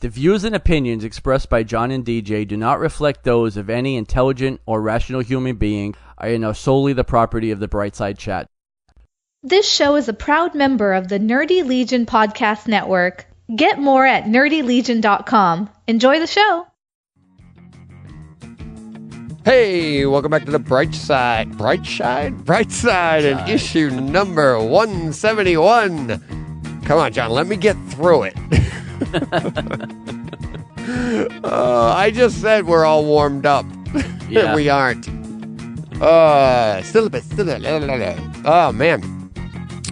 The views and opinions expressed by John and DJ do not reflect those of any intelligent or rational human being and are solely the property of the Brightside Chat. This show is a proud member of the Nerdy Legion Podcast Network. Get more at nerdylegion.com. Enjoy the show. Hey, welcome back to the Bright Side. Bright Side? Bright Side and issue number 171. Come on, John, let me get through it. uh, I just said we're all warmed up. Yeah. we aren't. Uh, still a bit, still a Oh, man.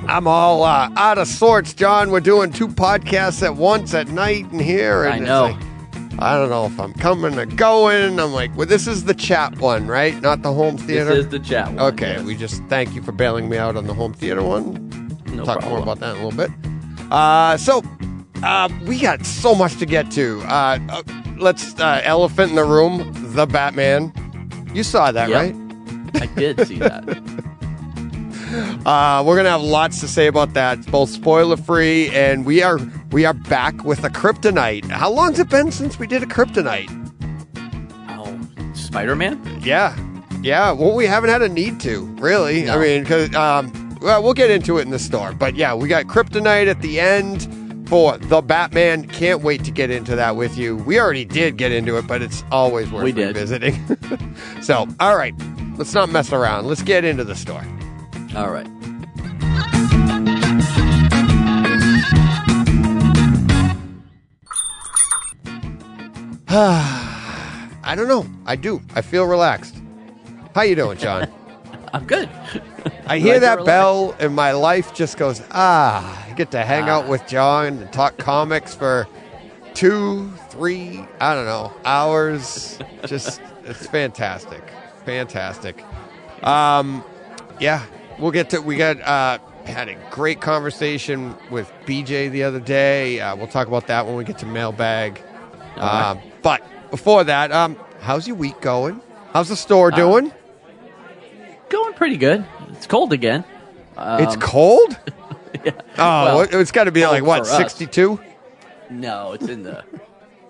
I'm all uh, out of sorts, John. We're doing two podcasts at once at night and here. And I know. like, I don't know if I'm coming or going. I'm like, well, this is the chat one, right? Not the home theater. This is the chat one. okay, yes. we just thank you for bailing me out on the home theater one. no Talk problem. more about that in a little bit. Uh, so, uh, we got so much to get to. Uh, uh, let's uh, elephant in the room, the Batman. You saw that, Yep. right? I did see that. Uh, we're gonna have lots to say about that, both spoiler free, and we are we are back with a kryptonite. How long's it been since we did a kryptonite? Oh, Spider Man? Yeah, yeah. Well, we haven't had a need to really. I mean, because um, well, we'll get into it in the store, but yeah, we got kryptonite at the end for the Batman. Can't wait to get into that with you. We already did get into it, but it's always worth We did. revisiting. so, all right, let's not mess around. Let's get into the store. All right. I don't know. I do. I feel relaxed. How you doing, John? I'm good. I hear that bell, and my life just goes ah. I get to hang Ah. out with John and talk comics for two, three, I don't know, hours. Just it's fantastic, fantastic. Um, yeah, we'll get to. We got uh, had a great conversation with BJ the other day. Uh, we'll talk about that when we get to mailbag. All right. Um, but before that, um, how's your week going? How's the store Uh, doing? Going pretty good. It's cold again. Um, it's cold. yeah. Oh, Well, it- it's got to be like what, sixty-two? No, it's in the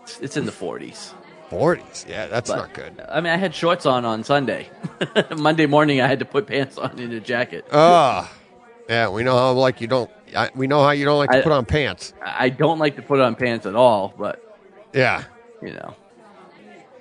it's- it's in the 40s. 40s. Yeah, that's But, not good. I mean, I had shorts on on Sunday. Monday morning, I had to put pants on in a jacket. Oh, yeah. We know how like you don't. I, we know how you don't like to put on pants. I I don't like to put on pants at all, but Yeah, you know,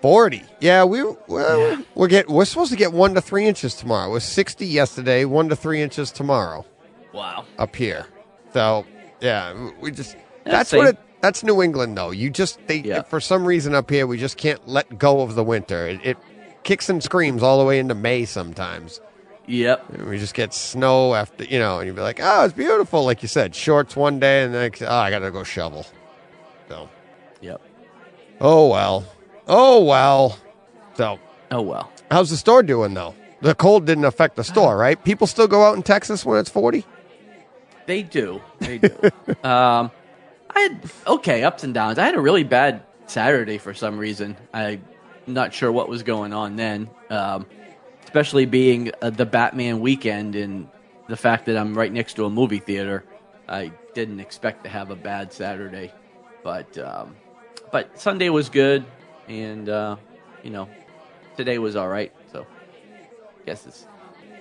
forty. Yeah, we well, we're get we're supposed to get one to three inches tomorrow. It was sixty yesterday. One to three inches tomorrow wow. up here. So yeah, we just Yeah, that's what it. That's New England though. You just they Yeah. for some reason up here we just can't let go of the winter. It, it kicks and screams all the way into May sometimes. Yep. And we just get snow after, you know, and you'd be like, oh, it's beautiful. Like you said, shorts one day and then, oh, I got to go shovel. So, Yep. oh, well. Oh, well. So, Oh well. how's the store doing, though? The cold didn't affect the store, right? People still go out in Texas when it's 40? They do. They do. um, I had okay ups and downs. I had a really bad Saturday for some reason. I'm not sure what was going on then. Um, especially being uh, the Batman weekend and the fact that I'm right next to a movie theater. I didn't expect to have a bad Saturday, but um, but Sunday was good, and uh, you know today was all right. So guess it's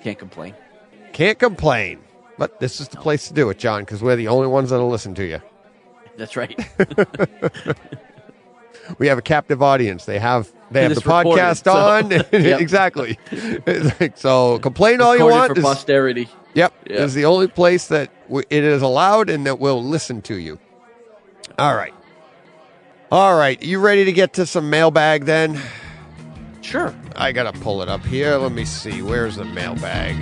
can't complain. Can't complain. But this is the place to do it, John, because we're the only ones that'll listen to you. That's right. We have a captive audience. They have they have the recorded, podcast so- on. Yep. exactly. Like, so complain all you want. for posterity. Yep, Yeah. is the only place that w- it is allowed and that will listen to you. All right, all right. You ready to get to some mailbag then? Sure. I gotta pull it up here. Let me see. Where's the mailbag?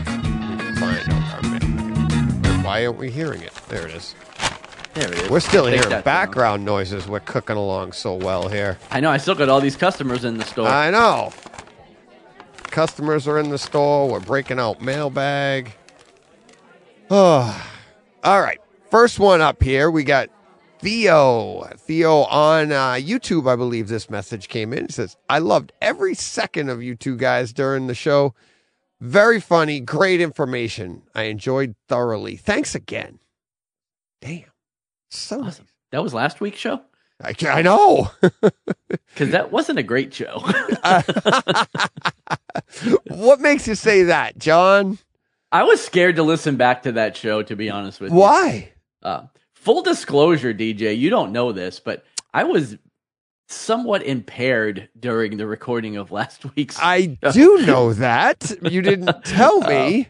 Find our mailbag. Why aren't we hearing it? There it is. There it is. We're still Take hearing that background noises. We're cooking along so well here. I know. I still got all these customers in the store. I know. Customers are in the store. We're breaking out mailbag. Oh, all right. First one up here, we got Theo. Theo on uh, YouTube, I believe this message came in. He says, I loved every second of you two guys during the show. Very funny, great information. I enjoyed thoroughly. Thanks again. Damn. So nice. That was last week's show. I, I know. because that wasn't a great show. what makes you say that, John? I was scared to listen back to that show, to be honest with you. Why? Uh, full disclosure, DJ, you don't know this, but I was somewhat impaired during the recording of last week's. I do know that. You didn't tell me.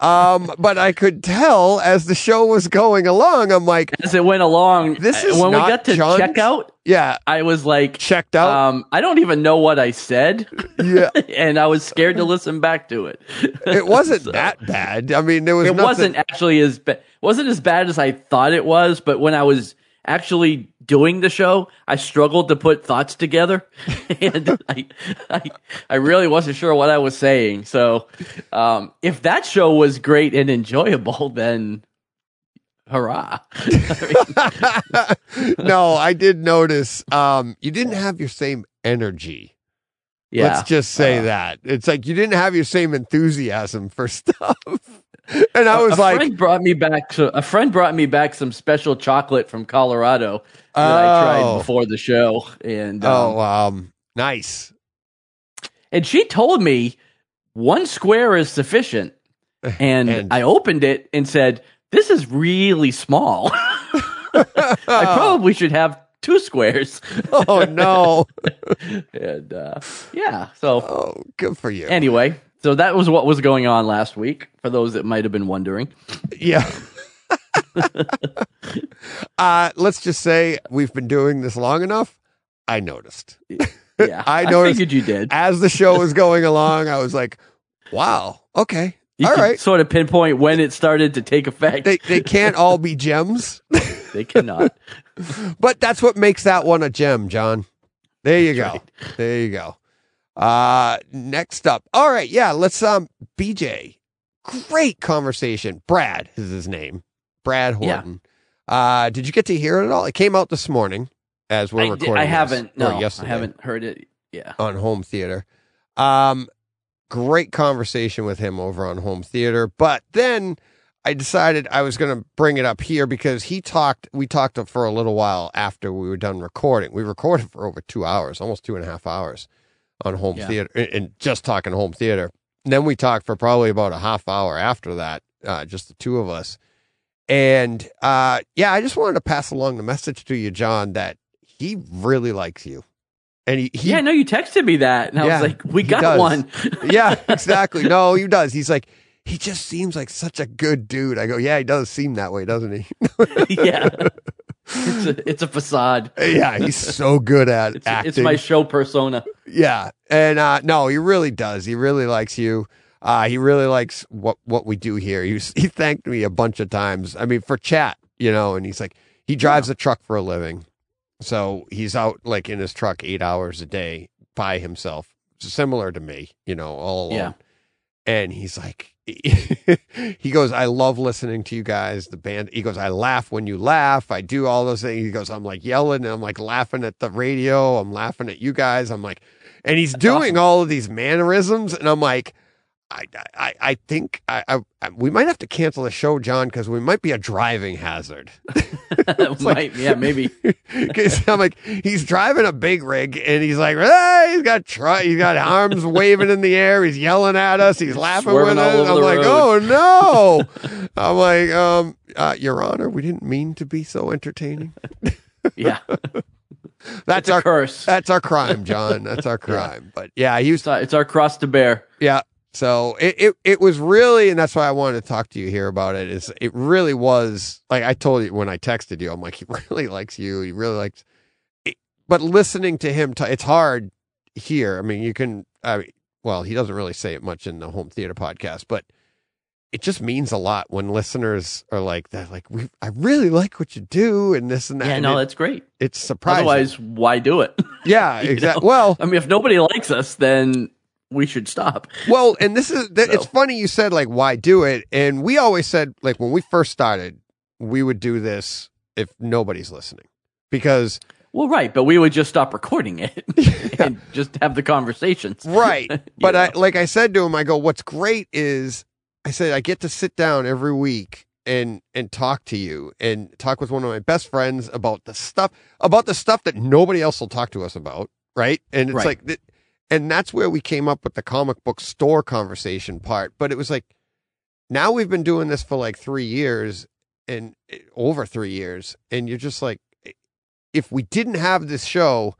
Um, but I could tell as the show was going along, I'm like, as it went along, This uh, is when we got to John's- check out, yeah, I was like, checked out. um, I don't even know what I said, yeah. and I was scared to listen back to it. It wasn't So- that bad. I mean, there was it nothing- wasn't actually as ba- wasn't as bad as I thought it was, but when I was actually doing the show, I struggled to put thoughts together, and I, I I really wasn't sure what I was saying. So, um, if that show was great and enjoyable, then hurrah! I mean, no, I did notice um you didn't have your same energy. yeah, Let's just say Uh, that. It's like you didn't have your same enthusiasm for stuff. And I was a like, friend brought me back. So a friend brought me back some special chocolate from Colorado that I Oh. tried before the show, and um, "Oh, um nice." And she told me one square is sufficient. And, And- I opened it and said, This is really small. I probably should have two squares. oh no. and uh, yeah, so Oh, good for you. anyway, so that was what was going on last week for those that might have been wondering. Yeah. uh, let's just say we've been doing this long enough. I noticed. Yeah, I noticed- figured you did. As the show was going along, I was like, wow, okay. You all could sort of pinpoint when it started to take effect. They, they can't all be gems, they cannot. but that's what makes that one a gem, John. There you go. There you go. Uh, next up. All right. Yeah. Let's, um, BJ. Great conversation. Brad is his name. Brad Yeah. Horton. Uh, did you get to hear it at all? It came out this morning as we're I, di- recording. I this, haven't. No, I haven't heard it. Yeah. on home theater. Um, great conversation with him over on home theater. But then I decided I was going to bring it up here because he talked, we talked for a little while after we were done recording. We recorded for over two hours, almost two and a half hours on home Yeah. theater and- just talking home theater. And then we talked for probably about a half hour after that, uh, just the two of us. And uh, yeah, I just wanted to pass along the message to you, John, that he really likes you. And he, he yeah, no, you texted me that, and I Yeah, was like, "We got does. one." yeah, exactly. No, he does. He's like, he just seems like such a good dude. I go, yeah, he does seem that way, doesn't he? yeah, it's a, it's a facade. yeah, he's so good at It's, acting. it's my show persona. yeah, and uh, no, he really does. He really likes you. Uh, he really likes what what we do here. He was, he thanked me a bunch of times. I mean, for chat, you know, and he's like, he drives a truck for a living, so he's out like in his truck eight hours a day by himself, similar to me, you know, all alone. Yeah. And he's like he goes i love listening to you guys the band. He goes i laugh when you laugh. I do all those things. He goes i'm like yelling and i'm like laughing at the radio. I'm laughing at you guys. I'm like and he's doing awesome. all of these mannerisms and i'm like I, I, I think I, I, we might have to cancel the show, John, because we might be a driving hazard. Might- yeah, maybe. I'm like, he's driving a big rig, and he's like, ah, he's got tr- he's got arms waving in the air, he's yelling at us, he's laughing Swerving with us. I'm like, road. oh no! I'm like, um, uh, Your Honor, we didn't mean to be so entertaining. Yeah, That's our curse. that's our crime, John. That's our crime. But yeah, he was It's our, it's our cross to bear. Yeah. So it, it it was really, and that's why I wanted to talk to you here about it. Is it really was like I told you when I texted you, I'm like he really likes you. He really likes, it, but listening to him, t- it's hard here. I mean, you can. I mean, well, he doesn't really say it much in the home theater podcast, but it just means a lot when listeners are like that. Like we, I really like what you do, and this and that. Yeah, and no, it- that's great. it's surprising. Otherwise, why do it? yeah, exactly. Well, I mean, if nobody likes us, then we should stop. Well, and this is th- it's funny you said like why do it, and we always said like when we first started, we would do this if nobody's listening because Well, right, but we would just stop recording it and just have the conversations. right. But I like I said to him, I go, what's great is I said I get to sit down every week and and talk to you and talk with one of my best friends about the stuff about the stuff that nobody else will talk to us about, right? And it's Right. like and that's where we came up with the comic book store conversation part, but it was like now we've been doing this for like 3 years and eh, over 3 years and you're just like if we didn't have this show,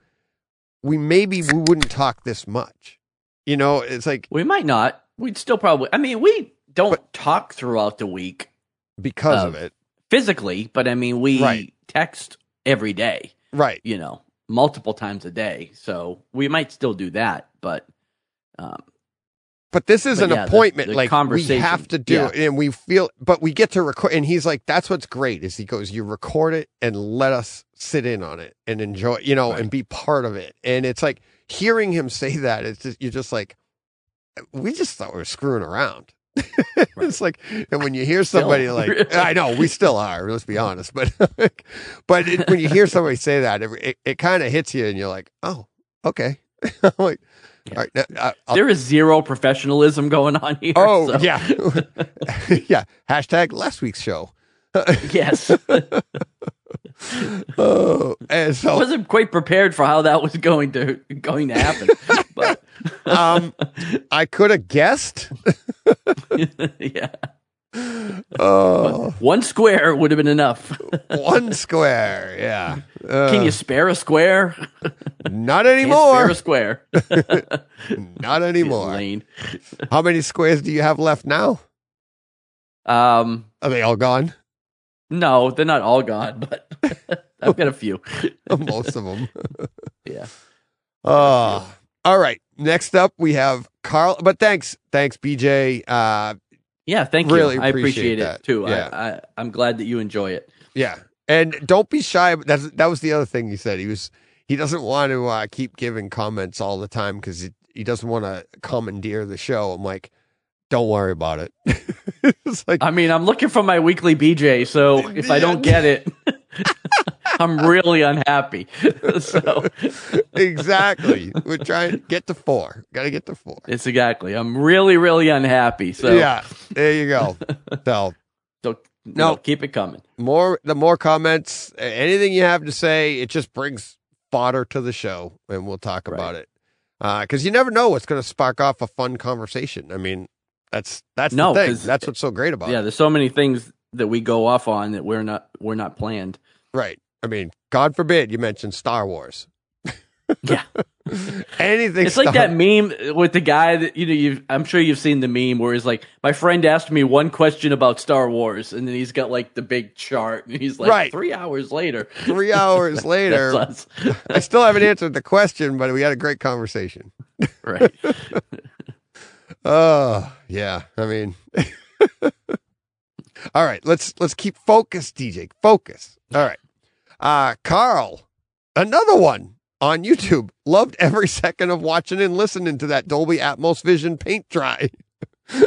we maybe we wouldn't talk this much. You know, it's like We might not. We'd still probably. I mean, we don't talk throughout the week because Uh, of it. physically, but I mean, we Right. text every day. Right. You know, multiple times a day. So we might still do that, but um, But this is But an yeah, appointment. the like we have to do Yeah. it, and we feel. But we get to record, and he's like, "That's what's great." Is he goes, "You record it and let us sit in on it and enjoy, you know, Right. and be part of it." And it's like hearing him say that. It's just you're just like, we just thought we were screwing around. it's like, and when you hear Still. somebody like, I know we still are. Let's be honest, but but it, when you hear somebody say that, it it, it kind of hits you, and you're like, oh, okay. I'm like, Yeah. all right, uh, uh, now, I- there is zero professionalism going on here. Oh so- yeah, yeah. Hashtag last week's show. yes. Oh, and I wasn't quite prepared for how that was going to going to happen, um, I could have guessed. yeah, Oh, one square would have been enough. one square. Yeah. Uh, Can you spare a square? not Can't anymore. spare a square. Not anymore. Lane. How many squares do you have left now? Um, Are they all gone? no, they're not all gone, but I've got a few. Most of them. Yeah. Oh, all right. Next up, we have Carl. But thanks, thanks, BJ. Uh, Yeah, thank Really you. I appreciate it too. Yeah. I, I, I'm glad that you enjoy it. Yeah, and don't be shy. That's that was the other thing he said. He was he doesn't want to uh, keep giving comments all the time because he, he doesn't want to commandeer the show. I'm like, don't worry about it. it's like I mean, I'm looking for my weekly BJ, so if I don't get it, I'm really unhappy. so exactly. We're trying to get to four. Got to get to four. it's exactly. I'm really, really unhappy. So Yeah, there you go. So so No. no, keep it coming. more the more comments, anything you have to say, it just brings fodder to the show, and we'll talk Right. about it. Uh, because you never know what's going to spark off a fun conversation. I mean, that's that's No, the thing. That's what's so great about Yeah, it. there's so many things that we go off on that we're not we're not planned. Right. I mean, God forbid you mention Star Wars. Yeah. Anything. It's like that meme with the guy that you know. You've, I'm sure you've seen the meme where he's like, "My friend asked me one question about Star Wars," and then he's got like the big chart, and he's like, Right. three hours later, Three hours later. I still haven't answered the question, but we had a great conversation. right? Oh, yeah. I mean, all right. Let's let's keep focused, DJ. Focus. All right. Uh, Carl, another one on YouTube. Loved every second of watching and listening to that Dolby Atmos Vision paint dry.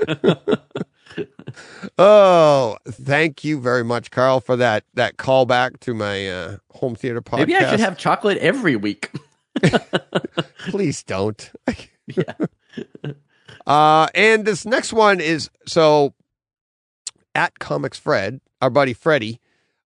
oh, thank you very much, Carl, for that that callback to my uh, home theater podcast. Maybe I should have chocolate every week. Please don't. yeah. Uh, and this next one is so at Comics Fred, our buddy Freddie,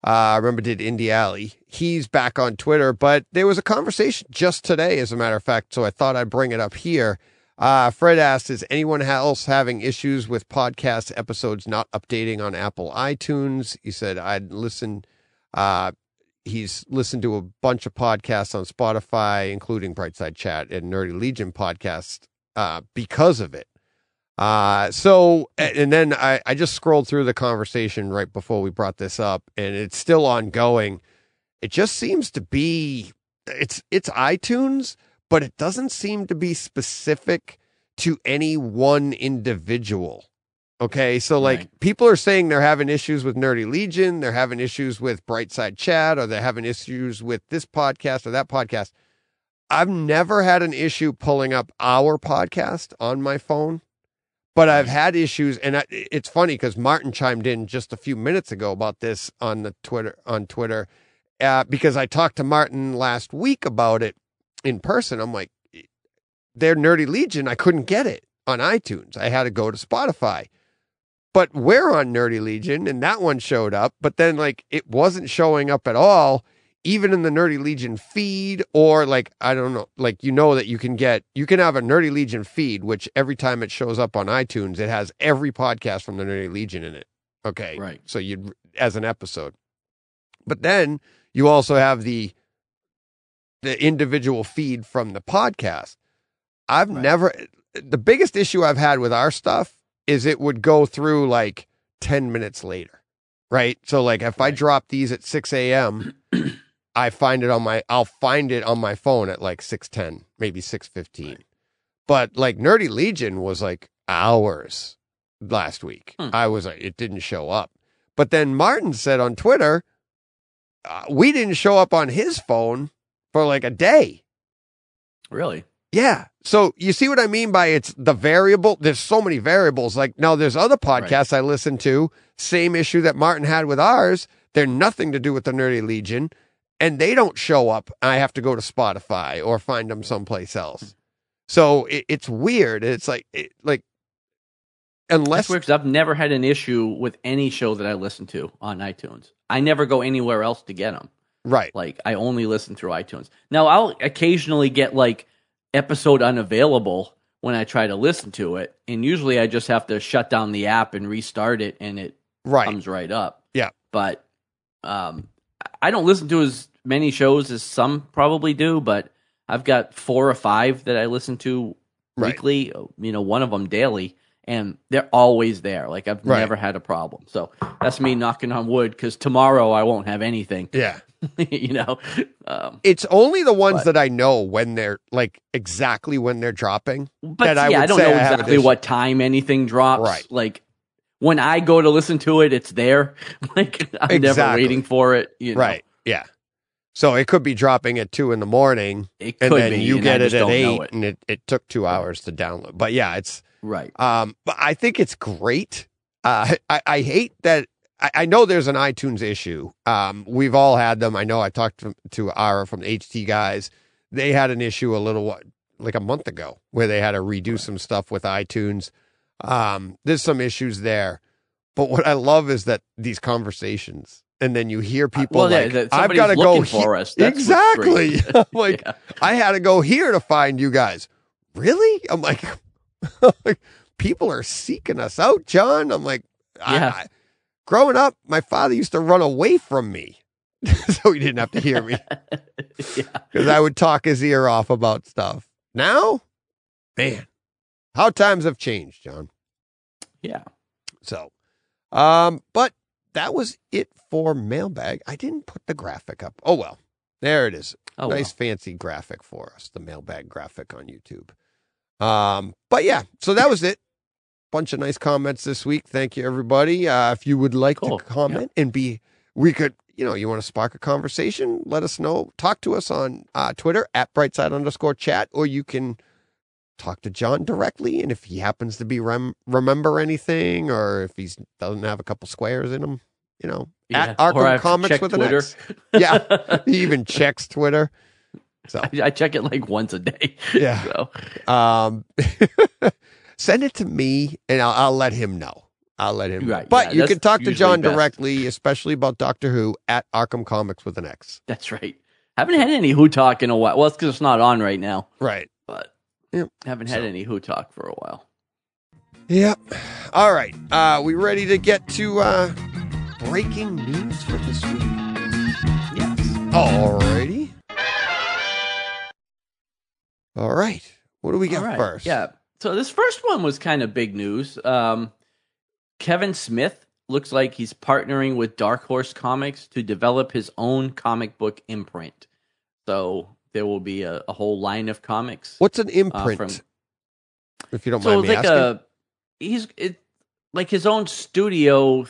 uh, I remember did Indie Alley. He's back on Twitter, but there was a conversation just today, as a matter of fact. So I thought I'd bring it up here. Uh, Fred asked, is anyone else having issues with podcast episodes not updating on Apple iTunes? He said, I'd listen, uh, he's listened to a bunch of podcasts on Spotify, including Brightside Chat and Nerdy Legion podcast, uh, because of it. Uh, so, and then I, I just scrolled through the conversation right before we brought this up and it's still ongoing. It just seems to be, it's, it's iTunes, but it doesn't seem to be specific to any one individual. Okay. So like Right. people are saying they're having issues with Nerdy Legion. They're having issues with Brightside Chat or they're having issues with this podcast or that podcast. I've never had an issue pulling up our podcast on my phone, but I've had issues, and I, it's funny because Martin chimed in just a few minutes ago about this on the Twitter on Twitter, uh, because I talked to Martin last week about it in person. I'm like, their Nerdy Legion, I couldn't get it on iTunes. I had to go to Spotify. but we're on Nerdy Legion and that one showed up, but then like it wasn't showing up at all, even in the Nerdy Legion feed, or like, I don't know, like you know that you can get, you can have a Nerdy Legion feed, which every time it shows up on iTunes, it has every podcast from the Nerdy Legion in it. Okay. Right. So you'd, as an episode. But then you also have the, the individual feed from the podcast. I've Right. never, the biggest issue I've had with our stuff is it would go through like 10 minutes later, right? So, like, if I drop these at 6 a.m., I find it on my, I'll find it on my phone at like 6:10, maybe 6:15. Right. But like Nerdy Legion was like hours last week. Hmm. I was like, it didn't show up. But then Martin said on Twitter, uh, we didn't show up on his phone for like a day. Really? Yeah. So you see what I mean by it's the variable? There's so many variables. Like now there's other podcasts I listen to, same issue that Martin had with ours. They're nothing to do with the Nerdy Legion and they don't show up. I have to go to Spotify or find them someplace else. So it, it's weird. It's like, it, like, unless, I've never had an issue with any show that I listen to on iTunes. I never go anywhere else to get them. right. Like I only listen through iTunes. Now I'll occasionally get like episode unavailable when I try to listen to it, and usually I just have to shut down the app and restart it, and it Right. comes right up. Yeah. But um, I don't listen to as many shows as some probably do, but I've got four or five that I listen to Right. weekly. You know, one of them daily, and they're always there. Like I've Right. never had a problem. So that's me knocking on wood because tomorrow I won't have anything. yeah. you know. Um, It's only the ones But- that I know when they're like exactly when they're dropping. but that I yeah, I, would don't say know exactly what time anything drops. Right. Like when I go to listen to it, it's there. like I'm never waiting for it. You know? Right. Yeah. So it could be dropping at two in the morning It and could then be, you and get it at eight it. and it, it took two hours to download. But yeah, it's Right. um but I think it's great. Uh I, I hate that I, I know there's an iTunes issue. Um we've all had them. I know I talked to to Ara from the HT guys. They had an issue a little like a month ago where they had to redo some stuff with iTunes. Um there's some issues there. But what I love is that these conversations and then you hear people well, like that I've got to go he- for us. That's exactly. I'm like Yeah. I had to go here to find you guys. Really? I'm like, like, people are seeking us out, John. I'm like, I- Yeah. I, growing up, my father used to run away from me so he didn't have to hear me yeah. because I would talk his ear off about stuff. Now, man, how times have changed, John. Yeah. So, um, but that was it for mailbag. I didn't put the graphic up. Oh well, there it is. Oh, well. nice fancy graphic for us, the mailbag graphic on YouTube. Um, but yeah, so that was it. Bunch of nice comments this week. Thank you, everybody. Uh, if you would like Cool. to comment and be, we could, you know, you want to spark a conversation, let us know. Talk to us on uh, Twitter at brightside underscore chat, or you can talk to John directly. And if he happens to be rem- remember anything, or if he doesn't have a couple squares in him, you know, Yeah. at Arkham Comics with an Twitter. X. Yeah, he even checks Twitter. So I, I check it like once a day. Yeah. So um, send it to me, and I'll, I'll let him know. I'll let him. know. Right, But yeah, you can talk to John best. directly, especially about Doctor Who at Arkham Comics with an X. that's right. Haven't had any Who Talk in a while. Well, it's because it's not on right now, Right. but Yep. haven't had So- any Who Talk for a while. Yep. All right. Uh, we ready to get to uh, breaking news for this week? Yes. Alrighty. All right. What do we got All right. first? Yeah. So this first one was kind of big news. Um, Kevin Smith looks like he's partnering with Dark Horse Comics to develop his own comic book imprint. So there will be a, a whole line of comics. What's an uh, imprint? from- if you don't so mind me like asking. a he's it like his own studio,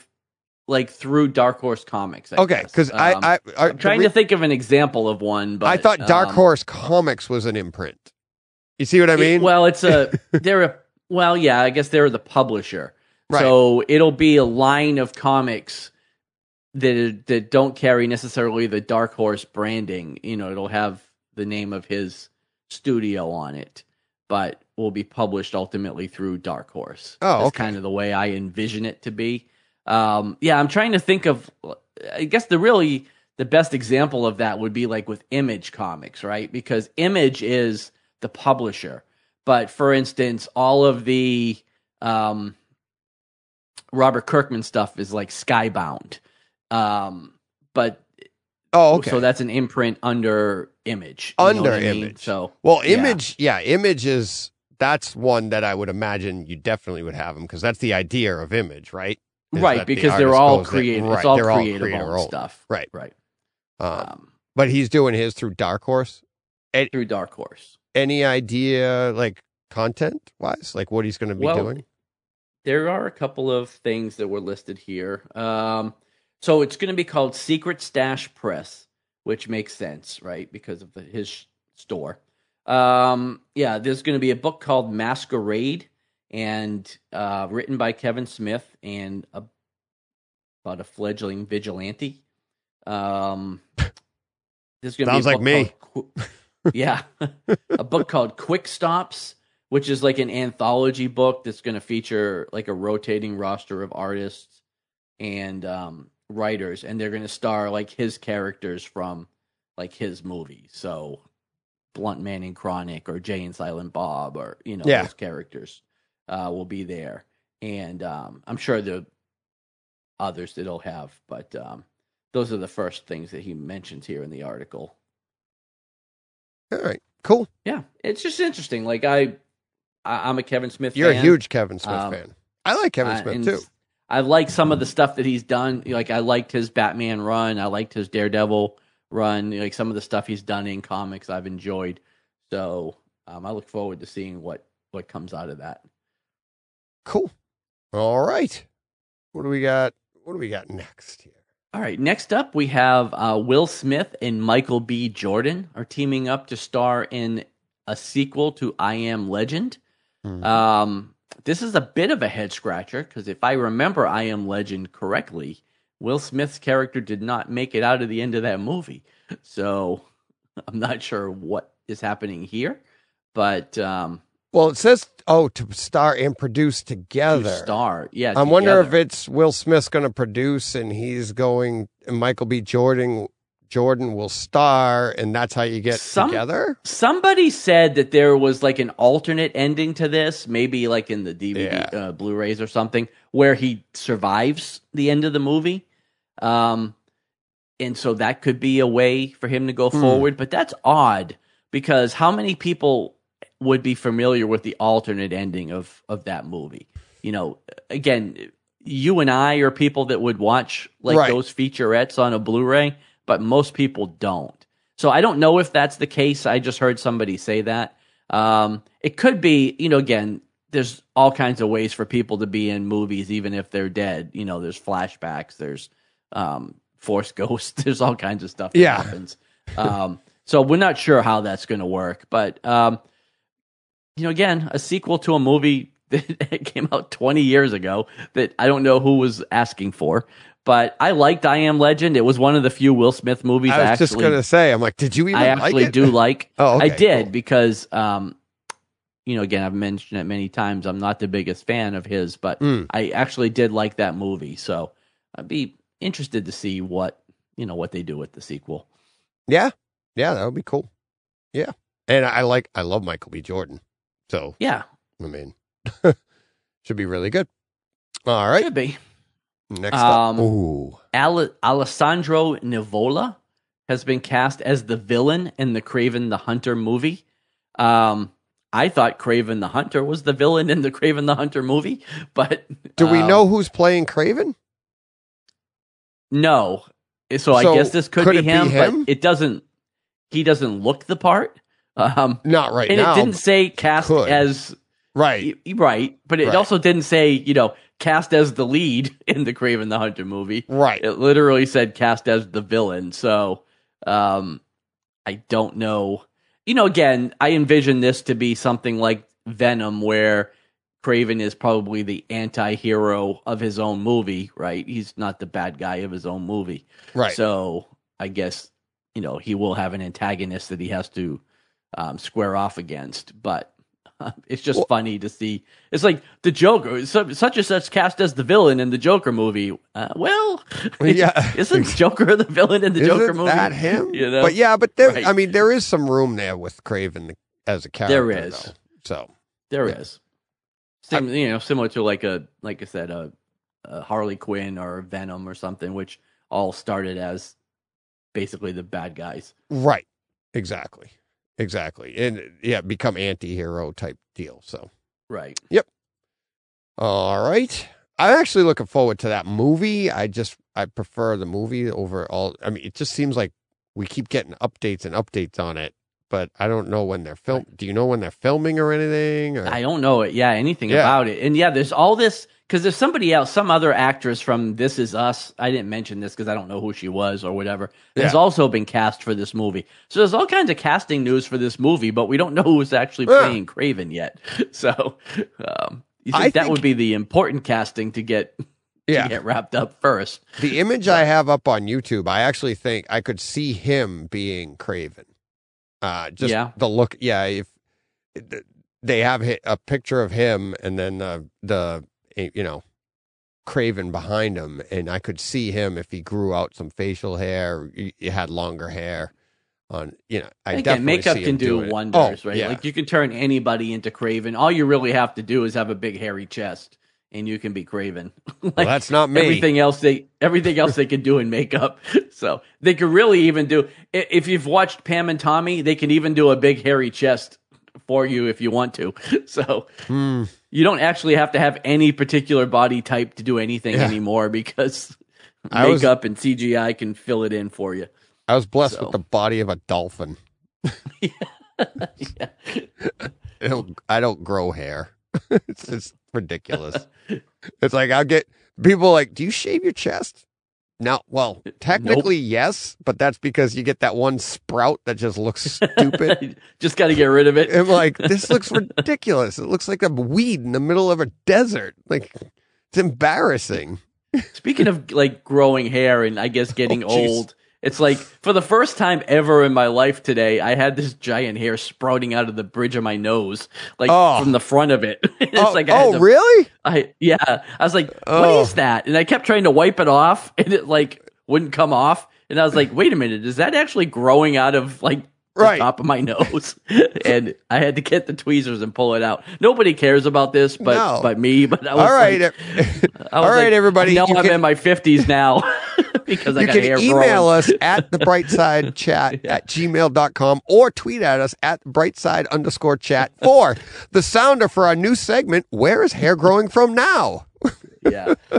like through Dark Horse Comics. I okay, because Um, I, I, I'm trying to think of an example of one, but I thought Dark um, Horse Comics was an imprint. You see what I It- mean? well, it's a they're a well, yeah, I guess they're the publisher. Right. So it'll be a line of comics that that don't carry necessarily the Dark Horse branding. You know, it'll have the name of his studio on it, but will be published ultimately through Dark Horse. Oh, That's okay. kind of the way I envision it to be. Um, yeah, I'm trying to think of. I guess the really the best example of that would be like with Image Comics, right? Because Image is the publisher, but for instance, all of the um, Robert Kirkman stuff is like Skybound. Um, but Oh, okay. so that's an imprint under Image. Under what I mean? Image. So well, image, yeah. image is that's one that I would imagine you definitely would have them because that's the idea of image, right? Is right that the because they're all creative. right, It's all they're all creative owned owned. stuff. Right. Right. Um, Um, but he's doing his through Dark Horse. through Dark Horse. Any idea, like content wise, like what he's going to be Well, doing? There are a couple of things that were listed here. Um, so it's going to be called Secret Stash Press, which makes sense, right? Because of the, his store. Um, yeah, there's going to be a book called Masquerade, and uh, written by Kevin Smith, and a, about a fledgling vigilante. Um, there's going to Sounds be like me. called yeah, a book called Quick Stops, which is like an anthology book that's going to feature like a rotating roster of artists and um, writers, and they're going to star like his characters from like his movies. So Blunt Man and Chronic, or Jay and Silent Bob, or you know Yeah. those characters uh, will be there, and um, I'm sure there are others that he'll have, but um, those are the first things that he mentions here in the article. All right, cool. Yeah, it's just interesting. Like I, I I'm a Kevin Smith. You're fan. a huge Kevin Smith Um, fan. I like Kevin Smith too. I like some of the stuff that he's done. Like I liked his Batman run. I liked his Daredevil run. Like some of the stuff he's done in comics, I've enjoyed. So um, I look forward to seeing what what comes out of that. Cool. All right. What do we got? What do we got next here? All right. Next up, we have uh, Will Smith and Michael B. Jordan are teaming up to star in a sequel to I Am Legend. Hmm. Um, this is a bit of a head scratcher because if I remember I Am Legend correctly, Will Smith's character did not make it out of the end of that movie. So I'm not sure what is happening here, but um, Well, it says oh to star and produce to together. star, yeah. I wonder if it's Will Smith's going to produce and he's going, and Michael B. Jordan Jordan will star, and that's how you get Some- together. Somebody said that there was like an alternate ending to this, maybe like in the DVD, Yeah. uh, Blu-rays or something, where he survives the end of the movie. Um, and so that could be a way for him to go Hmm. forward. But that's odd because how many people would be familiar with the alternate ending of of that movie? You know, again, you and I are people that would watch like Right. those featurettes on a Blu-ray, but most people don't. So I don't know if that's the case. I just heard somebody say that. Um, it could be, you know, again, there's all kinds of ways for people to be in movies, even if they're dead. You know, there's flashbacks, there's um, force ghosts, there's all kinds of stuff that Yeah. happens. Um, so we're not sure how that's going to work, but um, you know, again, a sequel to a movie that came out 20 years ago that I don't know who was asking for. But I liked I Am Legend. It was one of the few Will Smith movies I was actually just going to say, I'm like, did you even I like actually it? do like. Oh, okay, I did cool. because, um, you know, again, I've mentioned it many times. I'm not the biggest fan of his, but Mm. I actually did like that movie. So I'd be interested to see what you know what they do with the sequel. Yeah, yeah, that would be cool. Yeah, and I like, I love Michael B. Jordan, so Yeah, I mean, should be really good. All right, could be. Next Um, up. Ooh, Ale- Alessandro Nivola has been cast as the villain in the Kraven the Hunter movie. Um, I thought Kraven the Hunter was the villain in the Kraven the Hunter movie, but do we um, know who's playing Kraven? No. So, I guess this could, could be, it be him, him? but it doesn't. He doesn't look the part. Um, Not right and now. it didn't say cast could. as right. right, but it Right. also didn't say you know cast as the lead in the Kraven the Hunter movie. Right. It literally said cast as the villain. So, um, I don't know. You know, again, I envision this to be something like Venom, where Kraven is probably the anti-hero of his own movie, right? He's not the bad guy of his own movie. Right. So I guess you know he will have an antagonist that he has to um, square off against. But it's just funny to see. It's like the Joker, such and such cast as the villain in the Joker movie. Uh, well, Yeah. isn't Joker the villain in the Isn't Joker movie? that him? You know, But yeah, but there, Right. I mean, there is some room there with Kraven as a character. There is. though. So there is. Sim- you know, similar to like a like I said, a, a Harley Quinn or Venom or something, which all started as basically the bad guys. right, exactly, exactly, and yeah, become anti-hero type deal. So Right. Yep. All right, I'm actually looking forward to that movie. I just I prefer the movie over all. I mean, it just seems like we keep getting updates and updates on it, but I don't know when they're film. Do you know when they're filming or anything? Or? I don't know it. Yeah, anything Yeah. about it. And yeah, there's all this because if somebody else, some other actress from This Is Us. I didn't mention this because I don't know who she was or whatever. Has also been cast for this movie. So there's all kinds of casting news for this movie, but we don't know who's actually Yeah. playing Kraven yet. So um, you think I that think- would be the important casting to get yeah, to get wrapped up first? The image I have up on YouTube, I actually think I could see him being Kraven. Uh, just Yeah. the look. Yeah, if they have a picture of him and then the the you know Kraven behind him, and I could see him if he grew out some facial hair, he had longer hair. On you know, I Again, definitely makeup see him Makeup can do wonders, Oh, right? Yeah. Like you can turn anybody into Kraven. All you really have to do is have a big hairy chest, and you can be Kraven. like, well, that's not me. everything else they everything else they can do in makeup. So they could really even do if you've watched Pam and Tommy, they can even do a big hairy chest for you if you want to. So Hmm. you don't actually have to have any particular body type to do anything Yeah. anymore because I was- makeup and CGI can fill it in for you. I was blessed So. with the body of a dolphin. Yeah. I don't grow hair. it's just ridiculous. it's like I'll get people like, do you shave your chest? No, well, technically yes, but that's because you get that one sprout that just looks stupid. Just got to get rid of it. I'm like, this looks ridiculous. It looks like a weed in the middle of a desert. Like it's embarrassing. Speaking of like growing hair and I guess oh, getting Oh, old, it's like for the first time ever in my life today, I had this giant hair sprouting out of the bridge of my nose, like Oh. from the front of it. it's oh, like I oh, to- really? I yeah, I was like, Oh. what is that? And I kept trying to wipe it off, and it like wouldn't come off. And I was like, wait a minute, is that actually growing out of like the Right. top of my nose? and I had to get the tweezers and pull it out. Nobody cares about this, but No. but me. But I was All right. like, was right, like, everybody. No, I'm can- in my fifties now because I you got can hair email growing. us at the brightside chat at gmail.com or tweet at us at brightside underscore chat for the sounder for our new segment where is hair growing from now Yeah,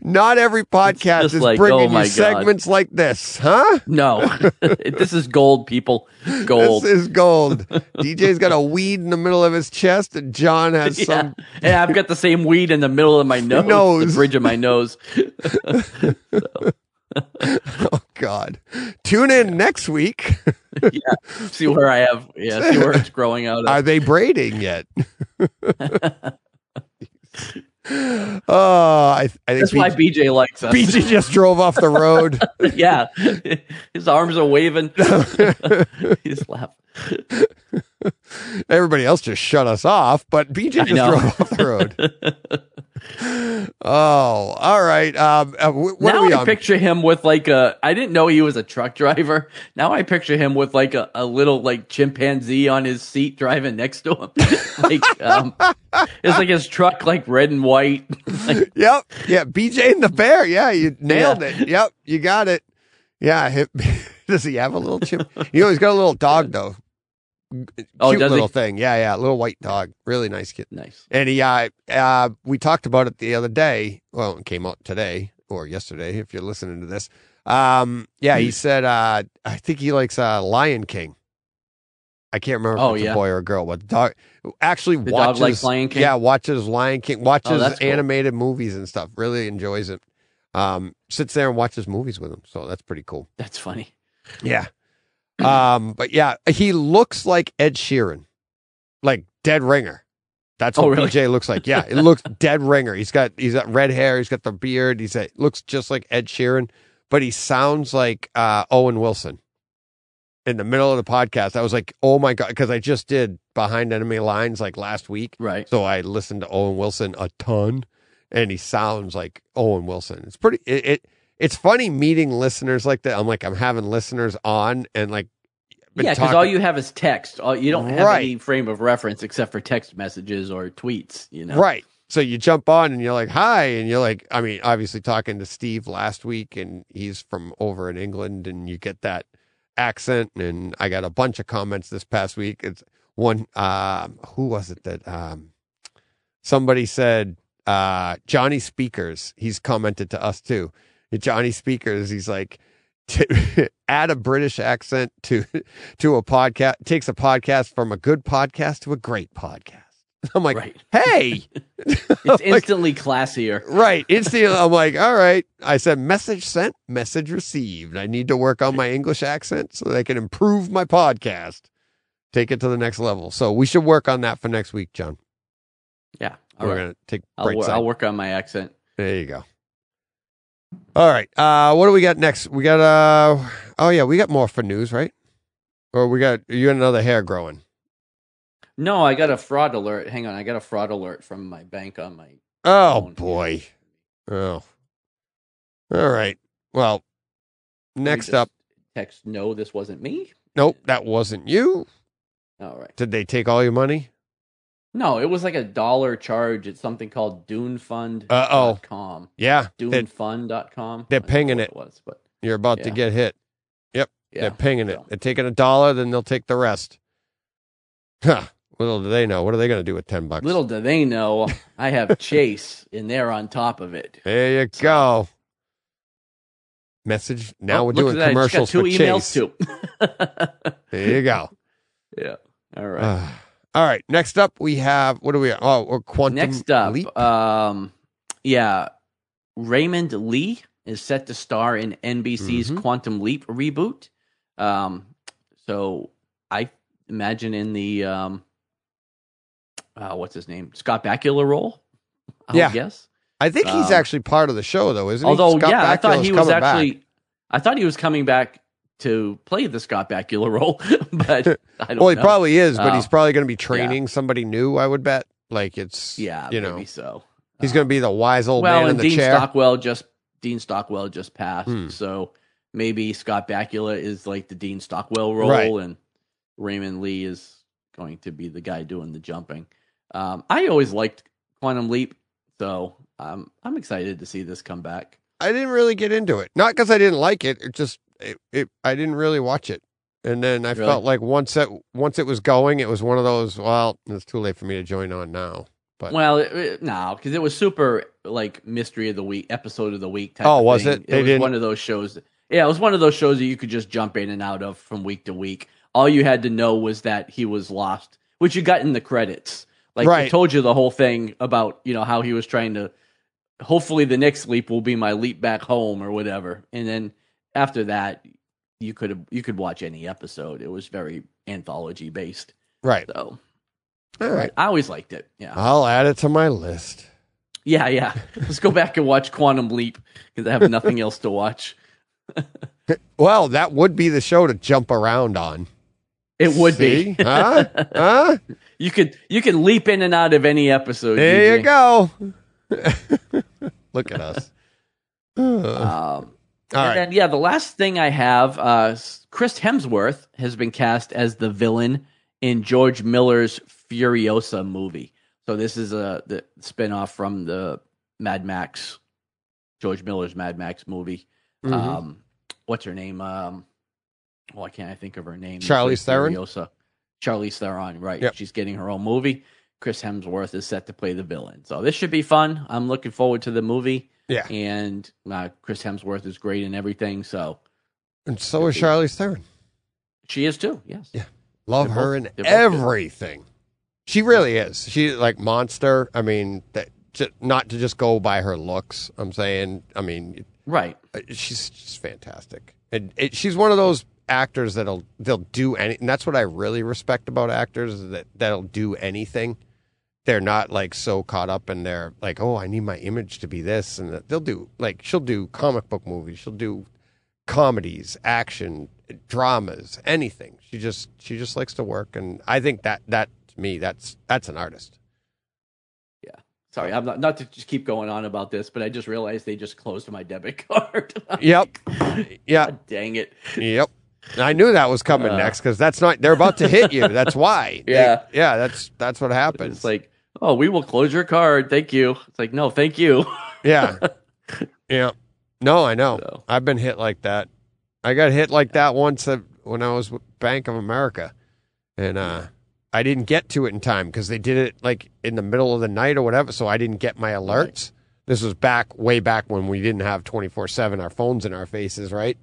not every podcast is like, bringing oh you God. segments like this huh no, this is gold, people. Gold. this is gold dj's got a weed in the middle of his chest and john has yeah. some and I've got the same weed in the middle of my nose, Nose. the bridge of my nose. oh god tune in next week yeah, see where I have, yeah, see where it's growing out. Of. Are they braiding yet? oh, I, I think That's why BJ, BJ likes us. BJ just drove off the road. yeah, his arms are waving. He's laughing. Everybody else just shut us off, but BJ just drove off the road. oh, all right. Um, uh, wh- now are we I on? picture him with like a. I didn't know he was a truck driver. Now I picture him with like a, a little like chimpanzee on his seat driving next to him. like um, it's like his truck like red and white. like, Yep. Yeah. BJ and the bear. Yeah. You nailed Yeah. it. Yep. You got it. Yeah. he- does he have a little chip? You know, he's got a little dog though. Oh, Cute does he? little thing. Yeah. Yeah. Little white dog. Really nice kid. nice. And he, uh, uh, we talked about it the other day. Well, it came out today or yesterday, if you're listening to this. Um, yeah, Hmm. he said, uh, I think he likes, uh, Lion King. I can't remember Oh, if it's yeah. a boy or a girl, but the dog actually The watches, dog likes Lion King? yeah, watches Lion King, watches Oh, that's cool. animated movies and stuff, really enjoys it. Um, sits there and watches movies with him. So that's pretty cool. That's funny. Yeah. Um, but yeah, he looks like Ed Sheeran, like dead ringer. That's what Oh, really? BJ looks like. Yeah, it looks dead ringer. He's got he's got red hair. He's got the beard. He's a, looks just like Ed Sheeran, but he sounds like uh, Owen Wilson. in the middle of the podcast. I was like, oh my God, because I just did Behind Enemy Lines like last week. Right. So I listened to Owen Wilson a ton, and he sounds like Owen Wilson. It's pretty. It, it it's funny meeting listeners like that. I'm like I'm having listeners on, and like Yeah, because all you have is text. All, you don't have Right. any frame of reference except for text messages or tweets. You know. right. So you jump on and you're like, hi, and you're like, I mean, obviously talking to Steve last week, and he's from over in England, and you get that accent, and I got a bunch of comments this past week. It's one, um, who was it that um, somebody said uh, Johnny Speakers. He's commented to us too. Johnny Speakers. He's like. To add a British accent to to a podcast takes a podcast from a good podcast to a great podcast. I'm like, Right. hey, It's instantly classier. right. Instantly, I'm like, all right. I said, message sent, message received. I need to work on my English accent so that I can improve my podcast, take it to the next level. So we should work on that for next week, John. Yeah. All We're right. gonna take I'll, bright wor- side. I'll work on my accent. There you go. All right. Uh, what do we got next? We got uh oh yeah, we got more for news, right? Or we got you got another hair growing. No, I got a fraud alert. Hang on, I got a fraud alert from my bank on my. Oh phone. boy. Oh. All right. Well, next up. text. No, this wasn't me. Nope, that wasn't you. All right. Did they take all your money? No, it was like a dollar charge. It's something called DuneFund.com. Uh-oh. Yeah. DuneFund.com. they're I don't know pinging it. it was, but you're about to get hit. yeah. They're pinging it. so- They're taking a dollar, then they'll take the rest. Huh. Little do they know. What are they going to do with 10 bucks? Little do they know, I have Chase, and they're on top of it. There you go. Message. Now Oh, we're doing that. I commercials just got two for emails Chase. too. There you go. yeah. All right. Ah. All right. Next up, we have what do we? Oh, or quantum Leap. Next up, leap. um, yeah, Raymond Lee is set to star in NBC's Mhm. Quantum Leap reboot. Um, so I imagine in the um, uh, what's his name, Scott Bakula role. I Yeah. guess. I think he's um, actually part of the show, though, isn't he? Although, yeah, I thought he was coming back. actually. I thought he was coming back to play the Scott Bakula role, but I don't Well, he know. probably is, but Oh. he's probably going to be training somebody new. I would bet. Like it's yeah, you maybe know, so. he's Um, going to be the wise old well, man in the Dean chair. Stockwell just Dean Stockwell just passed, Hmm. so maybe Scott Bakula is like the Dean Stockwell role, Right. and Raymond Lee is going to be the guy doing the jumping. Um, I always liked Quantum Leap, so um, I'm excited to see this come back. I didn't really get into it. Not because I didn't like it. It just it, it I didn't really watch it. And then I Really? felt like once it once it was going, it was one of those. Well, it's too late for me to join on now. But Well, it, it, no, because it was super like mystery of the week, episode of the week. Type Oh, of was thing. it? It They was didn't- one of those shows. That, yeah, it was one of those shows that you could just jump in and out of from week to week. All you had to know was that he was lost, which you got in the credits. Like Right. they told you the whole thing about you know how he was trying to. Hopefully, the next leap will be my leap back home or whatever, and then after that, you could you could watch any episode. It was very anthology based, right, so all right. I always liked it. Yeah. I'll add it to my list. Yeah, yeah. Let's go back and watch Quantum Leap because I have nothing else to watch. Well, that would be the show to jump around on. It would See? be. huh? Huh? you could you can leap in and out of any episode. There you go. Look at us. Um, All and right. then yeah, the last thing I have, uh, Chris Hemsworth has been cast as the villain in George Miller's Furiosa movie. So this is a the spinoff from the Mad Max, George Miller's Mad Max movie. Mhm. Um, what's her name? Um, why can't I think of her name? Charlize Theron? Furiosa. Charlize Theron, right? Yep. She's getting her own movie. Chris Hemsworth is set to play the villain, so this should be fun. I'm looking forward to the movie, yeah. and uh, Chris Hemsworth is great in everything. So And so is Charlize Theron. she is too. Yes. Yeah. Love They're her both- in they're good. everything. She really is. She like monster. I mean, that not to just go by her looks. I'm saying. I mean, Right. uh, she's just fantastic. And it, she's one of those actors that'll they'll do any. And that's what I really respect about actors that that'll do anything. They're not like so caught up in their like, oh, I need my image to be this, and they'll do like she'll do comic book movies. She'll do comedies, action, dramas, anything. She just she just likes to work, and I think that that to me that's that's an artist. Yeah. Sorry, I'm not not to just keep going on about this, but I just realized they just closed my debit card. Yep. Yeah. God dang it. Yep. I knew that was coming Uh. next because that's not. They're about to hit you. That's why. They- Yeah. yeah. That's that's what happens. It's like, oh, we will close your card. Thank you. It's like, no, thank you. yeah. Yeah. No, I know. So. I've been hit like that. I got hit like that once when I was with Bank of America, and uh, I didn't get to it in time because they did it like in the middle of the night or whatever. So I didn't get my alerts. This was back way back when we didn't have twenty four seven our phones in our faces, right?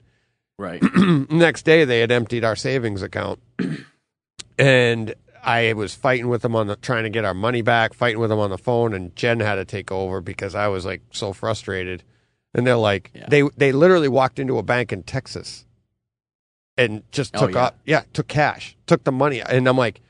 Right. next day they had emptied our savings account and i was fighting with them on the trying to get our money back fighting with them on the phone and jen had to take over because i was like so frustrated and they're like Yeah. they they literally walked into a bank in texas and just Oh, took yeah. up yeah took cash took the money and i'm like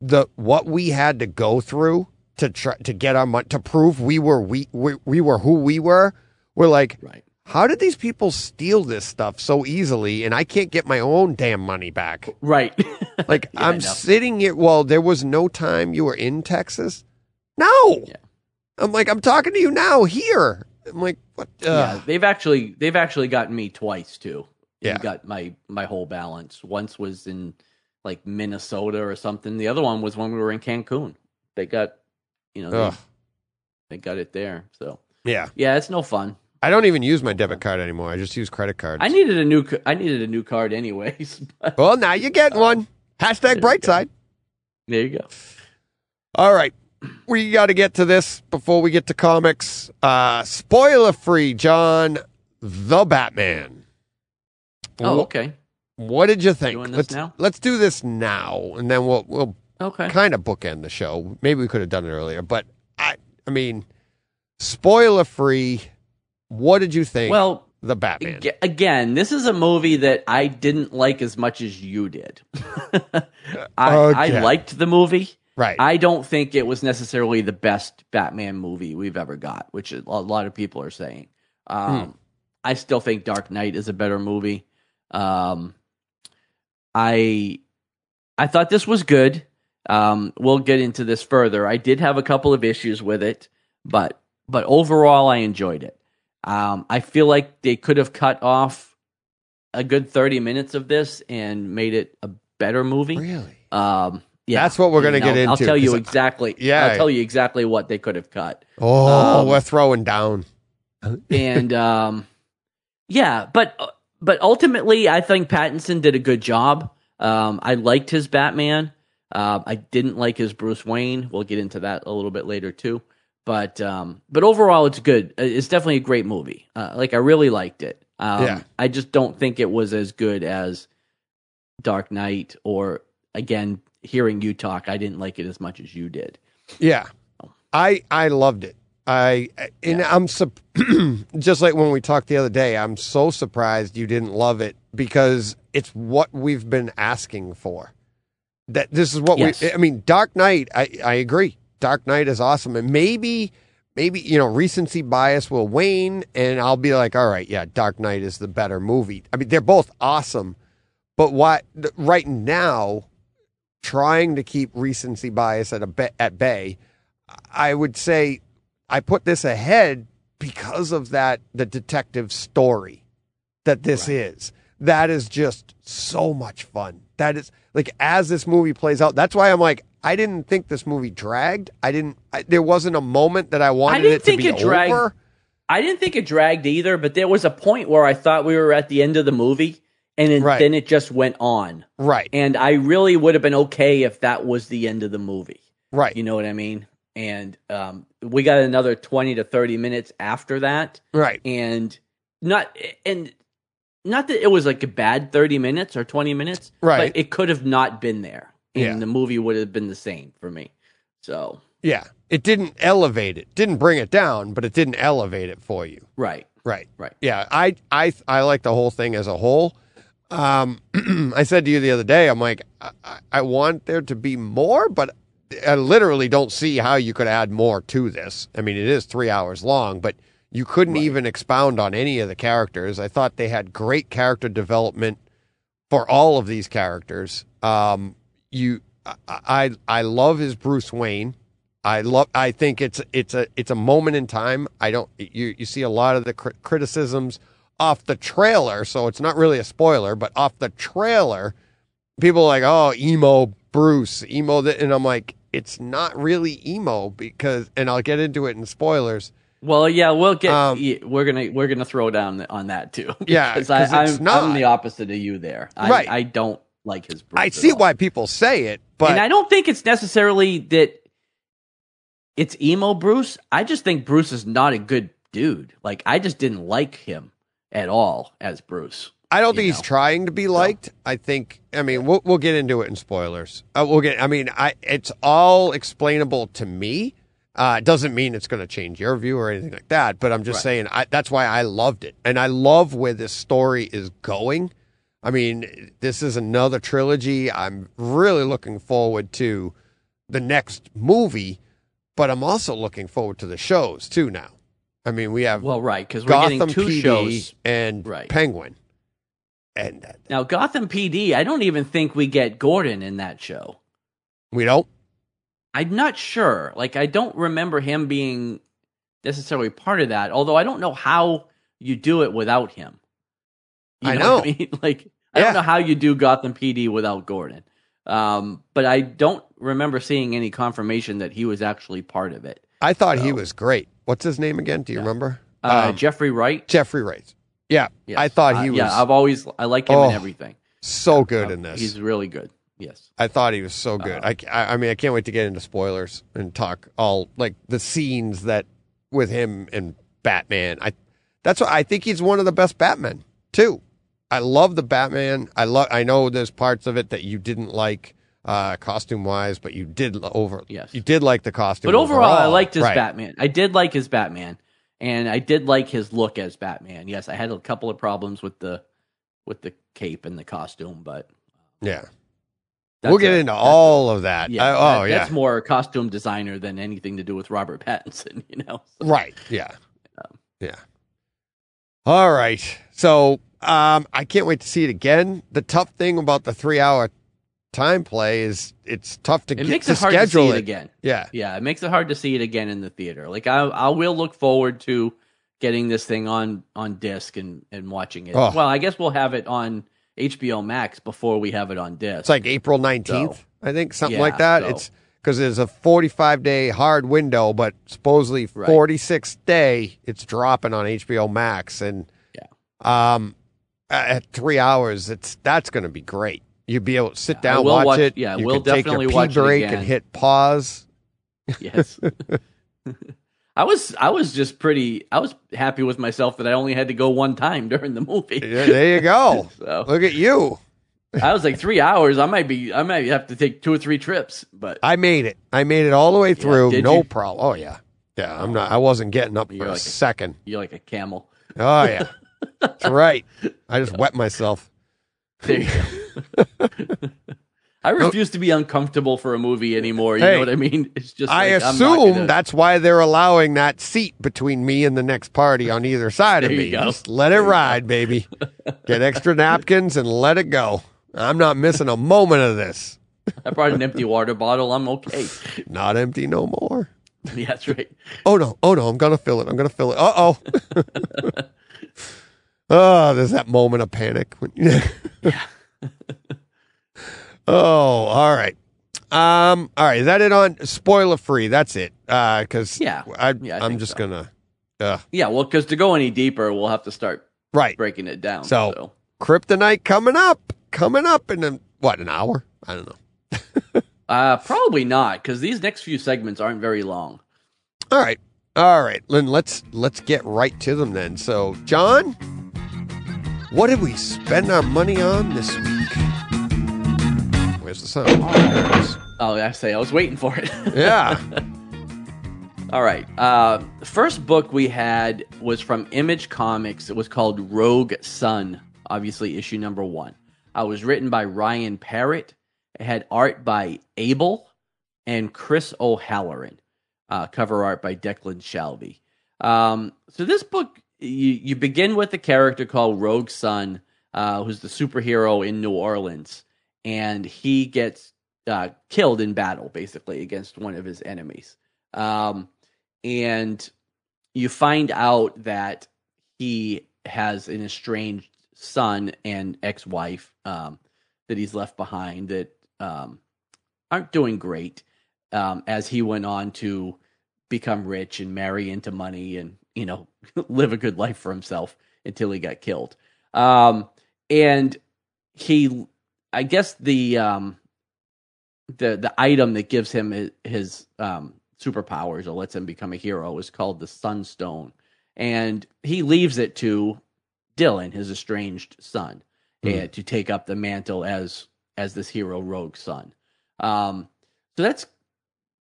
the what we had to go through to try to get our money to prove we were we, we we were who we were we're like Right. How did these people steal this stuff so easily and I can't get my own damn money back? Right. Like Yeah, I'm sitting here well, there was no time you were in Texas? No. Yeah. I'm like, I'm talking to you now here. I'm like, what yeah, they've actually they've actually gotten me twice too. Yeah. got my my whole balance. Once was in like Minnesota or something. The other one was when we were in Cancun. They got you know they, they got it there. So Yeah. yeah, it's no fun. I don't even use my debit card anymore. I just use credit cards. I needed a new I needed a new card anyways. But well, now you're getting one. Hashtag bright side. there you go. All right. We got to get to this before we get to comics. Uh, spoiler free, John, the Batman. Oh, okay. What did you think? Doing this let's now? let's do this now, and then we'll we'll Okay. kind of bookend the show. Maybe we could have done it earlier, but I I mean, spoiler free. What did you think? Well, the Batman. Again, this is a movie that I didn't like as much as you did. I, Okay. I liked the movie. right. I don't think it was necessarily the best Batman movie we've ever got, which a lot of people are saying. Um, I still think Dark Knight is a better movie. Um, I I thought this was good. Um, we'll get into this further. I did have a couple of issues with it, but but overall, I enjoyed it. Um, I feel like they could have cut off a good thirty minutes of this and made it a better movie. really? Um, yeah, That's what we're gonna get I'll- I'll into, tell you exactly. Yeah. I'll tell you exactly what they could have cut. Oh, um, we're throwing down. And um, yeah, but but ultimately, I think Pattinson did a good job. Um, I liked his Batman. Uh, I didn't like his Bruce Wayne. We'll get into that a little bit later too. But um, but overall, it's good. Uh, It's definitely a great movie. Uh, like I really liked it. Um, Yeah. I just don't think it was as good as Dark Knight or again hearing you talk. I didn't like it as much as you did. Yeah, I I loved it. I and I'm sup- just like when we talked the other day. I'm so surprised you didn't love it because it's what we've been asking for. That this is what Yes. we. I mean, Dark Knight. I I agree. Dark Knight is awesome, and maybe maybe you know recency bias will wane, and I'll be like, all right, yeah, Dark Knight is the better movie. I mean, they're both awesome, but what right now, trying to keep recency bias at a at bay, I would say I put this ahead because of that the detective story that this is. That is just so much fun. That is like as this movie plays out. That's why I'm like I didn't think this movie dragged. I didn't. I, there wasn't a moment that I wanted I didn't it to think be it dragged. over. I didn't think it dragged either, but there was a point where I thought we were at the end of the movie, and then, Right. then it just went on. Right. And I really would have been okay if that was the end of the movie. Right. You know what I mean? And um, we got another twenty to thirty minutes after that, right. and not and not that it was like a bad thirty minutes or twenty minutes, Right. But it could have not been there, and Yeah. the movie would have been the same for me. So Yeah. It didn't elevate it. Didn't bring it down, but it didn't elevate it for you. right, Right. Right. Yeah. I I I like the whole thing as a whole. Um, I said to you the other day, I'm like, I, I- want there to be more, but I literally don't see how you could add more to this. I mean, it is three hours long, but You couldn't Right. even expound on any of the characters. I thought they had great character development for all of these characters. Um, you, I, I, I love his Bruce Wayne. I love. I think it's it's a it's a moment in time. I don't. You you see a lot of the cri- criticisms off the trailer, so it's not really a spoiler, but off the trailer, people are like, oh, emo Bruce, emo, th-, and I'm like, it's not really emo because, and I'll get into it in spoilers. Well, yeah, we'll get. Um, we're gonna we're gonna throw down on that too. Yeah, because 'cause I, it's I'm. I'm the opposite of you there. I, Right. I don't like his. Bruce I at see all. why people say it, but and I don't think it's necessarily that it's emo Bruce. I just think Bruce is not a good dude. Like I just didn't like him at all as Bruce. I don't you think he's trying to be liked. I think. I mean, we'll we'll get into it in spoilers. Uh, we'll get. I mean, I it's all explainable to me. Uh, it doesn't mean it's going to change your view or anything like that. But I'm just Right. saying I, that's why I loved it, and I love where this story is going. I mean, this is another trilogy. I'm really looking forward to the next movie, but I'm also looking forward to the shows too. Now, I mean, we have Well, right, because we're Gotham getting two PD shows and Right. Penguin, and uh, now. Gotham PD. I don't even think we get Gordon in that show. we don't. I'm not sure. Like I don't remember him being necessarily part of that. Although I don't know how you do it without him. You I what know. I mean, like I Yeah. don't know how you do Gotham PD without Gordon. Um, but I don't remember seeing any confirmation that he was actually part of it. I thought he was great. What's his name again? Do you Yeah. remember? Uh, Um, Jeffrey Wright. Jeffrey Wright. Yeah, Yes. I thought he Uh, was Yeah, I've always I like him Oh, in everything. so good Uh, in this. He's really good. Yes. I thought he was so good. Uh, I, I, I mean, I can't wait to get into spoilers and talk all like the scenes that with him and Batman. I that's what I think he's one of the best Batmen too. I love the Batman. I love. I know there's parts of it that you didn't like uh, costume wise, but you did over. Yes. you did like the costume. But overall, I liked his Right. Batman. I did like his Batman, and I did like his look as Batman. Yes, I had a couple of problems with the with the cape and the costume, but Yeah, that's we'll get a- into all of that. Yeah, I- oh that- yeah, that's more a costume designer than anything to do with Robert Pattinson. You know, So- Right. Yeah. Um, Yeah. All right. So um, I can't wait to see it again. The tough thing about the three hour time play is it's tough to it get makes to it hard to see schedule it it. again. Yeah. Yeah, it makes it hard to see it again in the theater. Like I, I will look forward to getting this thing on on disc and and watching it. Oh. Well, I guess we'll have it on HBO Max before we have it on disc. It's like April 19th, So, I think, something yeah, like that. so- It's because there's a 45 day hard window, but supposedly Right. 46th day it's dropping on HBO Max. And Yeah. um, Uh, at three hours, it's that's going to be great. You'd be able to sit Yeah, down, watch, watch- it. yeah, you we'll can take your definitely pee watch it break and hit pause. yes. I was I was just pretty I was happy with myself that I only had to go one time during the movie. Yeah, there you go. So Look at you. I was like three hours. I might be I might have to take two or three trips, but I made it. I made it all the way through. did no you? problem. Oh yeah. Yeah, I'm not I wasn't getting up for You're a like a- second. you're like a camel. Oh yeah. That's right. I just wet myself. There you go. I refuse to be uncomfortable for a movie anymore. You Hey, know what I mean? It's just I like, assume gonna- that's why they're allowing that seat between me and the next party on either side of me. go. Just let it ride, baby. Get extra napkins and let it go. I'm not missing a moment of this. I brought an empty water bottle. I'm okay. Not empty no more. Yeah, that's right. Oh no, oh no, I'm gonna fill it. I'm gonna fill it. Uh oh. Oh, there's that moment of panic. Yeah. oh, all right. Um, all right, is that it on spoiler free? That's it. Uh, because Yeah. I, Yeah, I I'm just so. gonna. Uh, Yeah, well, because to go any deeper, we'll have to start right. breaking it down. So- so. Kryptonite coming up, coming up in a, what an hour? I don't know. Uh, probably not, because these next few segments aren't very long. All right, all right, Lynn. Let's let's get right to them then. So, John, what did we spend our money on this week? Where's the sound? There it is. Oh, I say I was waiting for it. Yeah. All right. Uh, the first book we had was from Image Comics. It was called Rogue Sun, obviously issue number one. Uh, it was written by Ryan Parrott. It had art by Abel and Chris O'Halloran. Uh, cover art by Declan Shalvey. Um, so this book, you you begin with a character called Rogue Sun, uh, who's the superhero in New Orleans, and he gets uh, killed in battle, basically against one of his enemies. Um, and you find out that he has an estranged son and ex-wife um, that he's left behind that um, aren't doing great. Um, as he went on to become rich and marry into money and you know live a good life for himself until he got killed. Um, and he, I guess the um, the the item that gives him his, his um, superpowers or lets him become a hero is called the Sunstone, and he leaves it to Dylan, his estranged son, and to take up the mantle as as this hero rogue sun. Um, so that's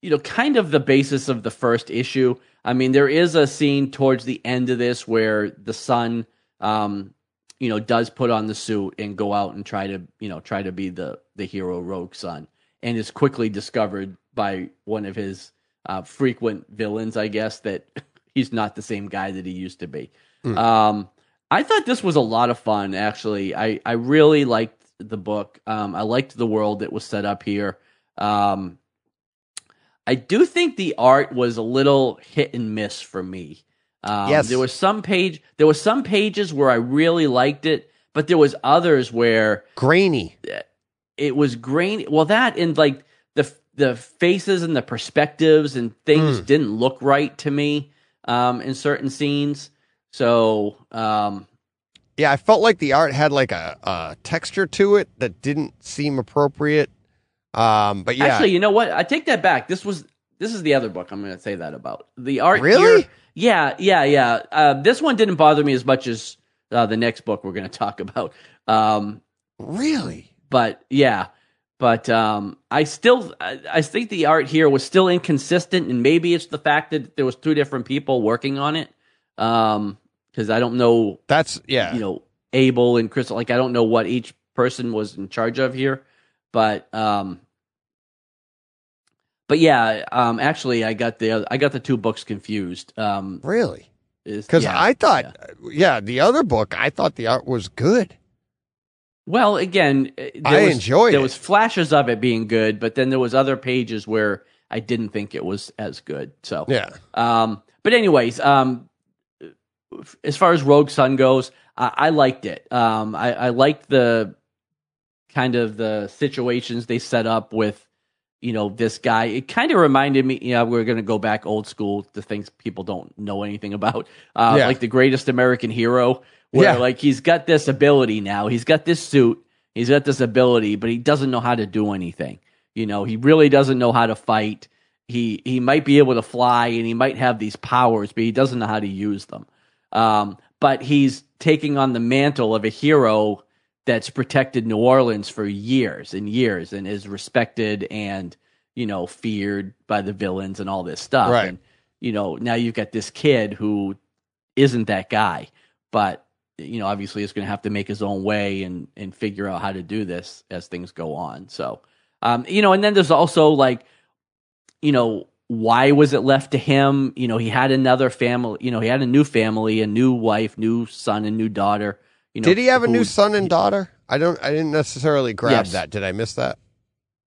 you know kind of the basis of the first issue. I mean, there is a scene towards the end of this where the son, um, you know, does put on the suit and go out and try to you know try to be the the hero rogue sun, and is quickly discovered by one of his uh, frequent villains, I guess, that he's not the same guy that he used to be. Hmm. Um, I thought this was a lot of fun. Actually, I I really liked the book. Um, I liked the world that was set up here. Um, I do think the art was a little hit and miss for me. Um, Yes. there was some page, there was some pages where I really liked it, but there was others where Grainy. it was grainy. Well, that and like the the faces and the perspectives and things Mm. didn't look right to me um, in certain scenes. So um, Yeah, I felt like the art had like a, a texture to it that didn't seem appropriate. Um, but yeah, actually, you know what? I take that back. This was this is the other book I'm going to say that about the art. Really? here- yeah, yeah, yeah. Uh, this one didn't bother me as much as uh, the next book we're going to talk about. Um, really, but yeah but um i still I, I think the art here was still inconsistent and maybe it's the fact that there was two different people working on it um because i don't know that's yeah. you know abel and crystal like i don't know what each person was in charge of here but um but yeah um actually i got the i got the two books confused um really, because yeah, I thought, yeah. yeah. the other book, I thought the art was good. Well, again, uh, there I was, enjoyed there it. was flashes of it being good, but then there was other pages where I didn't think it was as good. So, Yeah, um, but anyways, um, as far as Rogue Sun goes, I, I liked it. Um, I, I liked the kind of the situations they set up with, you know, this guy. It kind of reminded me. Yeah, we're going to go back old school to things people don't know anything about, uh, Yeah. like the greatest American hero, where Yeah. like he's got this ability now. He's got this suit. He's got this ability, but he doesn't know how to do anything. You know, he really doesn't know how to fight. He he might be able to fly and he might have these powers, but he doesn't know how to use them. Um, but he's taking on the mantle of a hero that's protected New Orleans for years and years and is respected and you know feared by the villains and all this stuff. Right. And you know now you've got this kid who isn't that guy, but you know obviously is going to have to make his own way and and figure out how to do this as things go on. So um, you know, and then there's also like you know why was it left to him? You know, he had another family. You know, he had a new family, a new wife, new son, and new daughter. You know, did he have a new son and daughter? I don't. I didn't necessarily grab Yes. that. Did I miss that?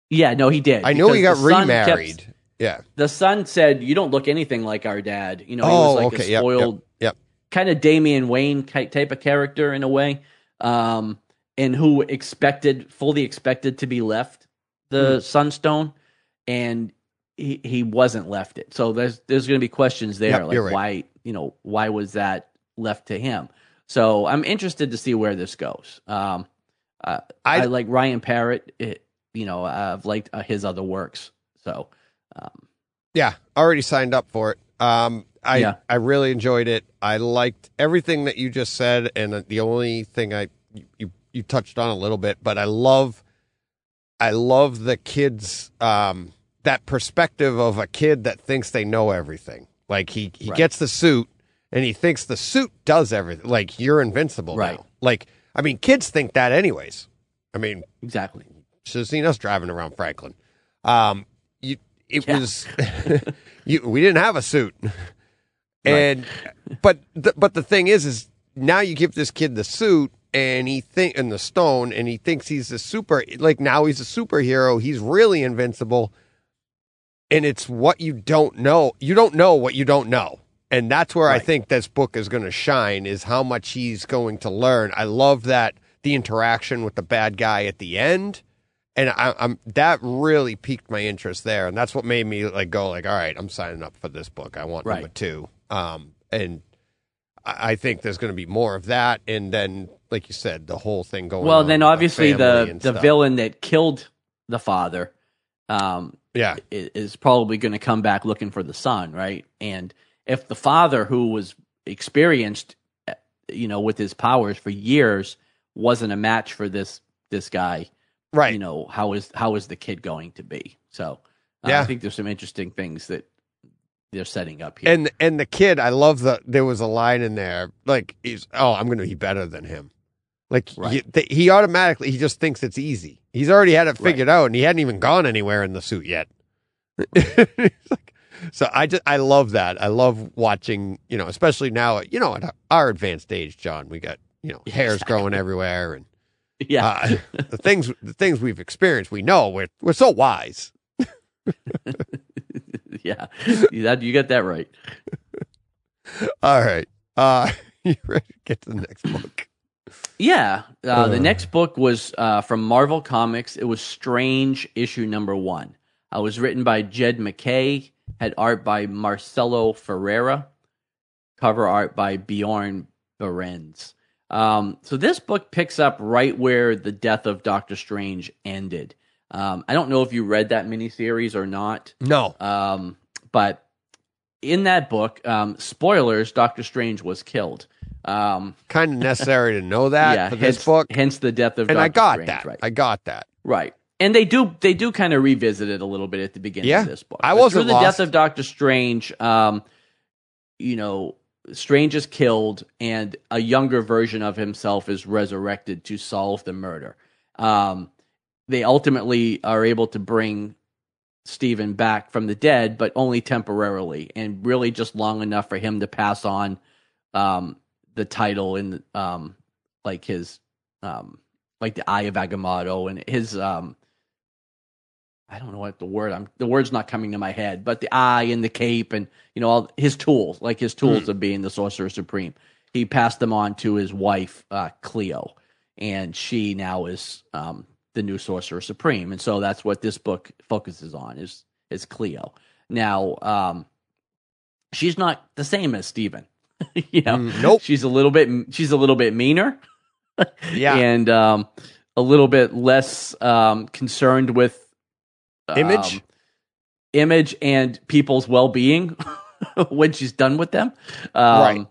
Yeah, no, he did. I know he got son kept- remarried. yeah. the son said, "You don't look anything like our dad." You know, he Oh, was like okay. a Yep, yep, spoiled, yep. kind of Damian Wayne type of character in a way, um, and who expected, fully expected to be left the Hmm. Sunstone, and he he wasn't left it. So there's there's going to be questions there, Yep, like right. why you know why was that left to him? So I'm interested to see where this goes. Um, uh, I, I- like Ryan Parrott. It, you know, I've liked uh, his other works. So. Um, Yeah, already signed up for it. Um, I Yeah. I really enjoyed it. I liked everything that you just said, and the only thing I you you touched on a little bit, but I love I love the kids um, that perspective of a kid that thinks they know everything. Like he he Right. gets the suit and he thinks the suit does everything. Like you're invincible Right. now. Like I mean, kids think that anyways. I mean, Exactly. should have seen us driving around Franklin. Um, you, it Yeah. was, you, we didn't have a suit. And but the, but the thing is, is now you give this kid the suit and he think and the stone and he thinks he's a super like now he's a superhero. He's really invincible. And it's what you don't know. You don't know what you don't know. And that's where I think this book is going to shine is how much he's going to learn. I love that the interaction with the bad guy at the end. And I, I'm that really piqued my interest there, and that's what made me like go like, all right, I'm signing up for this book. I want Right. number two. Um, and I I think there's going to be more of that, and then, like you said, the whole thing going. Well, then obviously the the stuff. villain that killed the father um, yeah, is probably going to come back looking for the son, right? And if the father, who was experienced, uh, you know, with his powers for years, wasn't a match for this this guy, right. you know, how is how is the kid going to be? So, uh, Yeah. I think there's some interesting things that they're setting up here. and and the kid, I love the. There was a line in there like, he's oh, I'm going to be better than him. Like he, th- he automatically he just thinks it's easy. He's already had it figured out, and he hadn't even gone anywhere in the suit yet. Like- so I just I love that. I love watching you know, especially now you know at our advanced age, John. We got you know hairs growing everywhere, and yeah, uh, the things the things we've experienced. We know we're we're so wise. yeah, that you get that right. All right, uh, you ready to get to the next book? Yeah, uh, the Uh. next book was uh, from Marvel Comics. It was Strange issue number one. Uh, it was written by Jed MacKay, had art by Marcelo Ferreira, cover art by Bjorn Barends. Um, so this book picks up right where the death of Doctor Strange ended. Um, I don't know if you read that miniseries or not, No, um, but in that book, um, spoilers: Doctor Strange was killed. Um, kind of necessary to know that yeah, for hence, this book, hence the death of and Doctor I got Strange, that. right? I got that. right. And they do they do kind of revisit it a little bit at the beginning Yeah, of this book. I wasn't through the lost. death of Doctor Strange. Um, you know, Strange is killed, and a younger version of himself is resurrected to solve the murder. Um, they ultimately are able to bring Stephen back from the dead, but only temporarily, and really just long enough for him to pass on um, the title in um, like his um, like the Eye of Agamotto and his um, I don't know what the word I'm the word's not coming to my head, but the eye and the cape and you know all his tools, like his tools of being the Sorcerer Supreme. He passed them on to his wife uh, Cleo, and she now is um, the new Sorcerer Supreme, and so that's what this book focuses on is is Cleo. Now, um, she's not the same as Stephen. you know, Mm, nope. she's a little bit she's a little bit meaner Yeah, and um, a little bit less um, concerned with Image? um, image, and people's well being when she's done with them. Um, Right.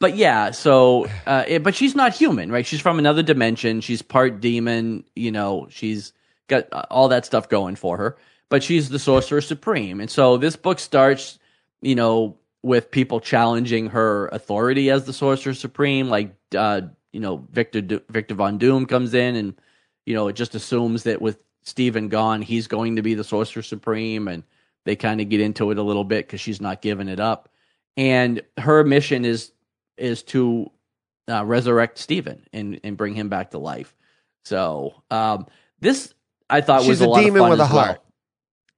But yeah, so uh, it, but she's not human, right? She's from another dimension. She's part demon. You know, she's got uh, all that stuff going for her. But she's the sorcerer supreme, and so this book starts, you know, with people challenging her authority as the sorcerer supreme. Like, uh, you know, Victor Victor Von Doom comes in, and you know, it just assumes that with Stephen gone, he's going to be the sorcerer supreme, and they kind of get into it a little bit because she's not giving it up. And her mission is is to uh, resurrect Stephen and and bring him back to life. So um, this I thought She's was a, a lot demon of fun with a as well. heart.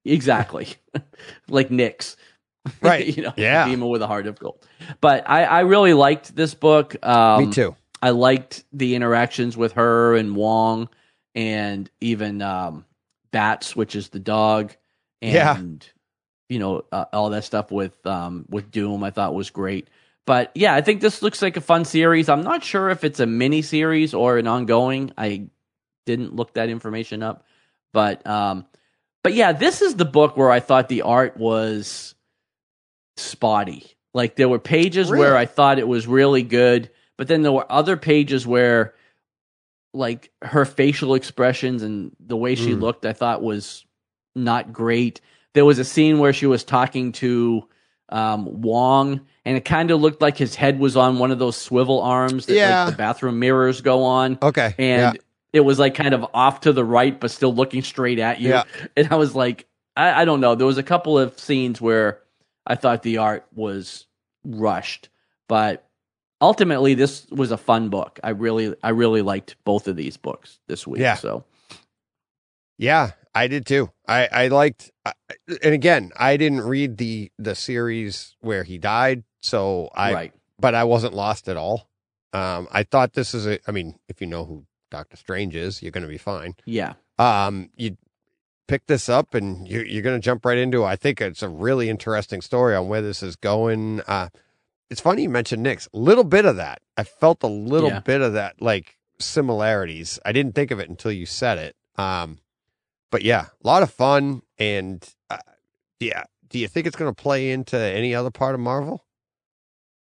Exactly, like Nyx, Right. you know, Yeah. demon with a heart of gold. But I, I really liked this book. Um, me too. I liked the interactions with her and Wong, and even um, Bats, which is the dog, and Yeah. you know uh, all that stuff with um, with Doom. I thought was great. But yeah, I think this looks like a fun series. I'm not sure if it's a mini series or an ongoing. I didn't look that information up, but um, but yeah, this is the book where I thought the art was spotty. Like there were pages where I thought it was really good, but then there were other pages where like her facial expressions and the way she Mm. looked I thought was not great. There was a scene where she was talking to um, Wong, and it kind of looked like his head was on one of those swivel arms that Yeah. like the bathroom mirrors go on Okay, and yeah. it was like kind of off to the right but still looking straight at you Yeah. and i was like I, I don't know there was a couple of scenes where i thought the art was rushed, but ultimately this was a fun book. I really I really liked both of these books this week. Yeah. So Yeah, I did too. I I liked, I- and again, I didn't read the the series where he died, so I right. but I wasn't lost at all. Um, I thought this is a. I mean, if you know who Doctor Strange is, you're going to be fine. Yeah. Um, you pick this up and you're you're going to jump right into. it. I think it's a really interesting story on where this is going. Uh, it's funny you mentioned Nyx. Little bit of that. I felt a little Yeah. bit of that, like similarities. I didn't think of it until you said it. Um, but yeah, a lot of fun. And uh, yeah, do you think it's going to play into any other part of Marvel?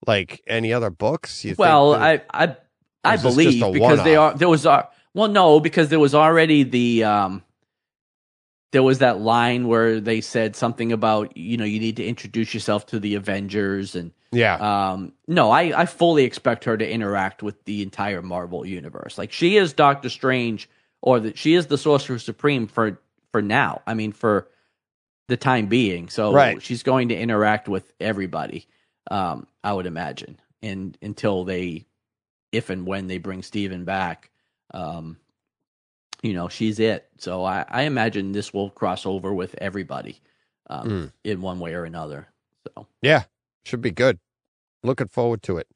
Like any other books? You think Well, I I I is this just believe because they are there was uh, well no because there was already the um there was that line where they said something about you know you need to introduce yourself to the Avengers and yeah, um no I I fully expect her to interact with the entire Marvel universe like she is Doctor Strange or that she is the Sorcerer Supreme for for now I mean for the time being so Right. she's going to interact with everybody um I would imagine and until they if and when they bring Stephen back, um, you know, she's it. So I, I imagine this will cross over with everybody um, Mm. in one way or another. So Yeah, should be good. Looking forward to it.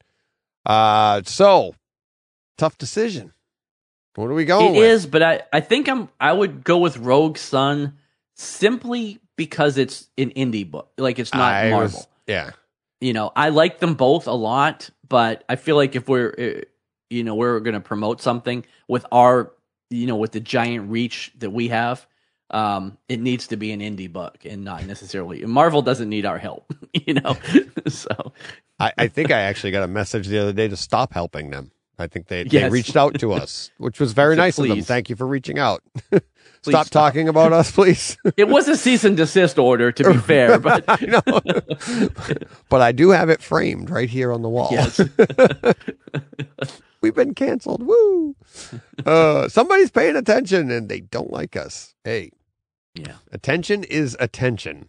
Uh, so tough decision. What are we it going is, but I, I think I'm I would go with Rogue Sun simply because it's an indie book, like it's not I Marvel. was- yeah, you know, I like them both a lot, but I feel like if we're, uh, you know, we're going to promote something with our, you know, with the giant reach that we have, um, it needs to be an indie book and not necessarily. Marvel doesn't need our help, you know. so I, I think I actually got a message the other day to stop helping them. I think they, they reached out to us, which was very So nice of them. Thank you for reaching out. Stop, stop. talking about us, please. it was a cease and desist order, to be fair, but I know, but I do have it framed right here on the wall. yes, We've been canceled. Woo! Uh, somebody's paying attention and they don't like us. Hey, yeah. attention is attention.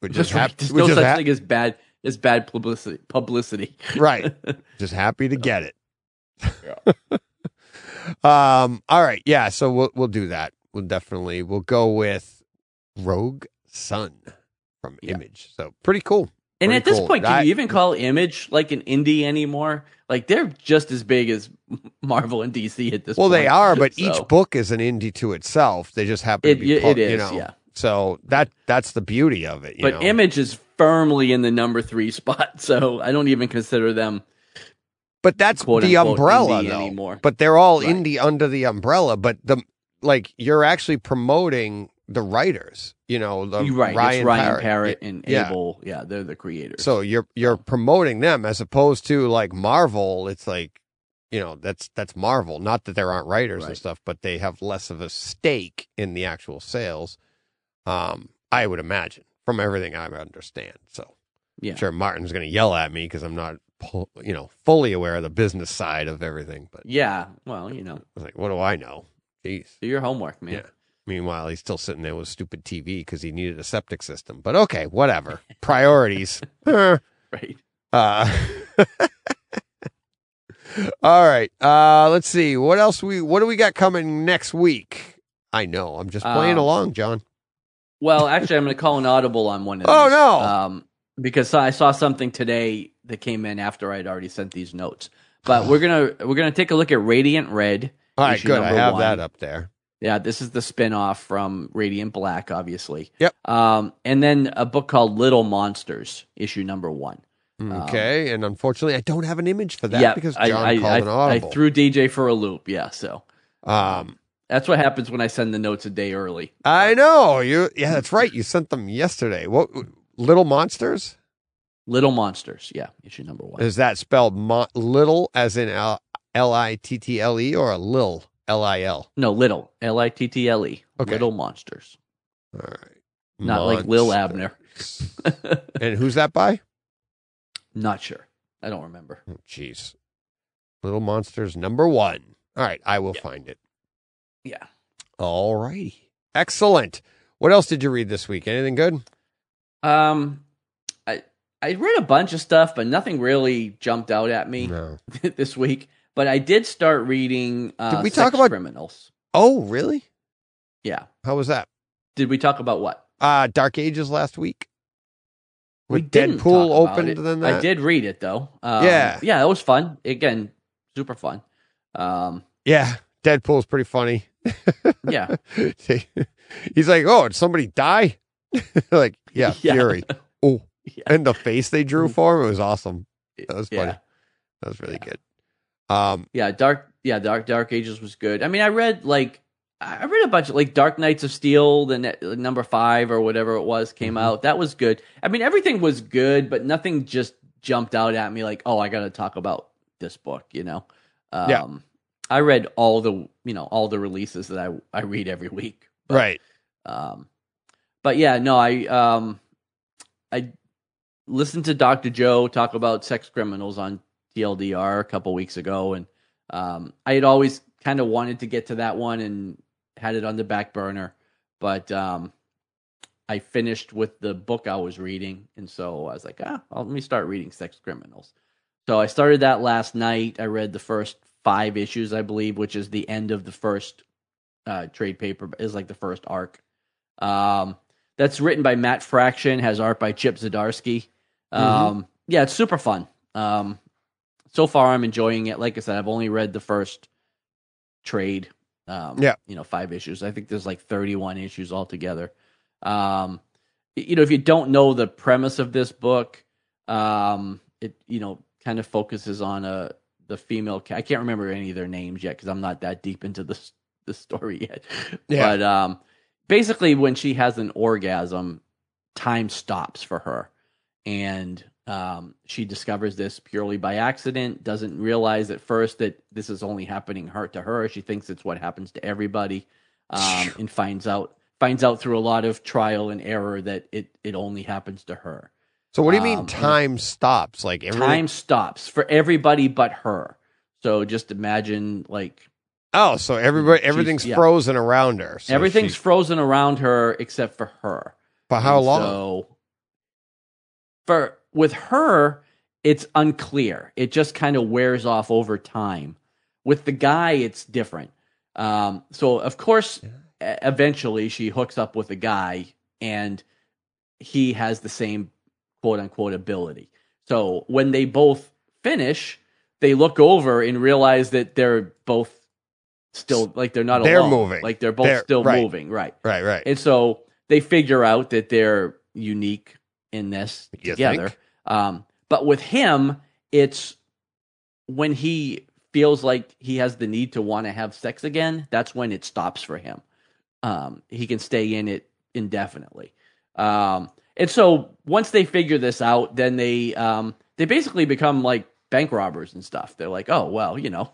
We're just, Just hap-. There's no such hap- thing as bad as bad publicity. Publicity. right. Just happy to get it. um. All right. Yeah. So we'll we'll do that. We'll definitely we'll go with Rogue Sun from Yeah. Image. So pretty cool. And Pretty at this cool. point, can I- you even call Image like an indie anymore? Like they're just as big as Marvel and DC at this point. Well, point. they are, but each book is an indie to itself. They just happen It- to be. it pu- is, you know, yeah. So that that's the beauty of it. You But know? Image is firmly in the number three spot, so I don't even consider them. But that's quote, the unquote, umbrella though. anymore. But they're all Right. indie under the umbrella. But the like you're actually promoting the writers. You know, the You're right, Ryan it's Ryan Parrott. Parrott, and Yeah. Abel. Yeah, they're the creators. So you're you're promoting them as opposed to like Marvel. It's like you know that's that's Marvel. Not that there aren't writers and stuff, but they have less of a stake in the actual sales. Um, I would imagine from everything I understand. So yeah, I'm sure Martin's going to yell at me because I'm not you know fully aware of the business side of everything. But yeah. Well, you know, I was like, what do I know? Jeez. do your homework, man. Yeah. Meanwhile, he's still sitting there with stupid TV because he needed a septic system. But okay, whatever. Priorities. Right. Uh, all right. Uh, let's see. What else we what do we got coming next week? I know. I'm just playing Um, along, John. Well, actually, I'm going to call an audible on one of these. Oh, no. Um, because I saw something today that came in after I'd already sent these notes. But we're gonna we're gonna take a look at Radiant Red. All right, good. I have one. that up there. Yeah, this is the spin-off from Radiant Black, obviously. Yep. Um, and then a book called Little Monsters, issue number one. Okay, and unfortunately, I don't have an image for that yeah, because John I, called I, an I threw DJ for a loop. Yeah, so um, that's what happens when I send the notes a day early. I know you. Yeah, that's right. You sent them yesterday. What little monsters? Little Monsters, yeah, issue number one. Is that spelled mo- little as in L L I T T L E or a lil L I L? no, Little, L I T T L E. Okay. Little Monsters, All right. not like Lil Abner. And who's that by? Not sure. I don't remember. Oh, Jeez. Little Monsters number one. All right, I will find it. Yeah. All righty. Excellent. What else did you read this week? Anything good? Um, I I read a bunch of stuff, but nothing really jumped out at me No. this week. But I did start reading. Uh, Did we talk about- criminals? Oh, really? Yeah. How was that? Did we talk about what? Uh Dark Ages last week. We With didn't Deadpool opened it. than that. I did read it though. Um, Yeah. yeah, it was fun. Again, super fun. Um, Yeah, Deadpool's pretty funny. yeah, He's like, "Oh, did somebody die?" like, yeah, Yeah. Fury. Oh, Yeah. and the face they drew for him it was awesome. That was funny. yeah, That was really good. Um, yeah. Dark, yeah, Dark Dark Ages was good. I mean, I read like I read a bunch of like Dark Knights of Steel, the number five or whatever it was came Mhm. out. That was good. I mean, everything was good, but nothing just jumped out at me like, oh, I got to talk about this book. You know? Um, Yeah. I read all the you know all the releases that I I read every week. But, right. Um, but yeah, no, I um, I listened to Dr. Joe talk about sex criminals on TLDR a couple weeks ago, and um, I had always kind of wanted to get to that one and had it on the back burner, but um, I finished with the book I was reading, and so I was like, ah, well, let me start reading Sex Criminals. So I started that last night. I read the first five issues, I believe, which is the end of the first uh, trade paper, is like the first arc. Um, that's written by Matt Fraction, has art by Chip Zdarsky. Um, Yeah, it's super fun. Um, so far, I'm enjoying it. Like I said, I've only read the first trade. Um, Yeah. you know, five issues. I think there's like 31 issues altogether. Um, you know, if you don't know the premise of this book, um, it you know kind of focuses on a the female. I can't remember any of their names yet because I'm not that deep into the the story yet. Yeah. But um, basically, when she has an orgasm, time stops for her, and um, she discovers this purely by accident. Doesn't realize at first that this is only happening her to her. She thinks it's what happens to everybody, um, and finds out finds out through a lot of trial and error that it it only happens to her. So what do you mean Um, time stops? Like everything? Time stops for everybody but her. So just imagine like Oh, so everybody everything's yeah. frozen around her. So everything's she- frozen around her except for her. for how And long? So for with her, it's unclear. It just kind of wears off over time. With the guy, it's different. Um, so of course, e- eventually she hooks up with a guy, and he has the same quote unquote ability. So when they both finish, they look over and realize that they're both still like they're not They're alone. moving. Like they're both They're- still right. moving, right? right, right. And so they figure out that they're unique in this You together. think? Um, but with him, it's when he feels like he has the need to want to have sex again, that's when it stops for him. Um, he can stay in it indefinitely. Um, and so once they figure this out, then they um, they basically become like bank robbers and stuff. They're like, oh well, you know,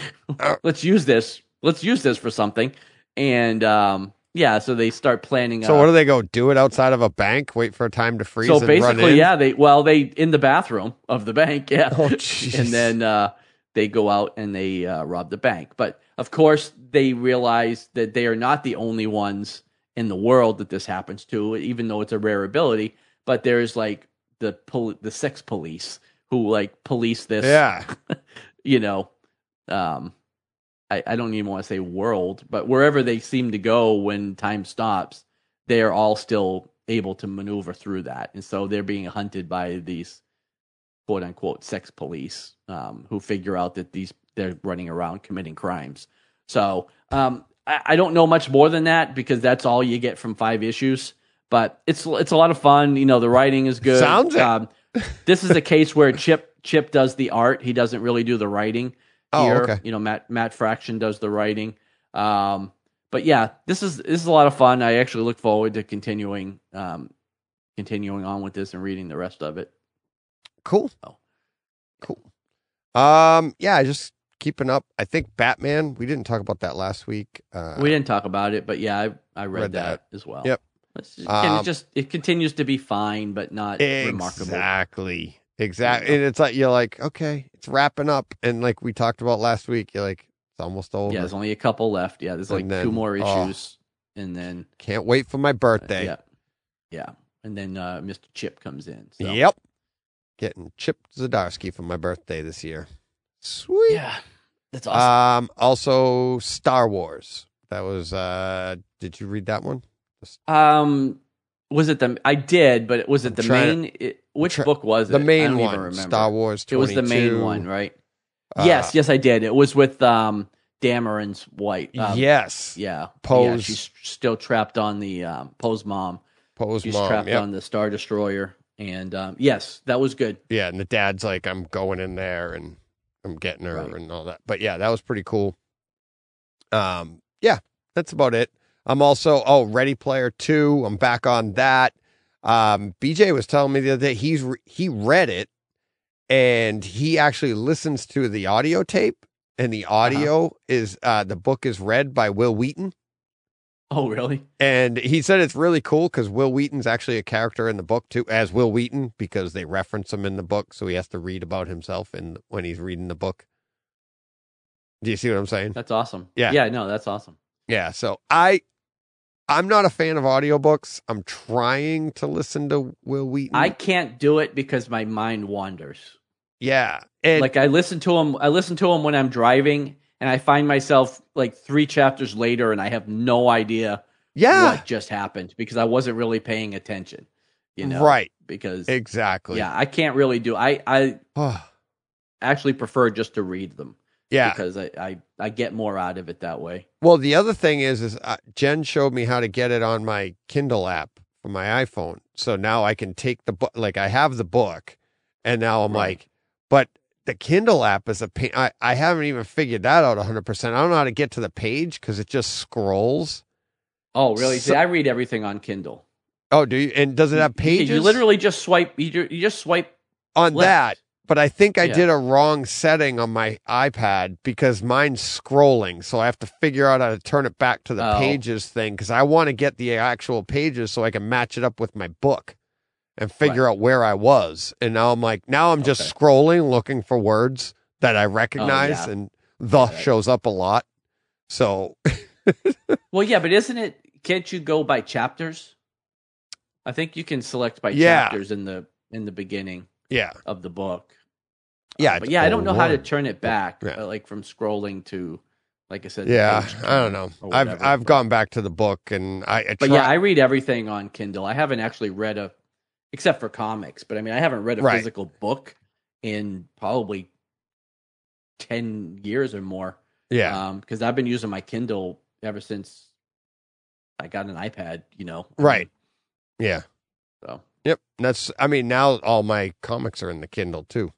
let's use this. Let's use this for something. And um, yeah, so they start planning. So uh, what do they go do it outside of a bank? Wait for a time to freeze. so and run basically, yeah, they well they in the bathroom of the bank, yeah, Oh, and then uh, they go out and they uh, rob the bank. But of course, they realize that they are not the only ones in the world that this happens to, even though it's a rare ability. But there's like the pol- the sex police who like police this, Yeah. you know, um, I, I don't even want to say world, but wherever they seem to go when time stops, they are all still able to maneuver through that. And so they're being hunted by these quote unquote sex police um, who figure out that these they're running around committing crimes. So um, I, I don't know much more than that because that's all you get from five issues. But it's it's a lot of fun. You know, the writing is good. Sounds. Um, this is a case where Chip Chip does the art. He doesn't really do the writing. Oh, Here, okay. you know, Matt Matt Fraction does the writing. Um, but yeah, this is this is a lot of fun. I actually look forward to continuing um, continuing on with this and reading the rest of it. Cool. Oh. Cool. Um, yeah, just keeping up. I think Batman. We didn't talk about that last week. Uh, we didn't talk about it, but yeah, I I read, read that, as well. Yep. It Um, just it continues to be fine, but not remarkable. exactly. Exactly. And it's like you're like, okay, it's wrapping up, and like we talked about last week, you're like, it's almost over. Yeah, there's only a couple left. Yeah, there's like then- two more oh. issues, and then Can't wait for my uh, birthday. yeah, yeah, and then uh, Mr. Chip comes in. So. Yep. getting Chip Zdarsky for my birthday this year. Sweet. Yeah, that's awesome. Um, also Star Wars. That was. uh Did you read that one? um, was it the? I did, but was it I'm the main? it, which book was it? The I main don't one, Even remember. Star Wars. 22. It was the main one, right? Uh, yes, yes, I did. It was with um Dameron's White. Um, yes. Yeah. Pose. Yeah, she's still trapped on the um, Poe's mom. Pose She's mom. trapped yep. on the Star Destroyer. And um, yes, that was good. Yeah, and the dad's like, I'm going in there and I'm getting her Right. and all that. But yeah, that was pretty cool. Um, yeah, that's about it. I'm also oh, Ready Player Two. I'm back on that. Um, BJ was telling me the other day he's re- he read it and he actually listens to the audio tape, and the audio is uh the book is read by Wil Wheaton. Oh, really? And he said it's really cool because Wil Wheaton's actually a character in the book too, as Wil Wheaton, because they reference him in the book, so he has to read about himself in when he's reading the book. Do you see what I'm saying? That's awesome. Yeah. Yeah, no, that's awesome. Yeah. So I, I'm not a fan of audiobooks. I'm trying to listen to Wil Wheaton. I can't do it because my mind wanders. yeah, and like I listen to him I listen to him when I'm driving and I find myself like 3 chapters later and I have no idea yeah, what just happened because I wasn't really paying attention. You know. right, Because exactly. yeah, I can't really do I I actually prefer just to read them yeah. because I, I I get more out of it that way. Well, the other thing is, is uh, Jen showed me how to get it on my Kindle app for my iPhone. So now I can take the book, like I have the book, and now I'm Right. like, but the Kindle app is a pain. I, I haven't even figured that out 100%. I don't know how to get to the page because it just scrolls. Oh, really? So- See, I read everything on Kindle. Oh, do you? And does it have pages? You literally just swipe you, you just swipe on left. that. But I think I Yeah. did a wrong setting on my iPad because mine's scrolling. So I have to figure out how to turn it back to the Oh. pages thing because I want to get the actual pages so I can match it up with my book and figure out where I was. And now I'm like, now I'm just Okay. scrolling looking for words that I oh, recognize yeah. and the Right. shows up a lot. So Well, yeah, but isn't it? Can't you go by chapters? I think you can select by Yeah. chapters in the in the beginning yeah, of the book. Yeah. Uh, but yeah, I don't know how to turn it back, Yeah. uh, like from scrolling to, like I said. Yeah, I don't know. I've I've but- gone back to the book and I, I But yeah, I read everything on Kindle. I haven't actually read a, except for comics. But I mean, I haven't read a Right. physical book in probably ten years or more. yeah. because I've been using my Kindle ever since I got an iPad. You know, Right. Yeah. So Yep. That's I mean now all my comics are in the Kindle too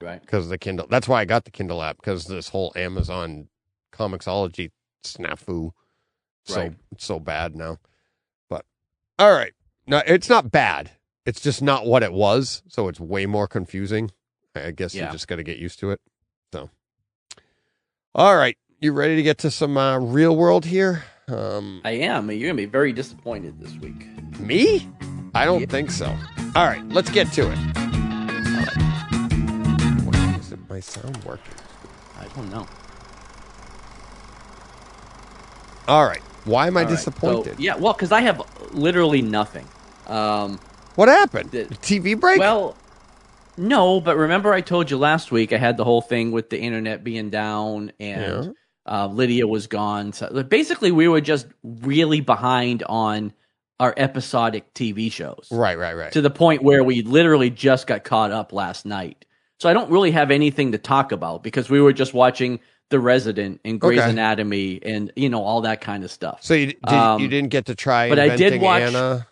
right. because of the Kindle. That's why I got the Kindle app because this whole Amazon Comixology snafu so it's so bad now. But all right. No, it's not bad. It's just not what it was, so it's way more confusing. I guess you just got to get used to it. So All right. You ready to get to some uh, real world here? Um I am. You're gonna be very disappointed this week. Me? I don't Yeah. think so. All right, let's get to it. My sound working? I don't know. All right. Why am I All right, disappointed? So, yeah, well, because I have literally nothing. Um, What happened? The- TV break? well, no, but remember I told you last week I had the whole thing with the internet being down and Yeah. uh, Lydia was gone. So basically, we were just really behind on our episodic TV shows. right, right, right. to the point where we literally just got caught up last night. So I don't really have anything to talk about because we were just watching The Resident and Grey's Okay. Anatomy and you know all that kind of stuff. so you did, Um, you didn't get to try but I did watch- Anna?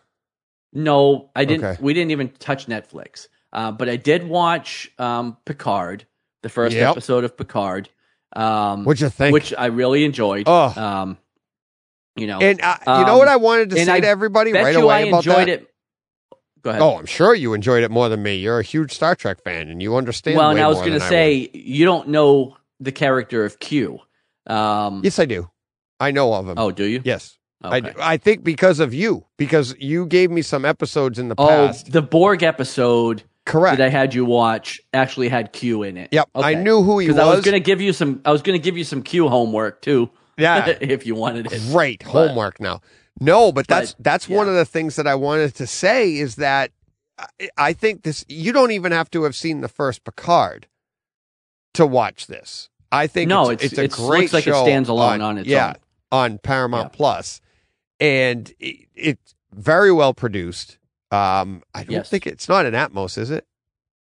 No, I didn't. Okay. We didn't even touch Netflix. Uh, but I did watch um, Picard, the first Yep. episode of Picard, um, What'd you think? which I really enjoyed. Oh. Um, you know, and uh, you know um, what I wanted to say I to everybody right away I about enjoyed that? it. Go ahead. Oh, I'm sure you enjoyed it more than me. You're a huge Star Trek fan, and you understand. well, and I was going to say you don't know the character of Q. Um, yes, I do. I know of him. Oh, do you? yes. I, Okay. do. I think because of you, because you gave me some episodes in the past. Oh, past. the Borg episode Correct. that I had you watch actually had Q in it. Yep, I knew who he was. I was going to give you some. I was going to give you some Q homework too, yeah, if you wanted it. great homework now. No, but that's But, that's one of the things that I wanted to say is that I- think this. You don't even have to have seen the first Picard to watch this. I think No, it's, it's- a it's- great looks like it show stands alone on its yeah, own. on Paramount Yeah. Plus, and it, it's very well produced. Um, I don't Yes. think it's not an Atmos, is it?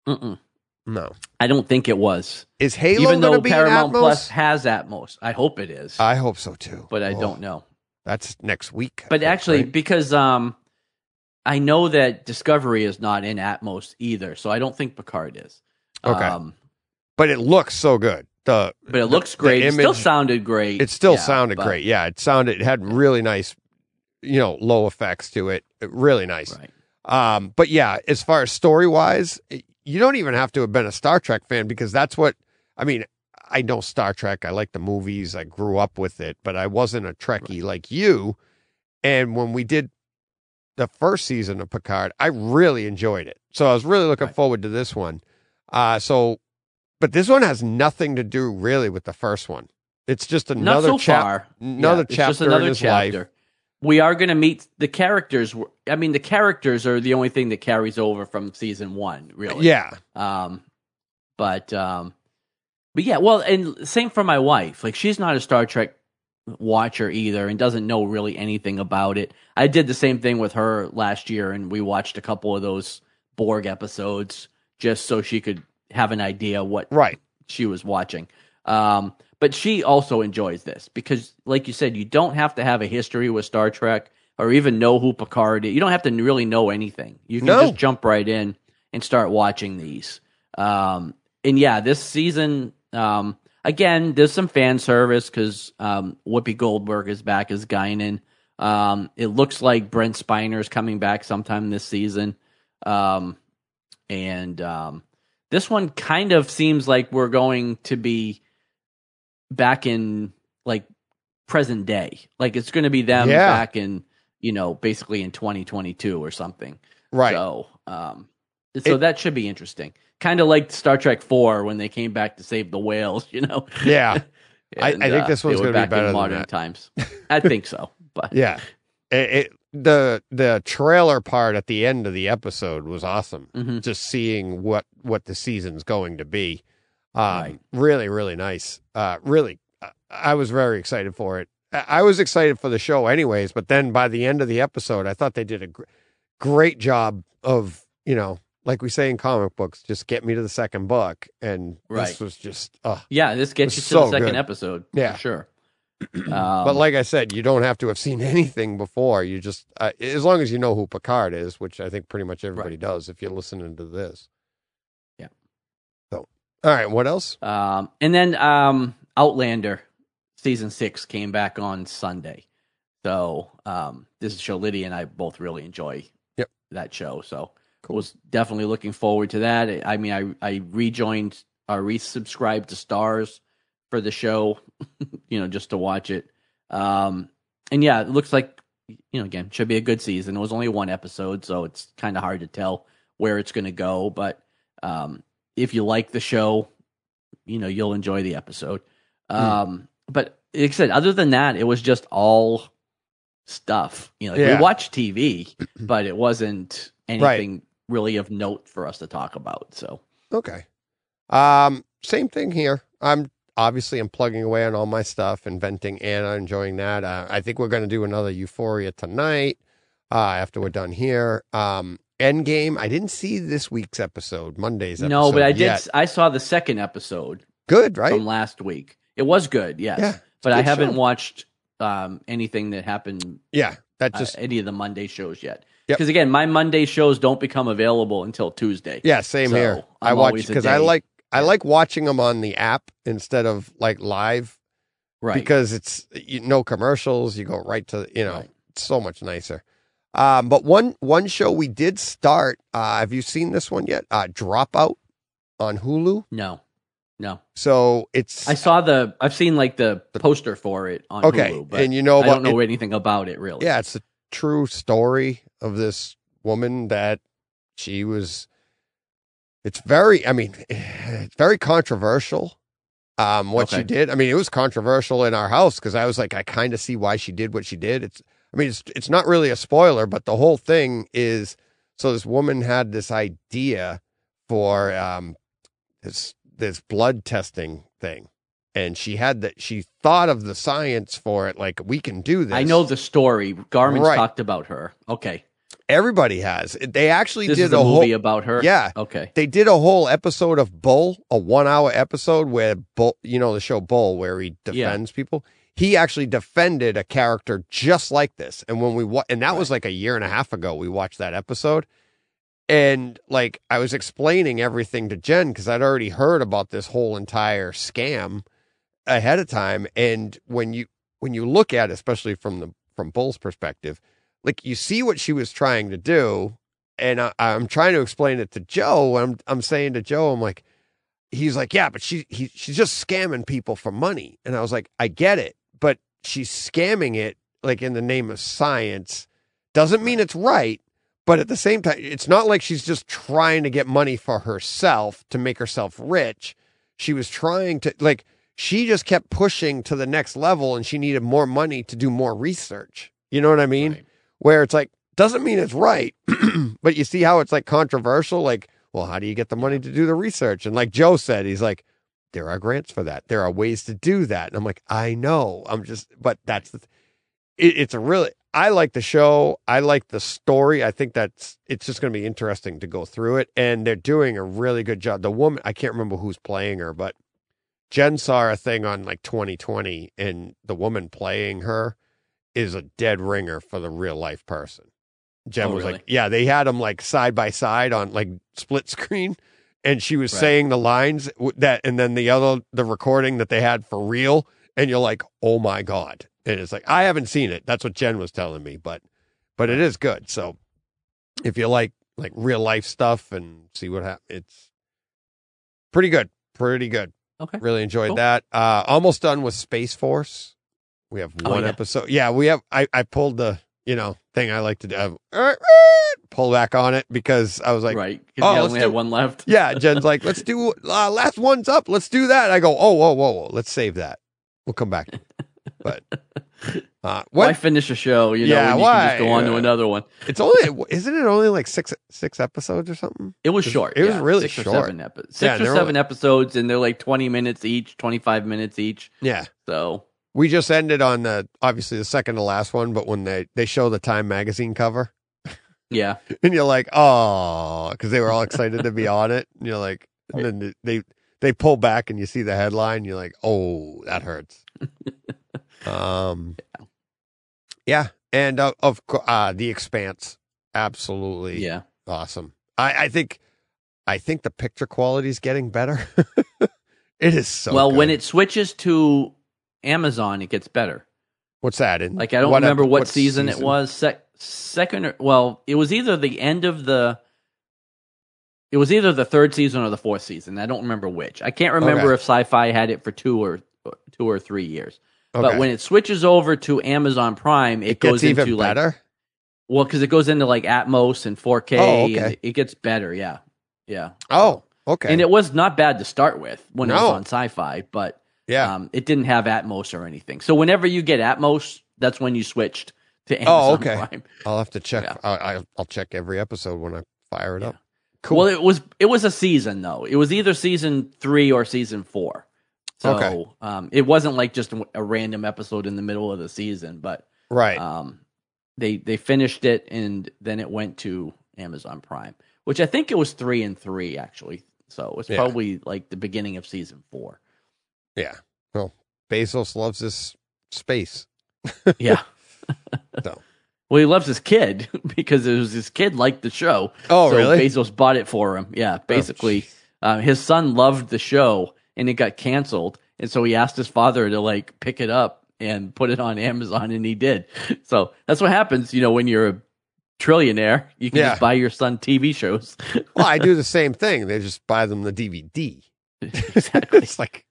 Mm-mm. No. I don't think it was. Is Halo Even though be Paramount? Plus has Atmos, I hope it is, I hope so too. but I Oh, don't know. That's next week. But think, actually, right? because um, I know that Discovery is not in Atmos either, so I don't think Picard is. Okay. Um, but it looks so good. The but it the- looks great. It still sounded great. It still Yeah, sounded but- great. Yeah, it sounded. It had really nice, you know, low effects to it. Really nice. Right. Um, but yeah, as far as story wise, you don't even have to have been a Star Trek fan because that's what I mean. I know Star Trek. I like the movies. I grew up with it, but I wasn't a Trekkie like you. And when we did the first season of Picard, I really enjoyed it. So I was really looking Right. forward to this one. Uh, so, but this one has nothing to do really with the first one. It's just Not another so chap- far. another Yeah, chapter just another in his chapter. life. We are going to meet the characters. I mean, the characters are the only thing that carries over from season one, really. Yeah, Um, but um, but yeah, well, and same for my wife. Like she's not a Star Trek watcher either, and doesn't know really anything about it. I did the same thing with her last year, and we watched a couple of those Borg episodes just so she could have an idea what right. she was watching. Um, but she also enjoys this because, like you said, you don't have to have a history with Star Trek or even know who Picard is. You don't have to really know anything. You can No. just jump right in and start watching these. Um, and yeah, this season, um, again, there's some fan service because um, Whoopi Goldberg is back as Guinan. Um, it looks like Brent Spiner is coming back sometime this season. Um, and um, this one kind of seems like we're going to be back in like present day. Like it's going to be them Yeah. back in, you know, basically in 2022 or something. Right. So, um, so It- that should be interesting. Kind of like Star Trek 4 when they came back to save the whales, you know? Yeah. I- I And, think this they one's were gonna be better in than modern times. I think so. But Yeah. It, it, the the trailer part at the end of the episode was awesome. Mhm. Just seeing what what the season's going to be. Um, Right. really really nice. Uh really I- I was very excited for it. I I was excited for the show anyways, but then by the end of the episode, I thought they did a gr- great job of, you know, like we say in comic books, just get me to the second book and this was just uh yeah, this gets you to the second good. episode. Yeah. For sure. but Um, like I said, you don't have to have seen anything before. You just, uh, as long as you know who Picard is, which I think pretty much everybody does if you're listening to this. Yeah. So, all right, what else? Um, and then um, Outlander season six came back on Sunday. So um, this is show Lydia and I both really enjoy. Yep. that show. So Cool. was definitely looking forward to that. I mean, I I rejoined or resubscribed to Starz for the show, you know, just to watch it. Um, and yeah, it looks like you know again should be a good season. It was only one episode, so it's kind of hard to tell where it's going to go. But um, if you like the show, you know you'll enjoy the episode. Um, But like I said, other than that, it was just all stuff. You know, like Yeah. we watched TV, but it wasn't anything really of note for us to talk about. So Okay. Um, same thing here. I'm obviously I'm plugging away on all my stuff, inventing Anna, enjoying that. Uh, I think we're going to do another Euphoria tonight uh, after we're done here. Um, Endgame. I didn't see this week's episode, Monday's episode. no, but I did. yet. I saw the second episode Good, right? from last week. It was good, yes. Yeah, but I haven't show. watched um, anything that happened yeah, that uh, just any of the Monday shows yet. Yep. Because again, my Monday shows don't become available until Tuesday. Yeah, same So, here. i I'm watch always because I like I like watching them on the app instead of like live Right. because it's you, no commercials. You go right to you know Right. it's so much nicer. Um, but one one show we did start. Uh, have you seen this one yet? Uh, Dropout on Hulu. no, no. So it's I saw the. I've seen like the poster for it on okay, Hulu, but and you know I don't know it- anything about it really. Yeah, it's a true story of this woman that she was. It's very, I mean, it's very controversial. Um, what she did. I mean, it was controversial in our house because I was like, I kind of see why she did what she did. It's, I mean, it's it's not really a spoiler, but the whole thing is So this woman had this idea for um, this this blood testing thing, and she had that. She thought of the science for it. Like we can do this. I know the story. Garmin's Right. talked about her. Okay. Everybody has. They actually This did a a whole. movie about her. Yeah. Okay. They did a whole episode of Bull, a one hour episode where Bull, you know, the show Bull, where he defends people. He actually defended a character just like this. And when we, wa- and that was like a year and a half ago, we watched that episode. And like, I was explaining everything to Jen because I'd already heard about this whole entire scam ahead of time. And when you, when you look at it, especially from the, from Bull's perspective, like you see what she was trying to do and I, I'm trying to explain it to Joe. And I'm I'm saying to Joe, I'm like, he's like, yeah, but she he, she's just scamming people for money. And I was like, I get it, but she's scamming it like in the name of science. Doesn't mean it's right, but at the same time, it's not like she's just trying to get money for herself to make herself rich. She was trying to like she just kept pushing to the next level, and she needed more money to do more research. You know what I mean? Right. Where it's like doesn't mean it's right but you see how it's like controversial like well how do you get the money to do the research? And like joe said he's like there are grants for that. There are ways to do that. And i'm like i know. I'm just but that's th- it, it's a really i like the show. I like the story. I think that's it's just going to be interesting to go through it. And they're doing a really good job. The woman i can't remember who's playing her but jen saw a thing on like 2020 and the woman playing her is a dead ringer for the real life person. Jen Oh, was really? like, yeah, they had them like side by side on like split screen, and she was Right. saying the lines that, and then the other the recording that they had for real, and you're like, oh my god, and it's like I haven't seen it. That's what Jen was telling me, but but it is good. So if you like like real life stuff and see what happens, it's pretty good, pretty good. Okay. Really enjoyed Cool. that. Uh, almost done with Space Force. We have Oh, one yeah. episode. Yeah, we have. I I pulled the you know thing I like to do. uh, pull back on it because I was like, right? oh, you only do- had one left. yeah. Jen's like, let's do uh, last one's up. Let's do that. I go, oh, whoa, whoa, whoa. Let's save that. We'll come back. But uh, Why what? finish a show? You know, Yeah, you can just why? go on to another one. It's only isn't it only like six six episodes or something? It was short. it was yeah, really six short. Or seven epi- six Yeah, or seven episodes, and they're like twenty minutes each, twenty five minutes each. Yeah. So We just ended on the obviously the second to last one, but when they they show the Time magazine cover, yeah, and you're like, oh, because they were all excited to be on it. And you're like, and then they they pull back and you see the headline. You're like, oh, that hurts. um, yeah, and uh, of course, uh, the Expanse, absolutely, yeah. awesome. I I think I think the picture quality is getting better. it is so. well, when it switches to Amazon, it gets better. what's that in? Like I don't what remember what, what season, it was. Sec- second, or, well, it was either the end of the. It was either the third season or the fourth season. I don't remember which. I can't remember Okay. if Sci-Fi had it for two or two or three years. Okay. But when it switches over to Amazon Prime, it, it goes gets even into like better. well, because it goes into like Atmos and 4K. Oh, okay. and it gets better. Yeah, yeah. Oh, okay. And it was not bad to start with when it was on Sci-Fi, but yeah. um, it didn't have Atmos or anything. So whenever you get Atmos, that's when you switched to Amazon Oh, okay. Prime. I'll have to check. Yeah. I, I, I'll check every episode when I fire it Yeah. up. Cool. Well, it was it was a season though. It was either season three or season four. So Okay. um, it wasn't like just a, a random episode in the middle of the season, but right. um, they they finished it and then it went to Amazon Prime, which I think it was three and three actually. So it was Yeah. probably like the beginning of season four. Yeah. Well, Bezos loves this space. Yeah. So. Well, he loves his kid because it was his kid liked the show. Oh, so really? Bezos bought it for him. Yeah, basically, uh, his son loved the show and it got canceled, and so he asked his father to like pick it up and put it on Amazon, and he did. So that's what happens, you know, when you're a trillionaire, you can Yeah. just buy your son TV shows. well, I do the same thing. They just buy them the DVD. exactly. it's like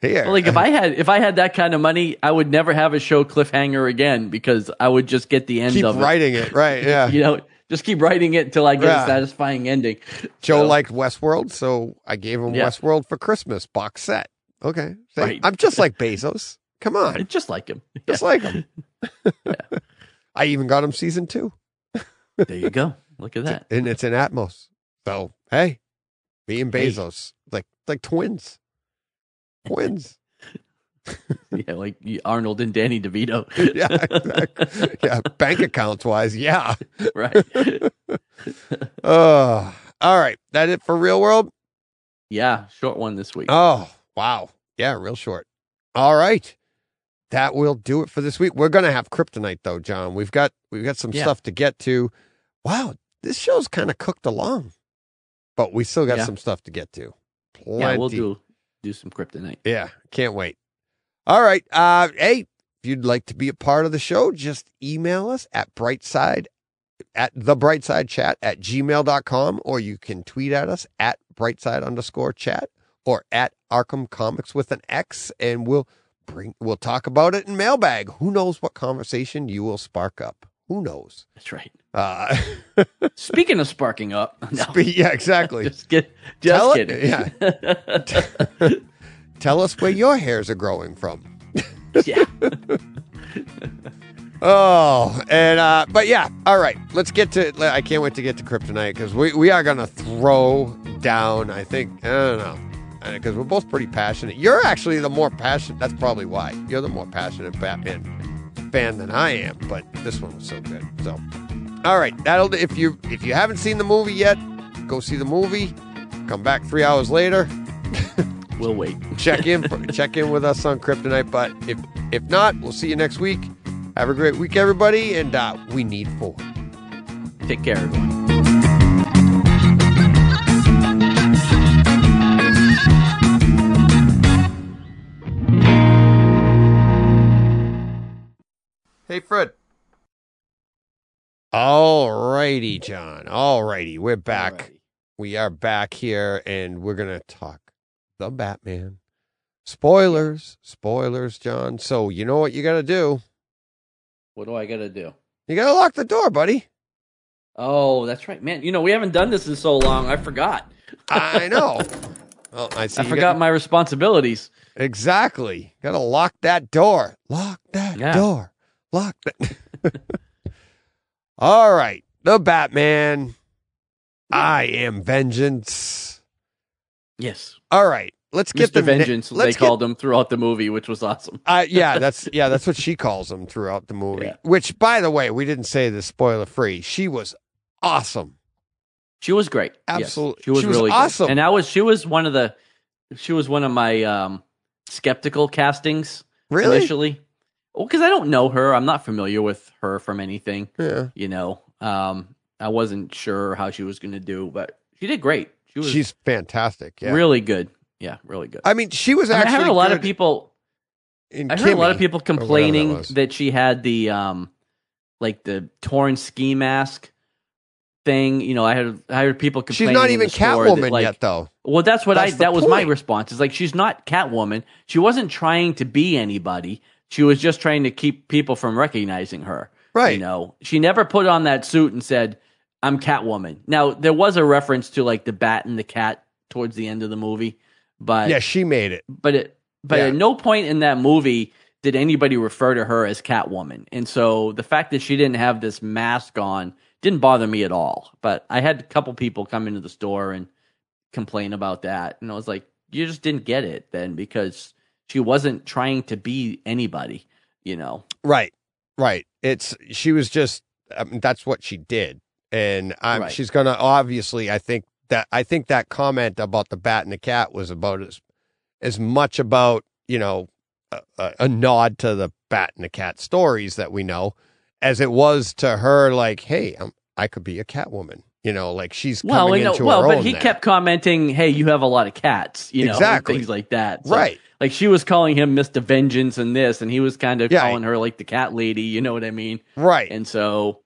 here. Well, like if I had if I had that kind of money, I would never have a show cliffhanger again because I would just get the end keep of it. writing it, right? Yeah. You know, just keep writing it until I get Yeah. a satisfying ending. Joe So- liked Westworld, so I gave him Yeah. Westworld for Christmas box set. Okay? Right. I'm just like Bezos. Come on, just like him. just like him. I even got him season two. There you go. look at that. and it's in Atmos. So hey, me and Hey. Bezos like like twins, twins. yeah, like Arnold and Danny DeVito. yeah, exactly. yeah. Bank accounts wise, yeah. right. Oh, all right. That it for real world. Yeah, short one this week. Oh, wow. Yeah, real short. All right. That will do it for this week. We're gonna have kryptonite though, John. We've got we've got some Yeah. stuff to get to. Wow, this show's kind of cooked along. But we still got Yeah. some stuff to get to. Plenty. yeah, we'll do do some kryptonite. Yeah, can't wait. All right. Uh hey, if you'd like to be a part of the show, just email us at brightside at the brightside chat at gmail.com or you can tweet at us at brightside underscore chat or at Arkham Comics with an X and we'll bring we'll talk about it in mailbag. Who knows what conversation you will spark up? Who knows? That's right. Uh Speaking of sparking up, no, yeah, exactly. just get just Tell it- kidding. yeah. Tell us where your hairs are growing from. yeah. Oh, and uh but yeah, all right. Let's get to I can't wait to get to kryptonite because we, we are gonna throw down, I think I don't know. Because we're both pretty passionate. You're actually the more passionate that's probably why. You're the more passionate Batman fan than I am, but this one was so good. So all right, that'll if you if you haven't seen the movie yet, go see the movie. Come back three hours later. We'll wait. check in for, check in with us on kryptonite but if if not we'll see you next week have a great week everybody and uh, we need four Take care, everyone. Hey fred all righty john all righty we're back Alrighty. we are back here and we're gonna talk the batman spoilers spoilers john so you know what you gotta do What do I got to do? you gotta lock the door buddy Oh, that's right, man. You know, we haven't done this in so long. I forgot. i know well, i see I forgot got- my responsibilities. Exactly. Gotta lock that door. Lock that Yeah. door. Lock that. All right. The Batman. I am vengeance. Yes, All right. Let's get Mr. the Vengeance. let's they called him throughout the movie, which was awesome. Uh, yeah, that's yeah, that's what she calls him throughout the movie. Yeah. Which, by the way, we didn't say this spoiler free. She was awesome. She was great. Yes, she was she was really good. awesome. And I was. She was one of the. She was one of my um, skeptical castings Really? initially. Well, because I don't know her. I'm not familiar with her from anything. Yeah. You know, um, I wasn't sure how she was going to do, but she did great. She was She's fantastic. Yeah. really good. Yeah, really good. I mean, she was I, mean, I actually. heard a lot of people. I heard a lot of people whatever that complaining that, she had the um, like the torn ski mask thing. You know, I heard I heard people complaining. She's not even that, Catwoman like, yet, though. Well, that's what That's I. That was my response. Is like she's not Catwoman. She wasn't trying to be anybody. She was just trying to keep people from recognizing her. Right. You know, she never put on that suit and said, "I'm Catwoman." Now there was a reference to like the bat and the cat towards the end of the movie, but yeah, she made it. but it, but Yeah. at no point in that movie did anybody refer to her as Catwoman. And so the fact that she didn't have this mask on didn't bother me at all. But I had a couple people come into the store and complain about that, and I was like, you just didn't get it then because she wasn't trying to be anybody, you know. Right, right. It's she was just I mean, that's what she did, and I'm, Right. she's gonna obviously. I think that I think that comment about the bat and the cat was about as as much about you know a, a, a nod to the bat and the cat stories that we know as it was to her like, hey, i I could be a Catwoman. You know, like she's Well, coming and, into well, her but own he there. kept commenting, "Hey, you have a lot of cats," you know, Exactly. things like that. So, right. Like she was calling him Mister Vengeance and this, and he was kind of Yeah. calling her like the cat lady. You know what I mean? Right. And so,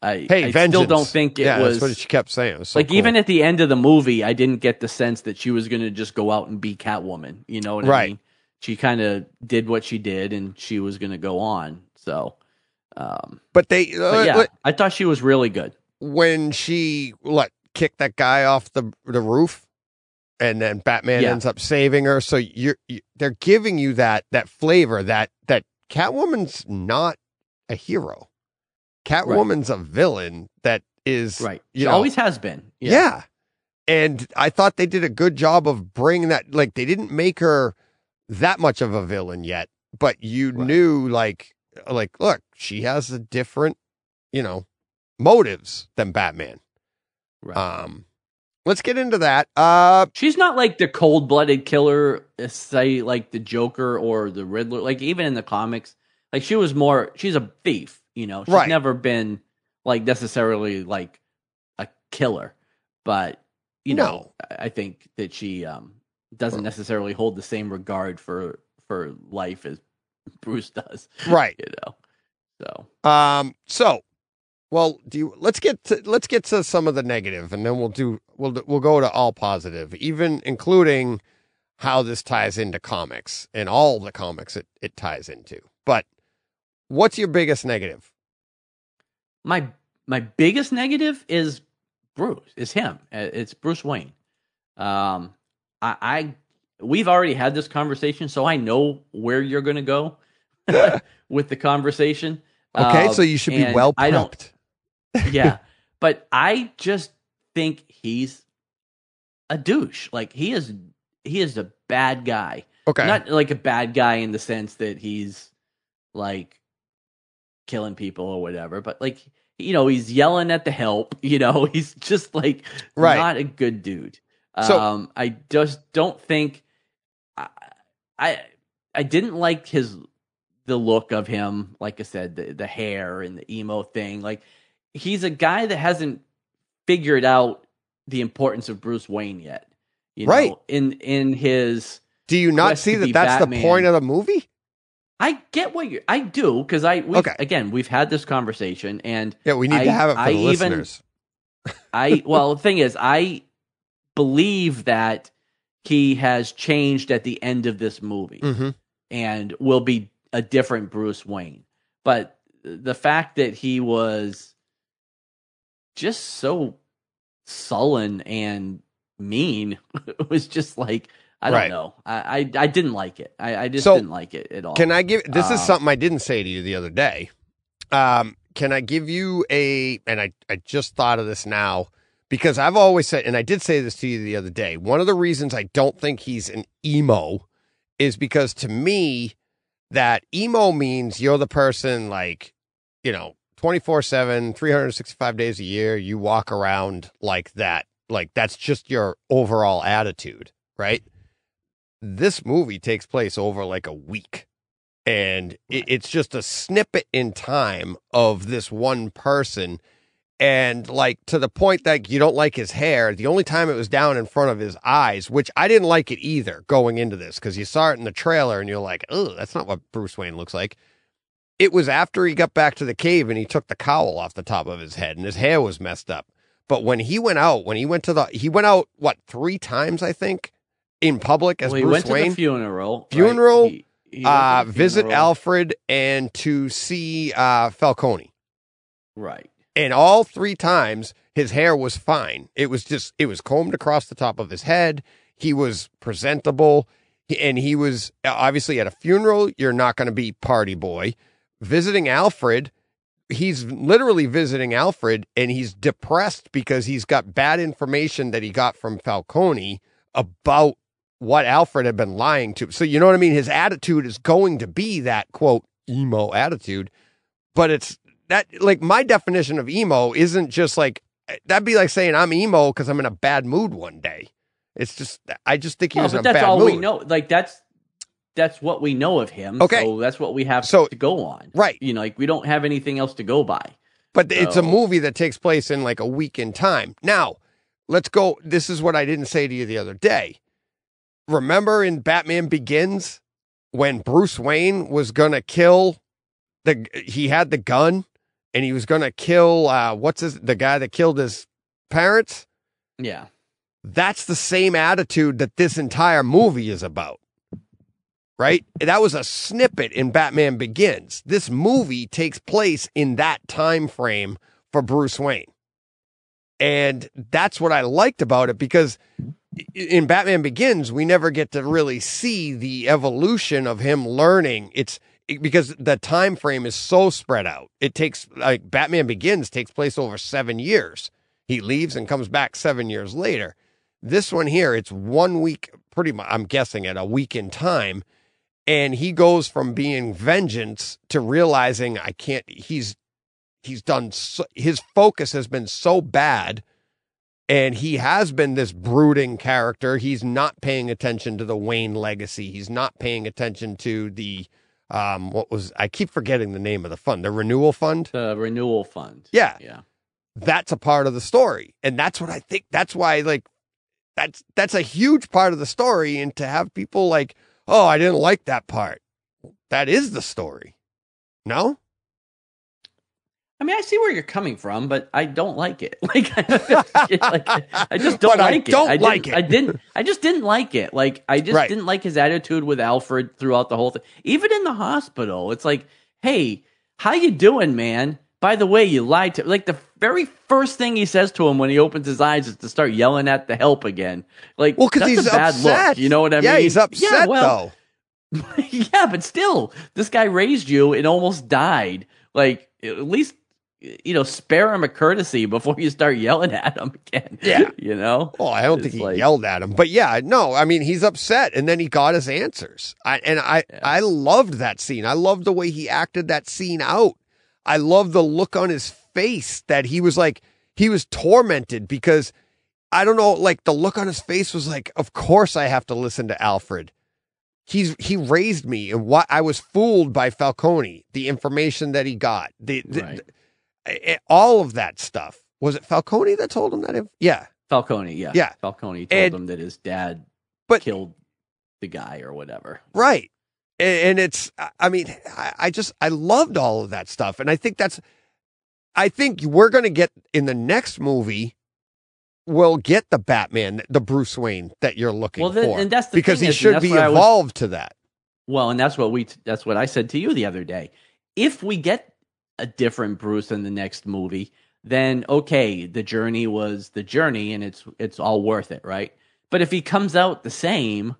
I, hey, I vengeance. still don't think it yeah, was that's what she kept saying. So like cool. even at the end of the movie, I didn't get the sense that she was going to just go out and be Catwoman. You know what I Right. mean? She kind of did what she did, and she was going to go on. So, um, but they uh, but yeah, let- I thought she was really good. when she what kicked that guy off the the roof and then batman Yeah. ends up saving her so you're you, they're giving you that that flavor that that catwoman's not a hero catwoman's a villain that Is Right. You She know, always has been. yeah. And I thought they did a good job of bringing that. Like they didn't make her that much of a villain yet, but you Right. knew like like look, she has a different, you know, motives than Batman. Right. Um, let's get into that. Uh, She's not like the cold blooded killer, uh, say like the Joker or the Riddler. Like even in the comics, like she was more. She's a thief. You know, she's Right. never been like necessarily like a killer, but you know, I I think that she um doesn't necessarily hold the same regard for for life as Bruce does. right. You know, so Um, so, well, do you let's get to let's get to some of the negative, and then we'll do we'll we'll go to all positive, even including how this ties into comics and all the comics it it ties into. But what's your biggest negative? my my biggest negative is Bruce. Is him. Uh, It's Bruce Wayne. Um, I, I we've already had this conversation, so I know where you're going to go with the conversation. Okay, Uh, so you should be well prepped. Yeah, but I just think he's a douche. Like he is. He is a bad guy. Okay, Not like a bad guy in the sense that he's like killing people or whatever, but like you know, he's yelling at the help, you know, he's just like Right. not a good dude. So- um I just don't think I, I I didn't like his the look of him, like I said, the the hair and the emo thing. Like he's a guy that hasn't figured out the importance of Bruce Wayne yet. You Right. know, in in his do you not see that that's the point of the movie? I get what you I do because I we've, Okay. again we've had this conversation and Yeah, we need I- to have it for I the even- listeners. I well the thing is I believe that he has changed at the end of this movie hmm and will be a different Bruce Wayne. But the fact that he was just so sullen and mean it was just like I don't Right. know. I, I I didn't like it. I, I just So, didn't like it at all. Can I give this is Uh, something I didn't say to you the other day. Um, can I give you a and I, I just thought of this now because I've always said and I did say this to you the other day. One of the reasons I don't think he's an emo is because to me that emo means you're the person like, you know, 24/7, 365 days a year, you walk around like that. Like that's just your overall attitude, right? This movie takes place over like a week and it, it's just a snippet in time of this one person and like to the point that you don't like his hair the only time it was down in front of his eyes which i didn't like it either going into this because you saw it in the trailer and you're like oh that's not what bruce wayne looks like it was after he got back to the cave and he took the cowl off the top of his head and his hair was messed up but when he went out when he went to the he went out what three times i think in public as well, he bruce went wayne to the funeral. right? Funeral, He- he uh, the visit. Alfred and to see uh, Falcone. Right. And all three times, his hair was fine. It was just, it was combed across the top of his head. He was presentable. And he was obviously at a funeral, you're not going to be party boy. Visiting Alfred, he's literally visiting Alfred and he's depressed because he's got bad information that he got from Falcone about what Alfred had been lying to. So you know what I mean? His attitude is going to be that quote emo attitude, but it's that like my definition of emo isn't just like that'd be like saying I'm emo because I'm in a bad mood one day. It's just I just think he No, was in but a that's all we know. Like that's that's what we know of him. Okay. So that's what we have So- to go on. Right. You know, like we don't have anything else to go by. But it's a movie that takes place in like a week in time. Now, let's go. This is what I didn't say to you the other day. Remember in Batman Begins when Bruce Wayne was going to kill the he had the gun and he was going to kill uh what's his the guy that killed his parents? Yeah. That's the same attitude that this entire movie is about. Right? That was a snippet in Batman Begins. This movie takes place in that time frame for Bruce Wayne. And that's what I liked about it because in Batman Begins, we never get to really see the evolution of him learning. It's because the time frame is so spread out. It takes like Batman Begins takes place over 7 years. He leaves and comes back 7 years later. This one here, it's one week pretty much I'm guessing at a week in time and he goes from being vengeance to realizing I can't he's he's done so, his focus has been so bad and he has been this brooding character he's not paying attention to the wayne legacy he's not paying attention to the um what was i keep forgetting the name of the fund the renewal fund The renewal fund. Yeah. Yeah. that's a part of the story and that's what i think that's why like that's that's a huge part of the story and to have people like oh i didn't like that part that is the story no I mean, I see where you're coming from, but I don't like it. Like, like I just don't But I like it. don't didn't- like it. I didn't. I just didn't like it. Like, I just Right. didn't like his attitude with Alfred throughout the whole thing. Even in the hospital, it's like, "Hey, how you doing, man? By the way, you lied to." Like the very first thing he says to him when he opens his eyes is to start yelling at the help again. Like, well because he's a bad upset look. You know what I mean? yeah mean? he's upset Yeah, well, though yeah, but still, this guy raised you and almost died. Like, at least, you know, spare him a courtesy before you start yelling at him again. Yeah. You know? Well, I don't It's think he like- yelled at him, but yeah, no, I mean he's upset, and then he got his answers. I and I Yeah. I loved that scene. I loved the way he acted that scene out. I love the look on his face that he was like he was tormented because I don't know, like the look on his face was like, of course I have to listen to Alfred. He's he raised me, and what I was fooled by Falcone, the information that he got, the, the- Right. the- eh, eh, all of that stuff. Was it Falcone that told him that? inf- Yeah, Falcone, yeah. Yeah. Falcone told And- him that his dad But- killed the guy or whatever. Right. And, it's, I- mean, I, just, I loved all of that stuff. And I think that's, I think we're going to get in the next movie, we'll get the Batman, the Bruce Wayne that you're looking Well, then, for. and that's the because he is, should be I was- evolved to that. Well, and that's what we that's what I said to you the other day. If we get a different Bruce in the next movie, then okay, the journey was the journey and it's it's all worth it, right? But if he comes out the same,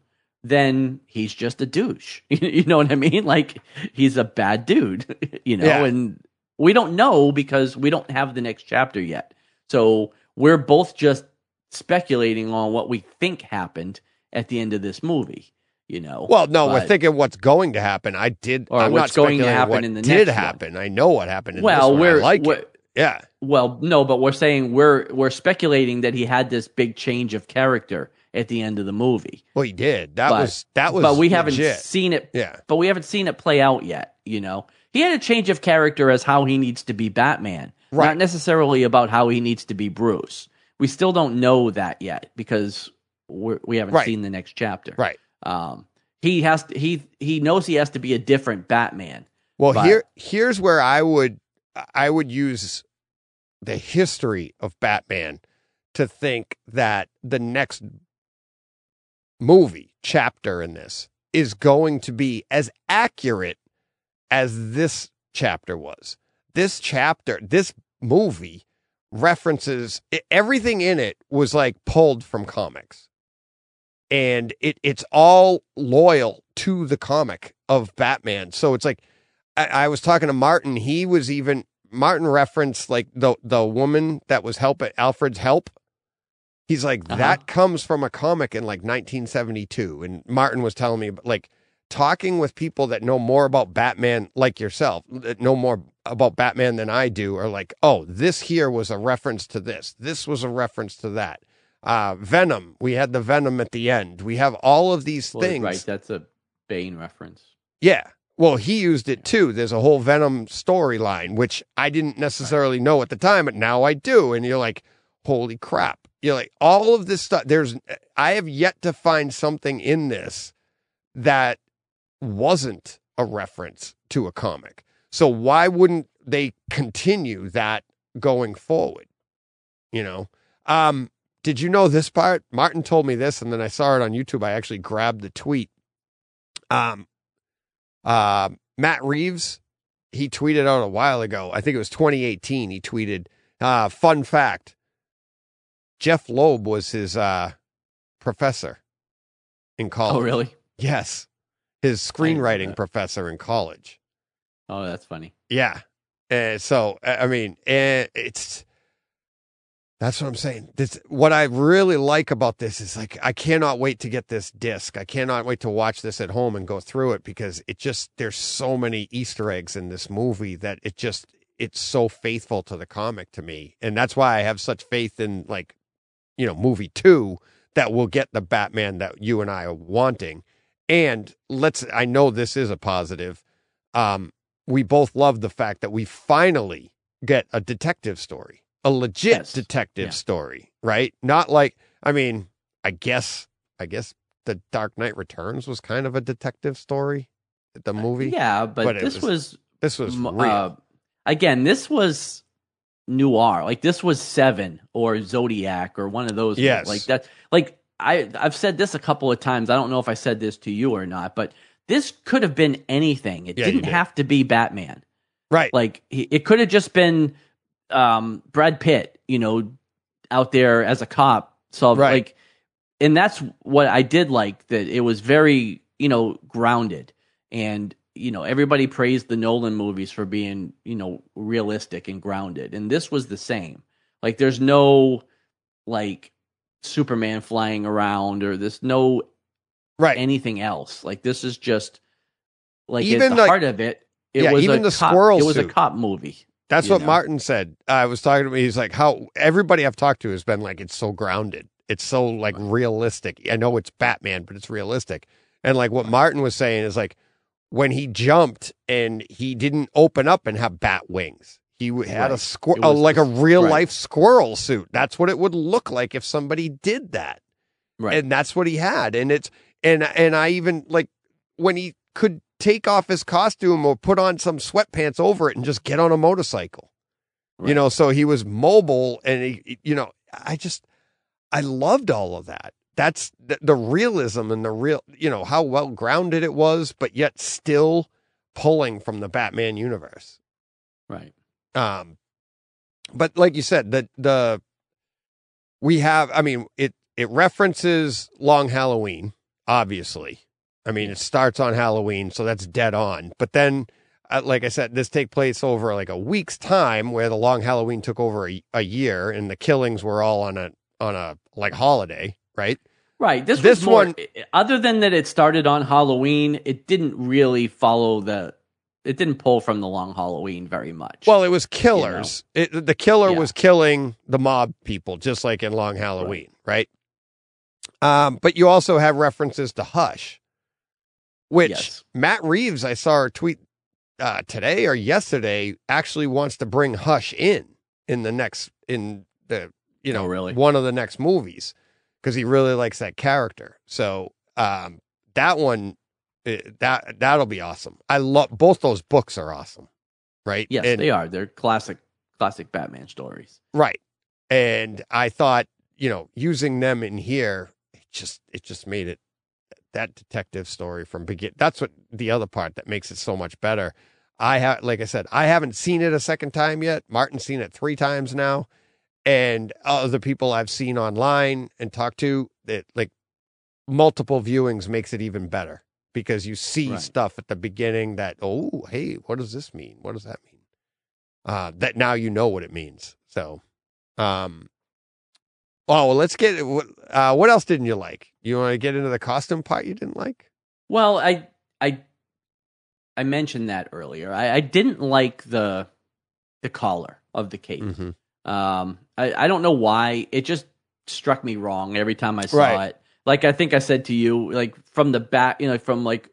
then he's just a douche. you know what I mean? Like he's a bad dude, you know, Yeah. and we don't know because we don't have the next chapter yet. So we're both just speculating on what we think happened at the end of this movie, you know. Well, no, we're thinking what's going to happen. I did, Or I'm what's not going to happen in the did next one. happen. I know what happened in well, this we're like we're- it. Yeah. Well, no, but we're saying we're we're speculating that he had this big change of character at the end of the movie. Well, he did. That But- was, that was, but we haven't legit. seen it. Yeah. But we haven't seen it play out yet. You know, he had a change of character as how he needs to be Batman, Right. not necessarily about how he needs to be Bruce. We still don't know that yet because we're, we haven't Right. seen the next chapter. Right. Um, he has to, he he knows he has to be a different Batman. Well, But- here here's where I would I would use the history of Batman to think that the next movie chapter in this is going to be as accurate as this chapter was. This chapter, this movie references everything in it was like pulled from comics. And it it's all loyal to the comic of Batman. So it's like I, I was talking to Martin. He was even Martin referenced like the the woman that was helping Alfred's help. He's like Uh-huh. that comes from a comic in like 1972, and Martin was telling me like talking with people that know more about Batman, like yourself, that know more about Batman than I do, are like, oh, this here was a reference to this. This was a reference to that. Uh, Venom. We had the Venom at the end. We have all of these Well, things. right? That's a Bane reference. Yeah. Well, he used it too. There's a whole Venom storyline, which I didn't necessarily know at the time, but now I do. And you're like, holy crap. You're like, all of this stuff. There's, I have yet to find something in this that wasn't a reference to a comic. So why wouldn't they continue that going forward? You know, um, did you know this part? Martin told me this, and then I saw it on YouTube. I actually grabbed the tweet. Um, uh, Matt Reeves, he tweeted out a while ago. I think it was 2018. He tweeted, uh, "Fun fact: Jeph Loeb was his uh, professor in college." Oh, really? Yes. his screenwriting professor in college. Oh, that's funny. Yeah. Uh, so I I mean, uh, it's that's what I'm saying. This what I really like about this is like I cannot wait to get this disc. I cannot wait to watch this at home and go through it because it just there's so many Easter eggs in this movie that it just it's so faithful to the comic to me, and that's why I have such faith in like you know movie two that will get the Batman that you and I are wanting. And let's I know this is a positive. Um, we both love the fact that we finally get a detective story, a legit Yes. detective Yeah. story, right? Not like, I mean, I guess, I guess the Dark Knight Returns was kind of a detective story, the movie. Yeah, but, But this was was, This was real. uh, again, this was noir. Like this was Seven or Zodiac or one of those. Yes. like that. Like I, I've said this a couple of times. I don't know if I said this to you or not, but this could have been anything. It Yeah, didn't did. have to be Batman. right. Like he, it could have just been um, Brad Pitt, you know, out there as a cop. So Right. like, and that's what I did like that it was very you know grounded and you know everybody praised the Nolan movies for being you know realistic and grounded and this was the same. Like there's no like Superman flying around or there's no right. anything else. Like this is just like Even, at the like- heart of it. It Yeah, was even a the cop, squirrel It was a cop movie. That's what know. Martin said. I was talking to me. He's like, how everybody I've talked to has been like, it's so grounded. It's so like realistic. I know it's Batman, but it's realistic. And like what Martin was saying is like when he jumped and he didn't open up and have bat wings. He had a squirrel, like a real right. life squirrel suit. That's what it would look like if somebody did that. Right. And that's what he had. And it's and and I even like when he could take off his costume or put on some sweatpants over it and just get on a motorcycle. You know, so he was mobile and he you know, I just I loved all of that. That's the, the realism and the real, you know, how well grounded it was, but yet still pulling from the Batman universe. right. Um, but like you said, the the we have. I mean, it it references Long Halloween, obviously. I mean, it starts on Halloween, so that's dead on. But then, uh, like I said, this take place over like a week's time, where the Long Halloween took over a, a year, and the killings were all on a on a like holiday, right? Right. This, This more, one- other than that it started on Halloween, it didn't really follow the it didn't pull from the long Halloween very much. Well, it was killers. It, the killer Yeah. was killing the mob people, just like in Long Halloween, right? Um, but you also have references to Hush, which Yes. Matt Reeves, I saw a tweet uh, today or yesterday, actually wants to bring Hush in in the next in the you know Oh, really? one of the next movies because he really likes that character. So um, that one eh, that that'll be awesome. I love both those books are awesome, right? yes, And- they are. They're classic classic Batman stories. Right. And I thought, you know, using them in here, it just it just made it that detective story from begin. That's what the other part that makes it so much better. I have, like I said, I haven't seen it a second time yet. Martin's seen it three times now, and other people I've seen online and talked to that like multiple viewings makes it even better because you see Right. stuff at the beginning that oh hey what does this mean what does that mean uh that now you know what it means so um oh well let's get what uh what else didn't you like you want to get into the costume part you didn't like Well, I I I mentioned that earlier. I, I didn't like the the collar of the cape. mm-hmm. Um, I, I don't know why. It just struck me wrong every time I saw Right. it. Like I think I said to you, like from the back, you know, from like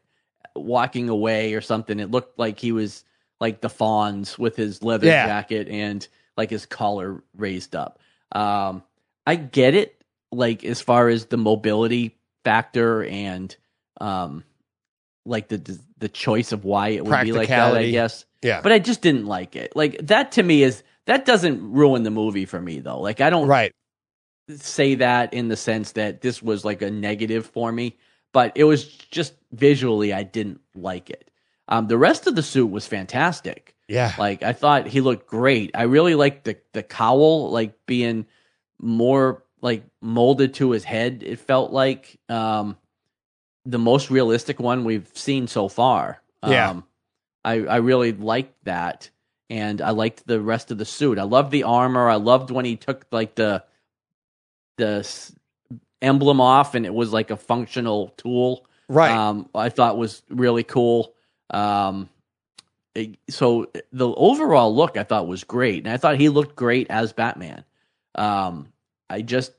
walking away or something, it looked like he was like the Fonz with his leather Yeah. jacket and like his collar raised up. Um, I get it, like as far as the mobility factor and um, like the the choice of why it would be like that. I guess yeah but I just didn't like it. Like that to me is that doesn't ruin the movie for me though. Like I don't right say that in the sense that this was like a negative for me, but it was just visually I didn't like it. Um, the rest of the suit was fantastic. yeah Like I thought he looked great. I really liked the the cowl like being more like molded to his head. It felt like um the most realistic one we've seen so far. Yeah. Um, I I really liked that, and I liked the rest of the suit. I loved the armor. I loved when he took like the the emblem off, and it was like a functional tool. Right. Um, I thought was really cool. Um, it- so the overall look I thought was great, and I thought he looked great as Batman. Um, I just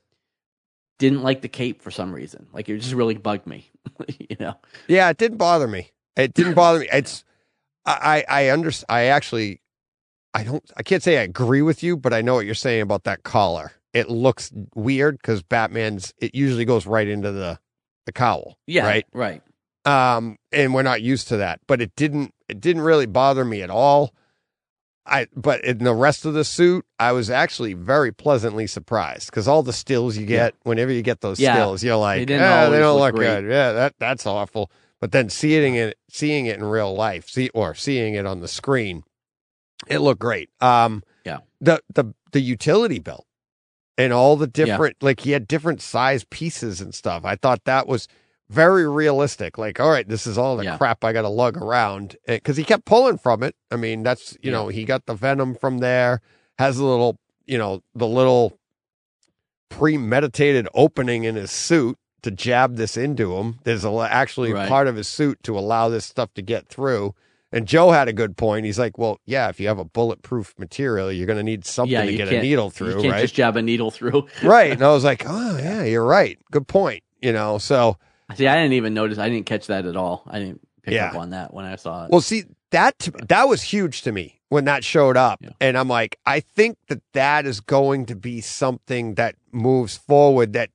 didn't like the cape for some reason. Like it just really bugged me. you know. Yeah, it didn't bother me. It didn't bother me. It's I I under I actually I don't I can't say I agree with you, but I know what you're saying about that collar. It looks weird because Batman's it usually goes right into the the cowl. Yeah. Right. Right. Um and we're not used to that. But it didn't it didn't really bother me at all. I but in the rest of the suit, I was actually very pleasantly surprised because all the stills you get whenever you get those Yeah. stills, you're like, didn't "Ah, they don't look look good. Yeah, that that's awful. But then seeing it, seeing it in real life, see or seeing it on the screen, it looked great. Um, Yeah. The the the utility belt and all the Yeah. different like he had different size pieces and stuff. I thought that was very realistic. Like, all right, this is all the Yeah. crap I got to lug around because he kept pulling from it. I mean, that's you Yeah. know he got the venom from there. Has a little you know the little premeditated opening in his suit to jab this into him. There's a, actually Right. part of his suit to allow this stuff to get through. And Joe had a good point. He's like, well, yeah, if you have a bulletproof material, you're going to need something yeah. to get a needle You through, can't right? just jab a needle through. right. And I was like, oh, yeah, you're right. Good point. You know, so, See, I didn't even notice. I didn't catch that at all. I didn't pick Yeah. up on that when I saw it. well, see, that, that was huge to me when that showed up. Yeah. And I'm like, I think that that is going to be something that moves forward that,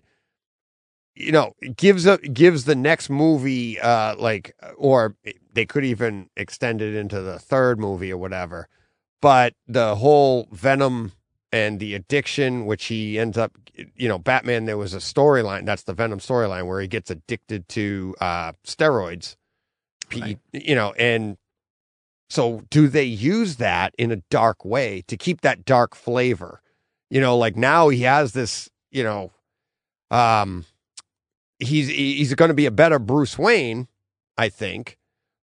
you know, gives a, gives the next movie, uh, like, or they could even extend it into the third movie or whatever. But the whole Venom and the addiction, which he ends up, you know, Batman, there was a storyline. That's the Venom storyline where he gets addicted to uh, steroids. Right. You know, and so do they use that in a dark way to keep that dark flavor? You know, like now he has this, you know, um, he's he's going to be a better Bruce Wayne, I think,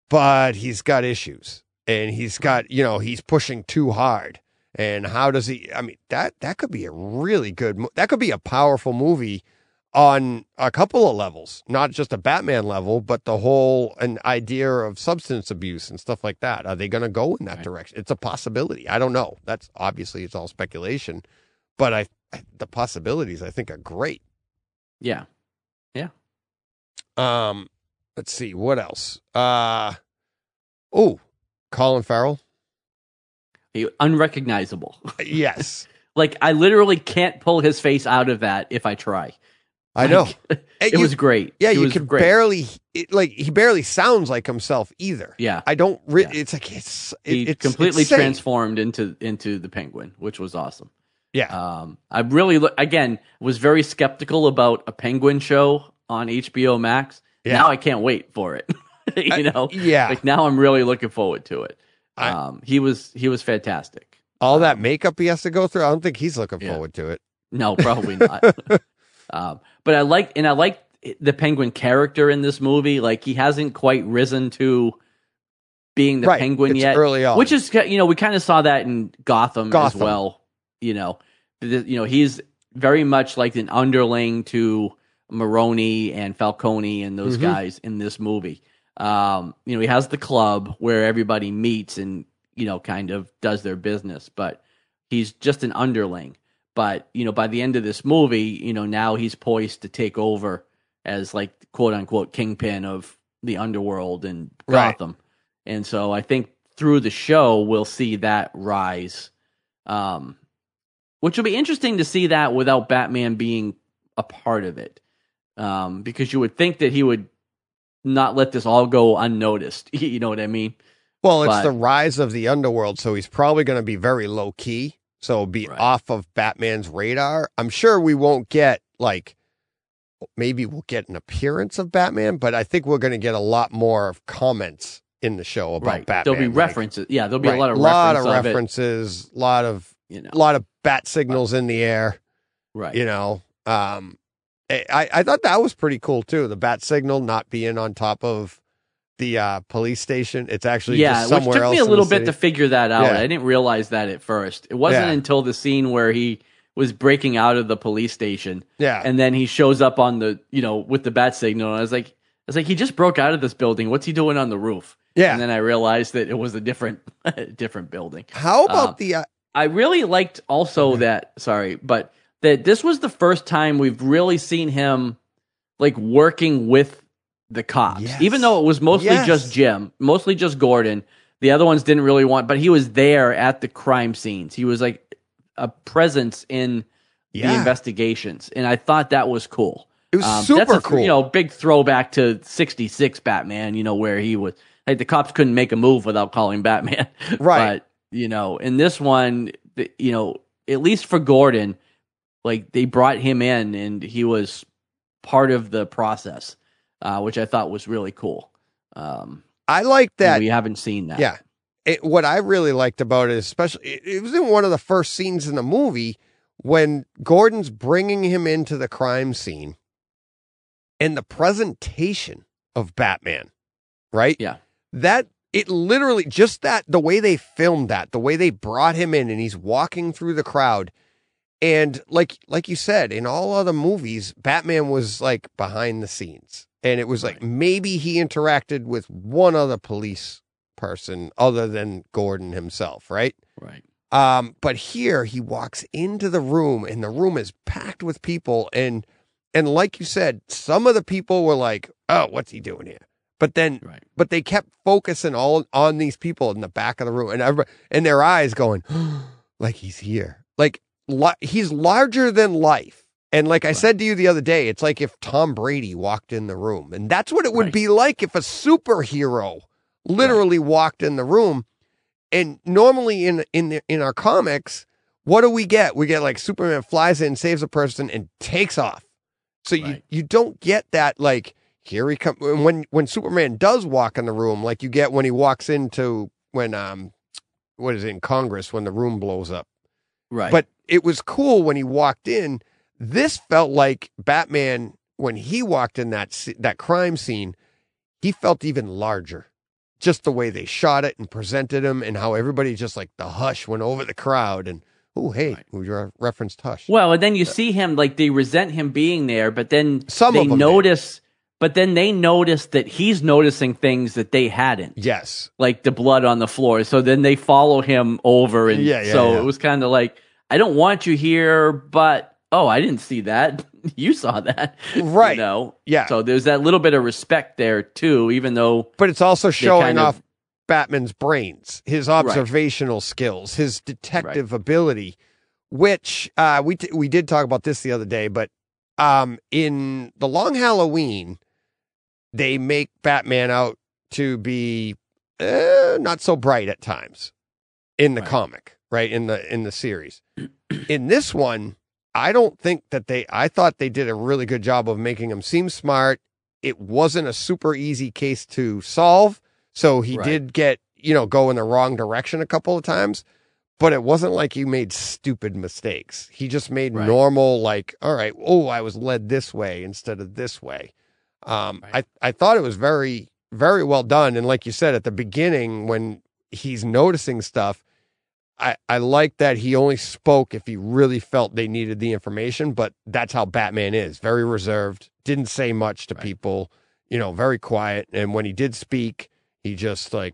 but he's got issues and he's got, you know, he's pushing too hard. And how does he? I mean, that that could be a really good. That could be a powerful movie on a couple of levels, not just a Batman level, but the whole an idea of substance abuse and stuff like that. Are they going to go in that Right. direction? It's a possibility. I don't know. That's obviously it's all speculation, but I, I the possibilities I think are great. yeah. Um, let's see what else. Uh, oh, Colin Farrell. Unrecognizable. Yes, like I literally can't pull his face out of that if I try. I know. Like, And it you- was great. Yeah, It you can great. barely it, like he barely sounds like himself either. Yeah. I don't. Re- Yeah. It's like it's it, He it's completely insane. transformed into into the penguin, which was awesome. Yeah, Um, I really look again was very skeptical about a penguin show on HBO Max. Yeah. Now I can't wait for it. you know, yeah. like now I'm really looking forward to it. I- Um, he was he was fantastic. All that makeup he has to go through. I don't think he's looking Yeah. forward to it. No, probably not. um, but I like and I like the penguin character in this movie. Like he hasn't quite risen to being the right. penguin it's yet. Early on, Which is, you know, we kind of saw that in Gotham, Gotham. as well. You know, you know, he's very much like an underling to Maroni and Falcone and those Mhm. guys in this movie. Um, you know, he has the club where everybody meets and you know, kind of does their business, but he's just an underling. But you know, by the end of this movie, you know, now he's poised to take over as like quote unquote kingpin of the underworld and Right. Gotham. And so I think through the show we'll see that rise. Um which will be interesting to see that without Batman being a part of it. Um because you would think that he would not let this all go unnoticed. you know what I mean? well, it's but- the rise of the underworld, so he's probably going to be very low key. So be Right. off of Batman's radar. I'm sure we won't get like maybe we'll get an appearance of Batman, but I think we're going to get a lot more of comments in the show about right. Batman. There'll be like- references. Yeah, there'll be right, a lot of lot reference of references, lot of you know. lot of bat signals in the air. Right. You know, um, I, I thought that was pretty cool too. The bat signal not being on top of the uh, police station. It's actually yeah, just which took me a little bit city. to figure that out. Yeah. I didn't realize that at first. It wasn't Yeah. until the scene where he was breaking out of the police station, yeah, and then he shows up on the you know with the bat signal. And I was like, I was like, he just broke out of this building. What's he doing on the roof? yeah. And then I realized that it was a different different building. How about uh, the? Uh, I really liked also that sorry, but that this was the first time we've really seen him like working with the cops. Yes. Even though it was mostly Yes. just Jim, mostly just Gordon. The other ones didn't really want but he was there at the crime scenes. He was like a presence in the investigations. And I thought that was cool. it was Um, super that's a, cool. You know, big throwback to '66 Batman. You know, where he was like the cops couldn't make a move without calling Batman. Right. But you know, in this one, you know, at least for Gordon, like they brought him in and he was part of the process, uh, which I thought was really cool. Um, I like that. we haven't seen that. Yeah. It, what I really liked about it, especially, it, it was in one of the first scenes in the movie when Gordon's bringing him into the crime scene and the presentation of Batman, right? Yeah. That, it literally, just that, the way they filmed that, the way they brought him in and he's walking through the crowd. And like, like you said, in all other movies, Batman was like behind the scenes. And it was like maybe he interacted with one other police person other than Gordon himself, right? Right. Um, but here he walks into the room and the room is packed with people and and like you said, some of the people were like, "Oh, what's he doing here?" But then Right. but they kept focusing all on these people in the back of the room and everybody and their eyes going like he's here. Like li- he's larger than life. And like I said to you the other day, it's like if Tom Brady walked in the room. And that's what it would Right. be like if a superhero literally walked in the room. And normally in in the, in our comics, what do we get? We get like Superman flies in, saves a person, and takes off. So you you don't get that like here he comes when when Superman does walk in the room, like you get when he walks into when um what is it in Congress when the room blows up. Right. But it was cool when he walked in. This felt like Batman when he walked in that that crime scene. He felt even larger, just the way they shot it and presented him, and how everybody just like the hush went over the crowd. And oh, hey, Right. we re- referenced hush. Well, and then you uh, see him like they resent him being there, but then Some they notice, but then they notice that he's noticing things that they hadn't, Yes, like the blood on the floor. So then they follow him over, and Yeah, yeah, so yeah. it was kind of like, I don't want you here, but oh, I didn't see that. you saw that, Right. You know, yeah. So there's that little bit of respect there too, even though but it's also showing kind of- off Batman's brains, his observational skills, his detective ability, which uh, we t- we did talk about this the other day. But um, in the Long Halloween, they make Batman out to be uh, not so bright at times in the Right. comic, right in the in the series. in this one, I don't think that they. I thought they did a really good job of making him seem smart. It wasn't a super easy case to solve, so he Right. did get you know go in the wrong direction a couple of times. But it wasn't like he made stupid mistakes. He just made Right. normal, like, all right, oh, I was led this way instead of this way. Um, Right. I I thought it was very very well done, and like you said at the beginning when he's noticing stuff, I, I like that he only spoke if he really felt they needed the information, but that's how Batman is very reserved, didn't say much to Right. people, you know, very quiet. And when he did speak, he just like,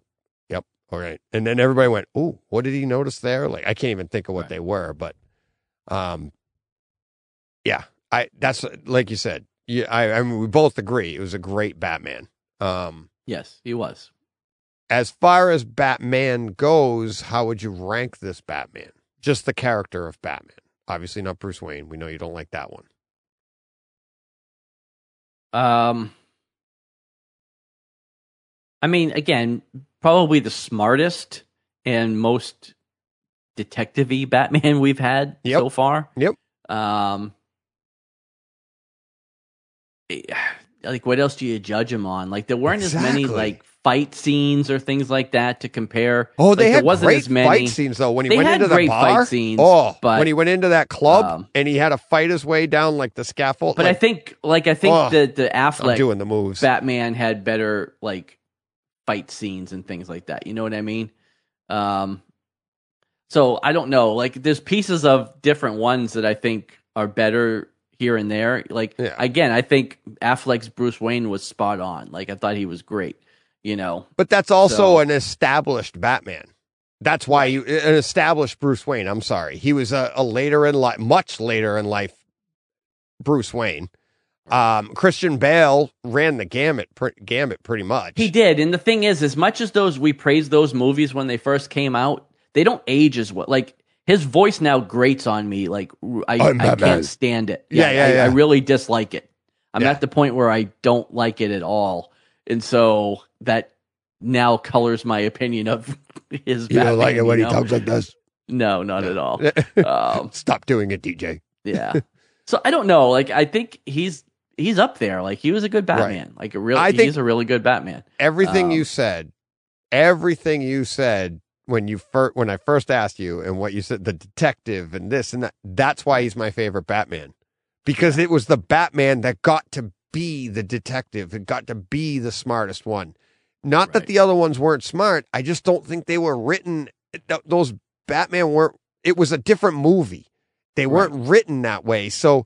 yep, all right. And then everybody went, oh, what did he notice there? Like, I can't even think of what Right. they were, but, um, yeah, I, that's like you said, yeah, I, I mean, we both agree it was a great Batman. Um, yes, he was. As far as Batman goes, how would you rank this Batman? Just the character of Batman. Obviously not Bruce Wayne. We know you don't like that one. Um, I mean, again, probably the smartest and most detective-y Batman we've had Yep. so far. Yep. Um, eh, like what else do you judge him on? Like there weren't as many like fight scenes or things like that to compare. Oh, they Like, had wasn't great as many. fight scenes though. When he They went into the great fight bar, scenes, oh, but, when he went into that club um, and he had to fight his way down like the scaffold. But I think, like, I think Oh, the the I'm Affleck doing the moves. Batman had better like fight scenes and things like that. You know what I mean? Um, so I don't know. Like, there's pieces of different ones that I think are better here and there. Like, Yeah. again, I think Affleck's Bruce Wayne was spot on. Like, I thought he was great. You know, But that's also So- an established Batman. That's why you an established Bruce Wayne. I'm sorry, he was a, a later in life, much later in life, Bruce Wayne. Um, Christian Bale ran the gamut, pr- gamut pretty much. he did. And the thing is, as much as those we praise those movies when they first came out, they don't age as well. Like his voice now grates on me. Like I, I'm I Batman. can't stand it. Yeah, yeah, I, yeah. I really dislike it. I'm Yeah. at the point where I don't like it at all, and so that now colors my opinion of his. you don't like it when you he talks like this. No, not at all. um, Stop doing it, DJ. yeah. So I don't know. Like I think he's he's up there. Like he was a good Batman. Like a real. I think he's a really good Batman. Everything Um, you said, everything you said when you first when I first asked you and what you said, the detective and this and that. That's why he's my favorite Batman because it was the Batman that got to be the detective. It got to be the smartest one. Not that the other ones weren't smart. I just don't think they were written. th- Those Batman weren't. It was a different movie. They weren't written that way. So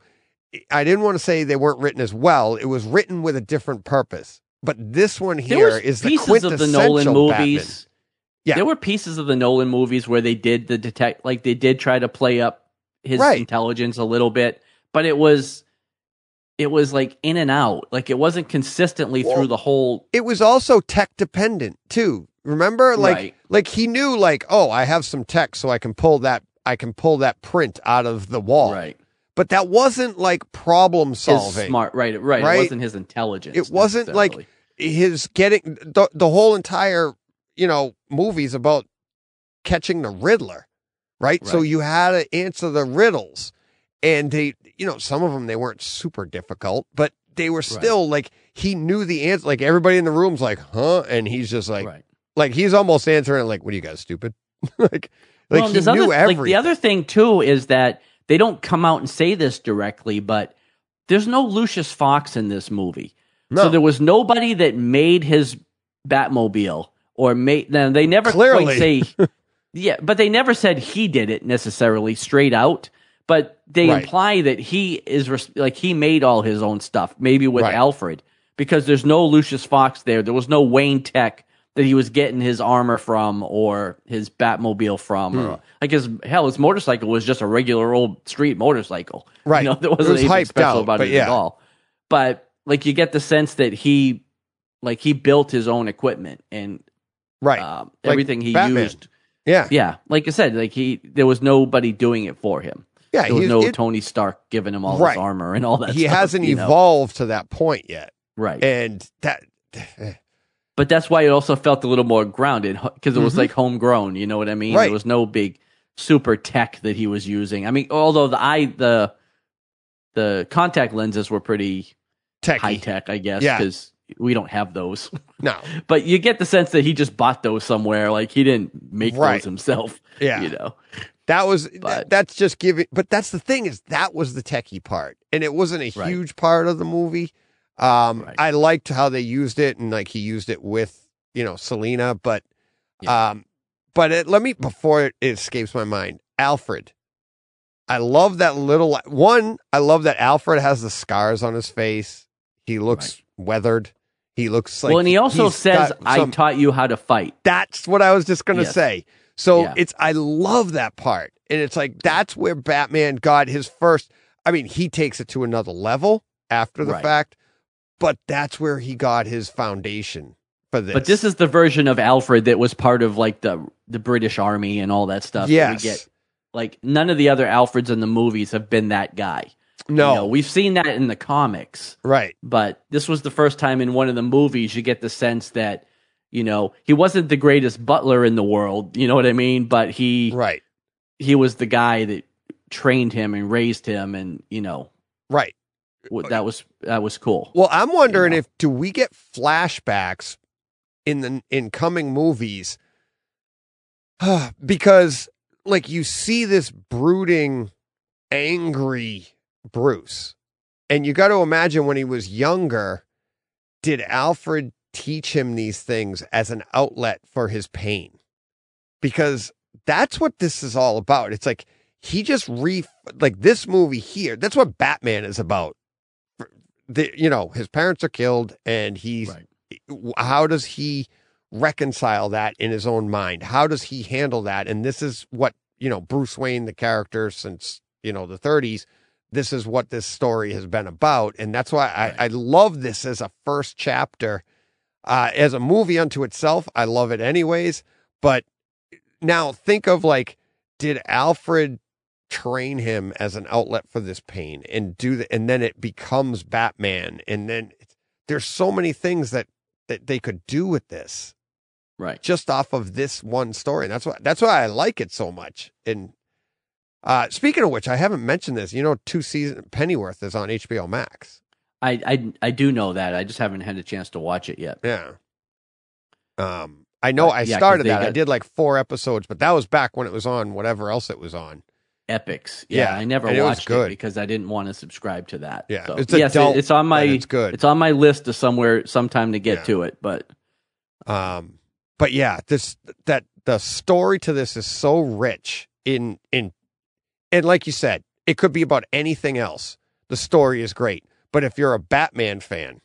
I didn't want to say they weren't written as well. It was written with a different purpose. But this one here is the quintessential of the Nolan Batman. movies. Yeah. There were pieces of the Nolan movies where they did the detect, like they did try to play up his Right. intelligence a little bit, but it was, it was like in and out. Like it wasn't consistently Well, through the whole. It was also tech dependent too. Remember, like, Right. like he knew, like, oh, I have some tech, so I can pull that, I can pull that print out of the wall. Right. But that wasn't like problem His solving. smart. Right. Right. Right? It wasn't his intelligence. It wasn't like- His getting the the whole entire, you know, movie's about catching the Riddler, right? So you had to answer the riddles, and they, you know, some of them they weren't super difficult, but they were still like he knew the answer. Like everybody in the room's like, huh, and he's just like, right. like he's almost answering like, "What are you guys stupid?" like, like well, he knew other, everything. Like the other thing too is that they don't come out and say this directly, but there's no Lucius Fox in this movie. no, So there was nobody that made his Batmobile or made. Now they never Clearly. say. yeah, but they never said he did it necessarily straight out. But they Right. imply that he is res- like he made all his own stuff, maybe with Right. Alfred, because there's no Lucius Fox there. There was no Wayne Tech that he was getting his armor from or his Batmobile from. Hmm. Or, like his hell, his motorcycle was just a regular old street motorcycle. Right. You know, there wasn't was anything special out, about it yeah. at all. But like you get the sense that he like he built his own equipment and right, um, Like everything he Batman. used. yeah, Yeah, like I said, like he there was nobody doing it for him. Yeah. There was no it- Tony Stark giving him all Right. his armor and all that. he stuff, hasn't you know? evolved to that point yet, right? and that. but that's why it also felt a little more grounded because it was Mhm. like homegrown. You know what I mean? Right. There was no big super tech that he was using. I mean, although the eye the the contact lenses were pretty Techie. high tech, I guess, Yeah. because we don't have those. No, But you get the sense that he just bought those somewhere. Like he didn't make Right. those himself. yeah. You know. That was But- that's just giving but that's the thing is that was the techie part and it wasn't a Right. huge part of the movie. Um Right. I liked how they used it and like he used it with, you know, Selina, but um but it, let me before it escapes my mind, Alfred. I love that little one, I love that Alfred has the scars on his face. He looks weathered. He looks like well, and he also says, got "I taught you how to fight." that's what I was just gonna Yes. say. So Yeah. it's I love that part. And it's like that's where Batman got his first I mean, he takes it to another level after the Right. fact, but that's where he got his foundation for this. But this is the version of Alfred that was part of like the the British Army and all that stuff. that yes. we get like none of the other Alfreds in the movies have been that guy. no, You know, we've seen that in the comics, right. but this was the first time in one of the movies you get the sense that you know he wasn't the greatest butler in the world. You know what I mean? But he Right. he was the guy that trained him and raised him, and you know Right. that was that was cool. Well, I'm wondering know. if do we get flashbacks in the in coming movies because like you see this brooding angry Bruce and you got to imagine when he was younger did Alfred teach him these things as an outlet for his pain. Because that's what this is all about. It's like he just re like this movie here that's what Batman is about. The you know his parents are killed and he's Right. how does he reconcile that in his own mind? How does he handle that? And this is what you know bruce wayne the character since you know the 30s this is what this story has been about. And that's why i, I love this as a first chapter uh, as a movie unto itself i love it anyways but now think of like did alfred train him as an outlet for this pain and do the, and then it becomes batman and then there's so many things that that they could do with this Right. just off of this one story. And that's why that's why I like it so much. And uh speaking of which, I haven't mentioned this. You know, two season Pennyworth is on HBO Max. I, I I do know that. I just haven't had a chance to watch it yet. Yeah. Um I know I yeah, started that. I did like four episodes, but that was back when it was on whatever else it was on. Epix. Yeah, Yeah, I never and it watched good. it because I didn't want to subscribe to that. Yeah, So, it's yes, it- adult, it's on my it's good. It's on my list of somewhere sometime to get Yeah. to it, but Um, but yeah, this that the story to this is so rich in in and like you said, it could be about anything else. The story is great, but if you're a Batman fan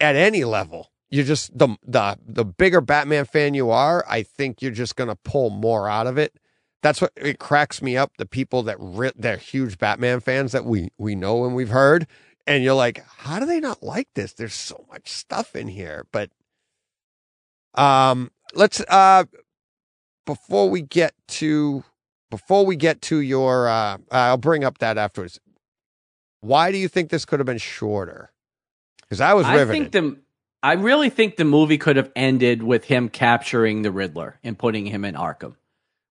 at any level, you're just the the the bigger Batman fan you are. I think you're just gonna pull more out of it. That's what it cracks me up. The people that ri- they're huge Batman fans that we we know and we've heard, and you're like, how do they not like this? There's so much stuff in here, but um, let's uh, before we get to before we get to your, uh, I'll bring up that afterwards. Why do you think this could have been shorter? Because I was I riveted. think the I really think the movie could have ended with him capturing the Riddler and putting him in Arkham.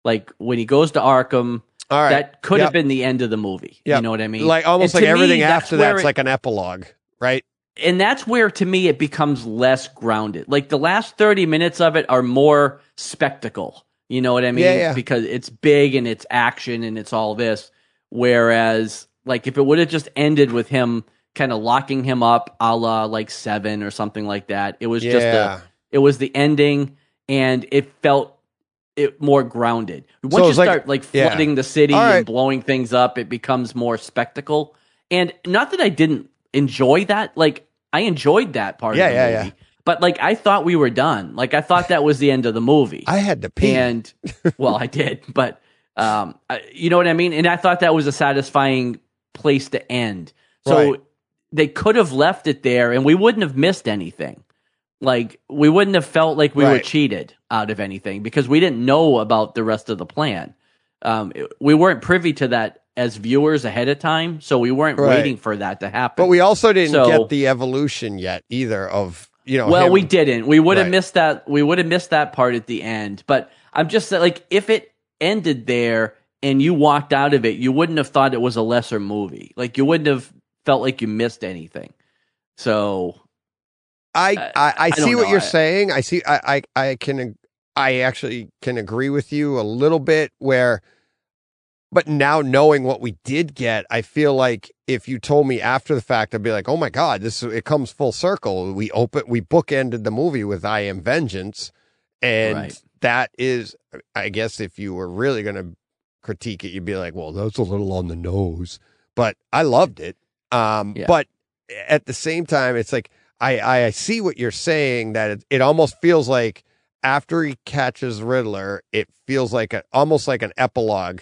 Like when he goes to Arkham, right, that could Yep. have been the end of the movie. Yep. You know what I mean? like almost And like me, everything that's after that's it- like an epilogue, right? and that's where to me it becomes less grounded. Like the last 30 minutes of it are more spectacle. You know what I mean? Yeah, yeah. Because it's big and it's action and it's all this. Whereas, like, if it would have just ended with him kind of locking him up a la like seven or something like that, it was just Yeah. a, it was the ending and it felt it more grounded. Once you it's like- start like yeah. flooding the city right. and blowing things up, it becomes more spectacle. And not that I didn't enjoy that, like I enjoyed that part Yeah, of the yeah, movie. But like I thought we were done. Like I thought that was the end of the movie. I had to pee. and well, I did, but um I, you know what I mean? And I thought that was a satisfying place to end. So Right. they could have left it there and we wouldn't have missed anything. Like we wouldn't have felt like we were cheated out of anything because we didn't know about the rest of the plan. Um, it- we weren't privy to that as viewers ahead of time, so we weren't Right. waiting for that to happen. but we also didn't So- get the evolution yet either of you know. well, him- we didn't. We would have Right. missed that. We would have missed that part at the end. But I'm just saying, like, if it ended there and you walked out of it, you wouldn't have thought it was a lesser movie. Like, you wouldn't have felt like you missed anything. So I Uh, I, I, see what know. you're I- saying. I see. I, I I can I actually can agree with you a little bit. Where, but now knowing what we did get, I feel like if you told me after the fact, I'd be like, oh my god, this it comes full circle. We open we bookended the movie with I Am Vengeance, and Right. that is, I guess, if you were really going to critique it, you'd be like, well, that's a little on the nose. But I loved it. Um, Yeah. but at the same time, it's like I, I see what you're saying that it, it almost feels like after he catches Riddler, it feels like a, almost like an epilogue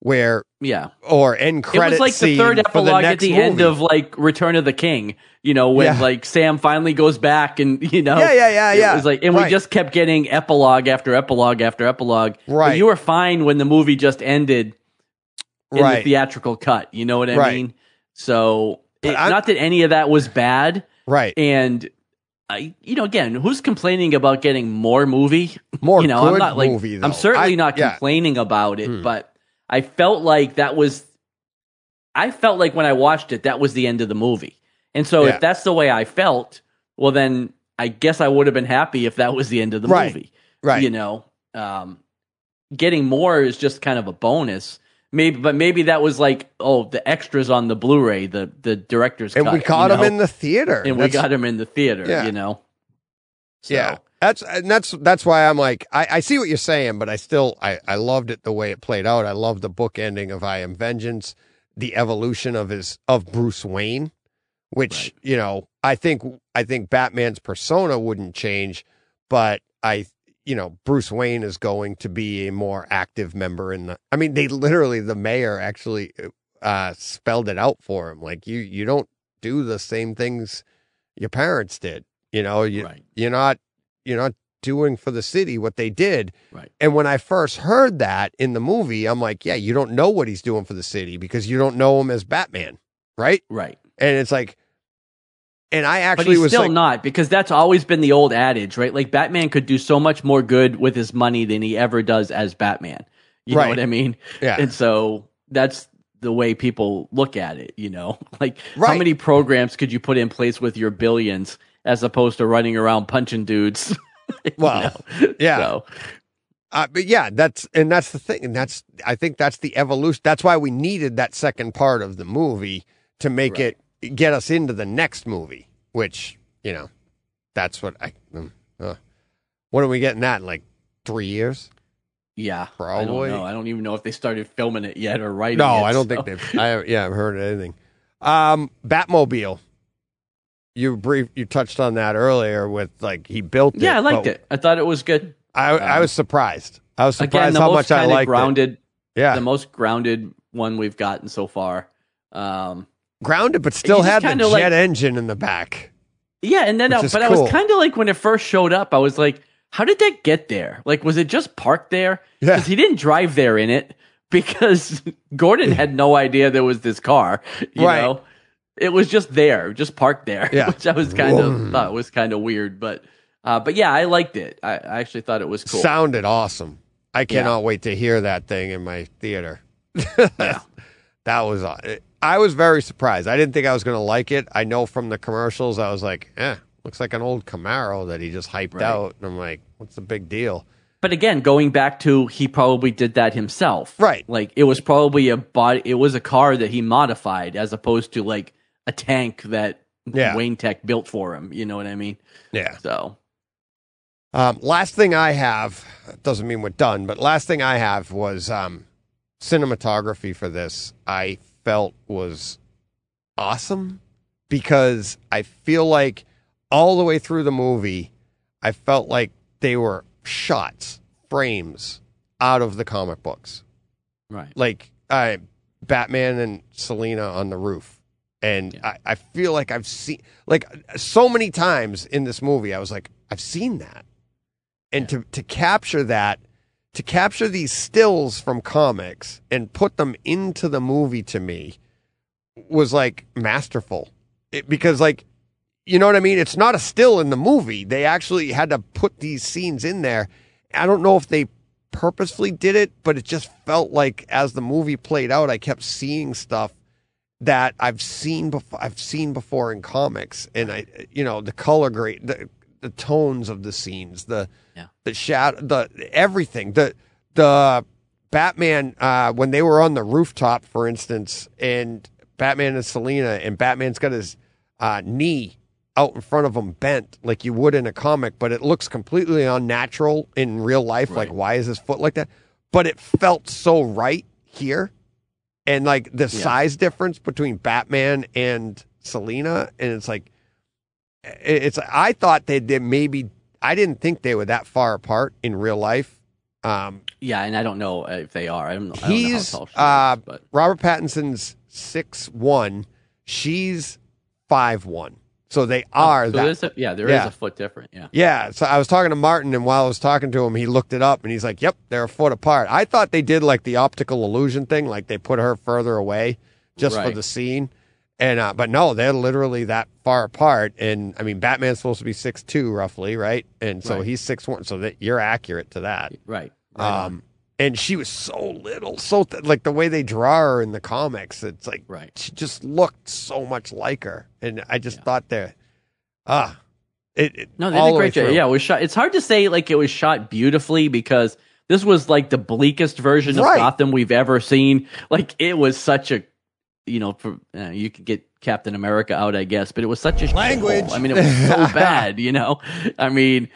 where yeah, or end it was like the third for the epilogue at the end of like Return of the King. You know, when Yeah. like Sam finally goes back and you know, yeah yeah yeah It yeah was like, and Right. we just kept getting epilogue after epilogue after epilogue. But Right. you were fine when the movie just ended in right the theatrical cut. You know what I Right. mean? So, it, not that any of that was bad. right And I, you know, again, who's complaining about getting more movie? more you know, good I'm not like movie. Though. I'm certainly I- not yeah. complaining about it, Hmm. but I felt like that was. I felt like when I watched it, that was the end of the movie. And so, Yeah. if that's the way I felt, well, then I guess I would have been happy if that was the end of the Right. movie. Right. You know, um, getting more is just kind of a bonus. Maybe, but maybe that was like, oh, the extras on the Blu-ray, the the director's and cut. we caught him know? in the theater. and we got him in the theater. Yeah. You know. So, Yeah, that's and that's that's why I'm like I, I see what you're saying, but I still I I loved it the way it played out. I love the book ending of I Am Vengeance, the evolution of his of Bruce Wayne, which Right. you know I think I think Batman's persona wouldn't change, but I you know Bruce Wayne is going to be a more active member in the. I mean, they literally the mayor actually uh spelled it out for him, like you you don't do the same things your parents did. You know, you Right. you're not you're not doing for the city what they did. Right. And when I first heard that in the movie, I'm like, yeah, you don't know what he's doing for the city because you don't know him as Batman, right? Right. And it's like, and I actually was still like, not because that's always been the old adage, right? Like Batman could do so much more good with his money than he ever does as Batman. You Right. know what I mean? yeah, And so that's the way people look at it, you know? Like how many programs could you put in place with your billions as opposed to running around punching dudes? Well, know? yeah. So, Uh, but yeah, that's and that's the thing, and that's I think that's the evolution. That's why we needed that second part of the movie to make Right. it get us into the next movie. Which you know, that's what I. Um, uh, what are we getting that in like three years? yeah. I Probably. don't know. I don't even know if they started filming it yet or writing No, it, I don't so- think they've. I yeah, I've heard anything. Um, Batmobile. You brief. You touched on that earlier with like he built it. Yeah, I liked it. I thought it was good. I I Um, was surprised. I was Again, surprised the how most much I liked it. Yeah, the most grounded one we've gotten so far. Um, grounded, but still had the jet like- engine in the back. yeah, and then I, is but I was kind of like when it first showed up, I was like, "How did that get there? Like, was it just parked there? Yeah. Because he didn't drive there in it because Gordon had no idea there was this car. You Right. know, it was just there, just parked there, Yeah. which I was kind of thought was kind of weird, but. Uh, but yeah, I liked it. I, I actually thought it was cool. Sounded awesome. I Yeah. cannot wait to hear that thing in my theater. Yeah. that was. aw- I was very surprised. I didn't think I was going to like it. I know from the commercials, I was like, "Eh, looks like an old Camaro that he just hyped Right. out." And I'm like, "What's the big deal?" But again, going back to he probably did that himself. Right. Like it was probably a body it was a car that he modified as opposed to like a tank that Yeah. Wayne Tech built for him. You know what I mean? Yeah. So Um, last thing I have doesn't mean we're done, but last thing I have was um, cinematography for this. I felt was awesome because I feel like all the way through the movie, I felt like they were shots, frames out of the comic books, right. like uh, Batman and Selina on the roof. And Yeah. I, I feel like I've seen like so many times in this movie, I was like, I've seen that. And to to capture that to capture these stills from comics and put them into the movie to me was like masterful. It, because like you know what i mean? It's not a still in the movie. They actually had to put these scenes in there. I don't know if they purposefully did it but it just felt like as the movie played out i kept seeing stuff that i've seen before i've seen before in comics and i you know the color grade the, the tones of the scenes the Yeah. the shadow, the everything, the the Batman uh, when they were on the rooftop, for instance, and Batman and Selina, and Batman's got his uh, knee out in front of him bent like you would in a comic, but it looks completely unnatural in real life. Like, why is his foot like that? But it felt so right here, and like the Yeah. size difference between Batman and Selina, and it's like it's I thought they did maybe I didn't think they were that far apart in real life. Um, Yeah, and I don't know if they are. I don't, I don't know how he's tall she uh, is, Robert Pattinson's six one, she's five one, so they are Oh, so that. a, yeah, there is Yeah. a foot different. Yeah. Yeah, so I was talking to Martin, and while I was talking to him, he looked it up, and he's like, "Yep, they're a foot apart." I thought they did like the optical illusion thing, like they put her further away just for the scene, and uh, but no, they're literally that far apart. And I mean, Batman's supposed to be six two roughly, right? And so Right. he's six one, so that you're accurate to that. Right. right. Um, and she was so little, so th- like the way they draw her in the comics, it's like Right. she just looked so much like her, and I just Yeah. thought that, ah, It, it- No, they did a great job. Yeah, it was shot. It's hard to say like it was shot beautifully because this was like the bleakest version Right. of Gotham we've ever seen. Like it was such a, you know, for, uh, you could get Captain America out, I guess, but it was such a Language. I mean, it was so bad. You know, I mean,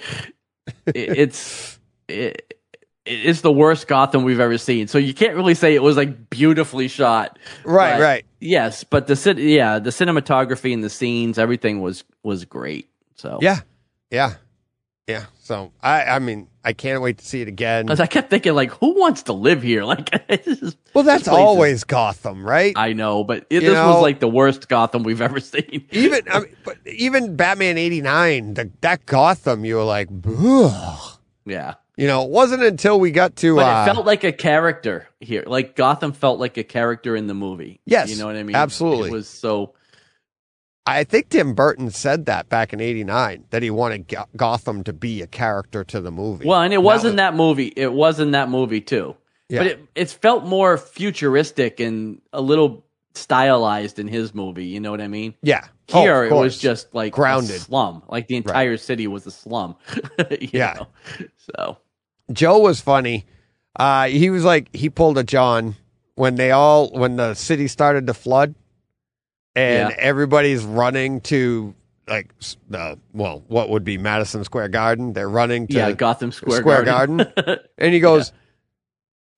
it, it's it, it's the worst Gotham we've ever seen. So you can't really say it was like beautifully shot. Right, But, right. Yes, but the cin- yeah, the cinematography and the scenes, everything was was great. So Yeah, yeah, yeah. So I, I mean, I can't wait to see it again. Because I kept thinking, like, who wants to live here? Like, Well, that's place is- always Gotham, right? I know, but it, this know- was like the worst Gotham we've ever seen. even I mean, but even Batman '89, the, that Gotham, you were like, Ugh. yeah, you know, it wasn't until we got to. but uh, it felt like a character here. Like Gotham felt like a character in the movie. Yes, you know what I mean. absolutely. It was so. I think Tim Burton said that back in '89 that he wanted Gotham to be a character to the movie. Well, and it wasn't was- that movie. It was in that movie too. Yeah. But it it felt more futuristic and a little stylized in his movie. You know what I mean? Yeah, Oh, Here of it was just like Grounded. a slum. Like the entire city was a slum. you Yeah. know? So Joe was funny. Uh, he was like he pulled a John when they all when the city started to flood, and Yeah. everybody's running to like the well, what would be Madison Square Garden. They're running to yeah, Gotham Square, Square Garden. and he goes,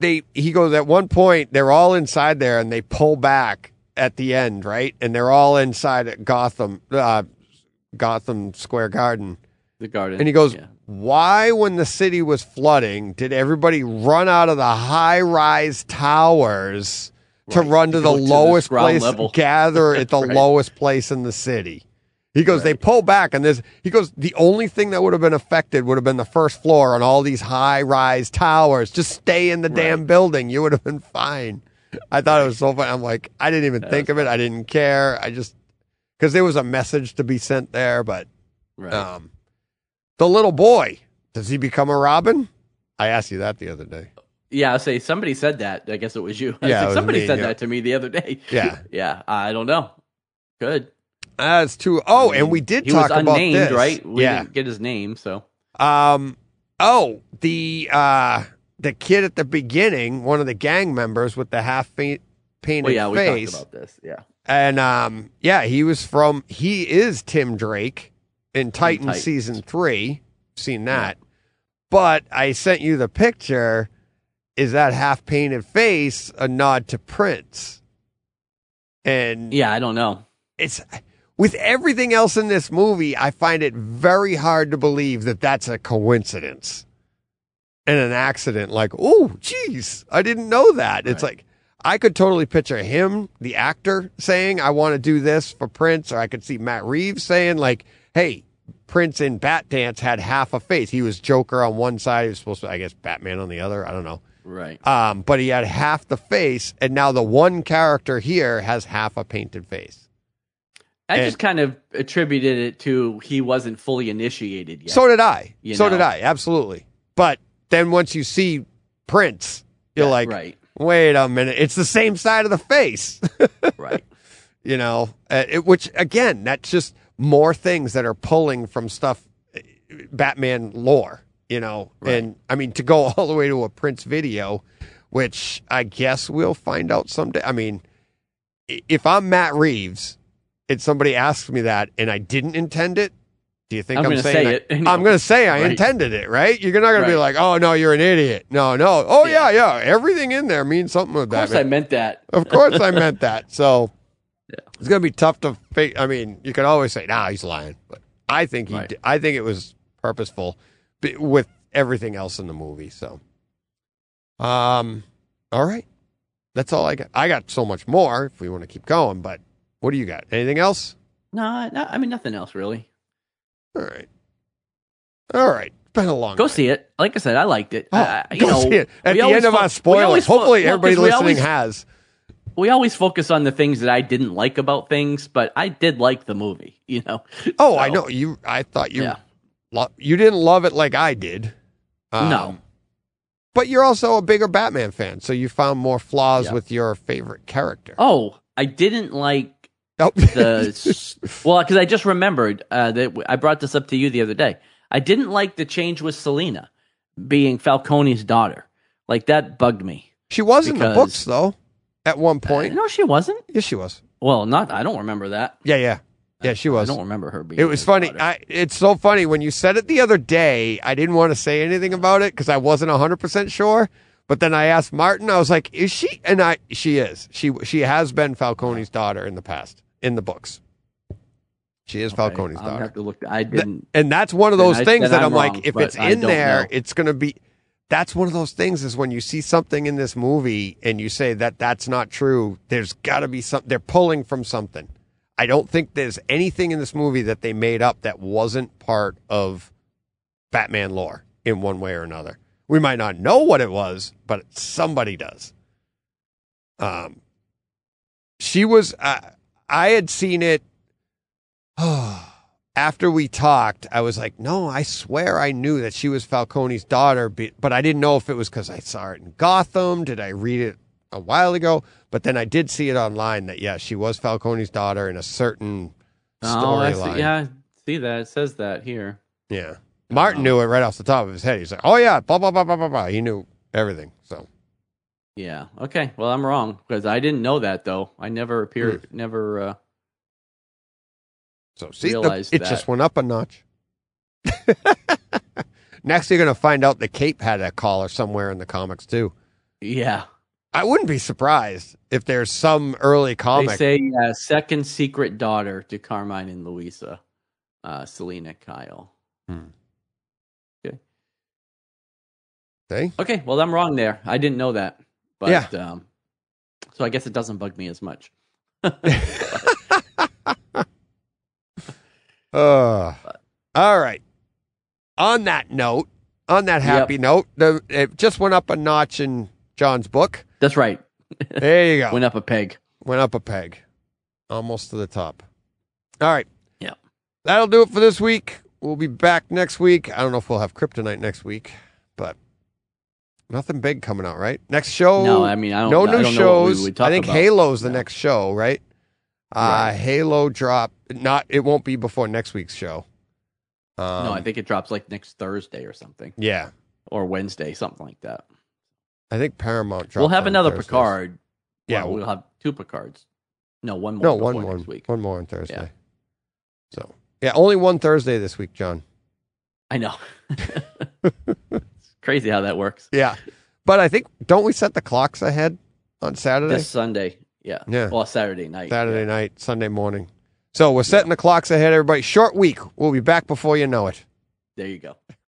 they he goes at one point they're all inside there and they pull back at the end, right? And they're all inside at Gotham, uh, Gotham Square Garden. the garden. And he goes, Yeah. Why, when the city was flooding, did everybody run out of the high rise towers to run to, to the to lowest ground place, level. gather at the Right. lowest place in the city? He goes, they pull back, and there's, he goes, the only thing that would have been affected would have been the first floor on all these high rise towers. Just stay in the damn building. You would have been fine. I thought it was so funny. I'm like, I didn't even think of it. I didn't care. I just, because there was a message to be sent there, but Right. um, the little boy, does he become a Robin? I asked you that the other day. yeah, I'll say somebody said that. I guess it was you. I Yeah, was somebody me, said yeah. that to me the other day. Yeah. yeah. I don't know. Good. That's too. Oh, I mean, and we did he talk was about unnamed, this, right? We yeah. didn't get his name, so Um. Oh, the uh, the kid at the beginning, one of the gang members with the half painted well, yeah, we face, talked about this. Yeah. and um, yeah, he was from. He is Tim Drake in Titan Titans. season three. Seen that, but I sent you the picture. Is that half painted face a nod to Prince? And Yeah, I don't know. it's with everything else in this movie, I find it very hard to believe that that's a coincidence and an accident. Like, oh, geez, I didn't know that. It's like I could totally picture him, the actor, saying, "I want to do this for Prince," or I could see Matt Reeves saying, "Like, hey." Prince in Batdance had half a face. He was Joker on one side. He was supposed to, I guess, Batman on the other. I don't know. Right. Um, but he had half the face, and now the one character here has half a painted face. I and- just kind of attributed it to he wasn't fully initiated yet. So did I. So know. did I. Absolutely. But then once you see Prince, you're Yeah, like, right. wait a minute, it's the same side of the face. right. you know, uh, it, which again, that's just more things that are pulling from stuff, uh, Batman lore. You know, Right. and I mean to go all the way to a Prince video, which I guess we'll find out someday. I mean, if I'm Matt Reeves, and somebody asks me that, and I didn't intend it. Do you think I'm I'm, saying say I- it. I'm going to say I Right. intended it, right? You're not going to be like, "Oh no, you're an idiot." No, no. Oh yeah, Yeah. yeah. Everything in there means something with Of course. I meant that. Of course, I meant that. So Yeah. it's going to be tough to fake. I mean, you can always say, "Nah, he's lying," but I think he. Right. Did, I think it was purposeful with everything else in the movie. So, um, all right, that's all I got. I got so much more if we want to keep going, but what do you got? Anything else? No, no, I mean nothing else really. All right, all right. It's been a long. Go night. see it. Like I said, I liked it. Oh, you go know, see it at the end of our spoilers. Hopefully, everybody listening always- has. We always focus on the things that I didn't like about things, but I did like the movie. You know. Oh, I know you. I thought you. Yeah. Lo- you didn't love it like I did. Um, no. But you're also a bigger Batman fan, so you found more flaws Yeah. with your favorite character. Oh, I didn't like Oh, The well, because I just remembered uh, that I brought this up to you the other day. I didn't like the change with Selina being Falcone's daughter. Like that bugged me. she was in the books though. At one Uh, point, no, she wasn't. yes, she was. Well, not. I don't remember that. Yeah, yeah, yeah. She was. I don't remember her being. It was his funny. daughter. I, it's so funny when you said it the other day. I didn't want to say anything about it because I wasn't hundred percent sure. But then I asked Martin. I was like, "Is she?" And I, she is. She she has been Falcone's daughter in the past in the books. She is Falcone's I'll daughter, have to look. I didn't. and that's one of Then those I- things then that I'm I'm like, if but it's I in don't there, know. it's going to be. That's one of those things is when you see something in this movie and you say that that's not true. There's got to be some. They're pulling from something. I don't think there's anything in this movie that they made up that wasn't part of Batman lore in one way or another. We might not know what it was, but somebody does. Um, she was. Uh, I had seen it. after we talked, I was like, no, I swear I knew that she was Falcone's daughter, but I didn't know if it was because I saw it in Gotham. Did I read it a while ago? But then I did see it online that, yeah, she was Falcone's daughter in a certain Oh, I see, storyline. yeah, see that it says that here. Yeah. Martin knew it right off the top of his head. He's like, oh, yeah, blah, blah, blah, blah, blah, blah. He knew everything. So, Yeah. Okay. Well, I'm wrong because I didn't know that though. I never appeared. Hmm. Never. Uh, so see, it that. just went up a notch. Next, you're going to find out the Cape had a collar somewhere in the comics, too. yeah. I wouldn't be surprised if there's some early comic. They say uh, second secret daughter to Carmine and Louisa, uh, Selina Kyle. See? Okay. Well, I'm wrong there. I didn't know that. But, Yeah. Um, so I guess it doesn't bug me as much. Uh, all right. On that note, on that happy note, the, it just went up a notch in John's book. That's right. There you go. Went up a peg. Went up a peg, almost to the top. All right. Yeah. That'll do it for this week. We'll be back next week. I don't know if we'll have Kryptonite next week, but nothing big coming out, right? Next show. No, I mean I don't. no I new don't know what we shows. I think about. Halo's the No. next show, right? Uh, Right. Halo drop. Not. It won't be before next week's show. Um, no, I think it drops like next Thursday or something, Yeah, or Wednesday, something like that. I think Paramount. Drops we'll have another Thursdays. Picard. Yeah, Well, we'll have two Picards. No, one more. No, one more. week. One more on Thursday. Yeah. So yeah, only one Thursday this week, John. I know. it's crazy how that works. Yeah, but I think don't we set the clocks ahead on Saturday? This Sunday, yeah, Yeah. Well, Saturday night. Saturday yeah. night, Sunday morning. So we're setting the clocks ahead, everybody. Short week. We'll be back before you know it. There you go.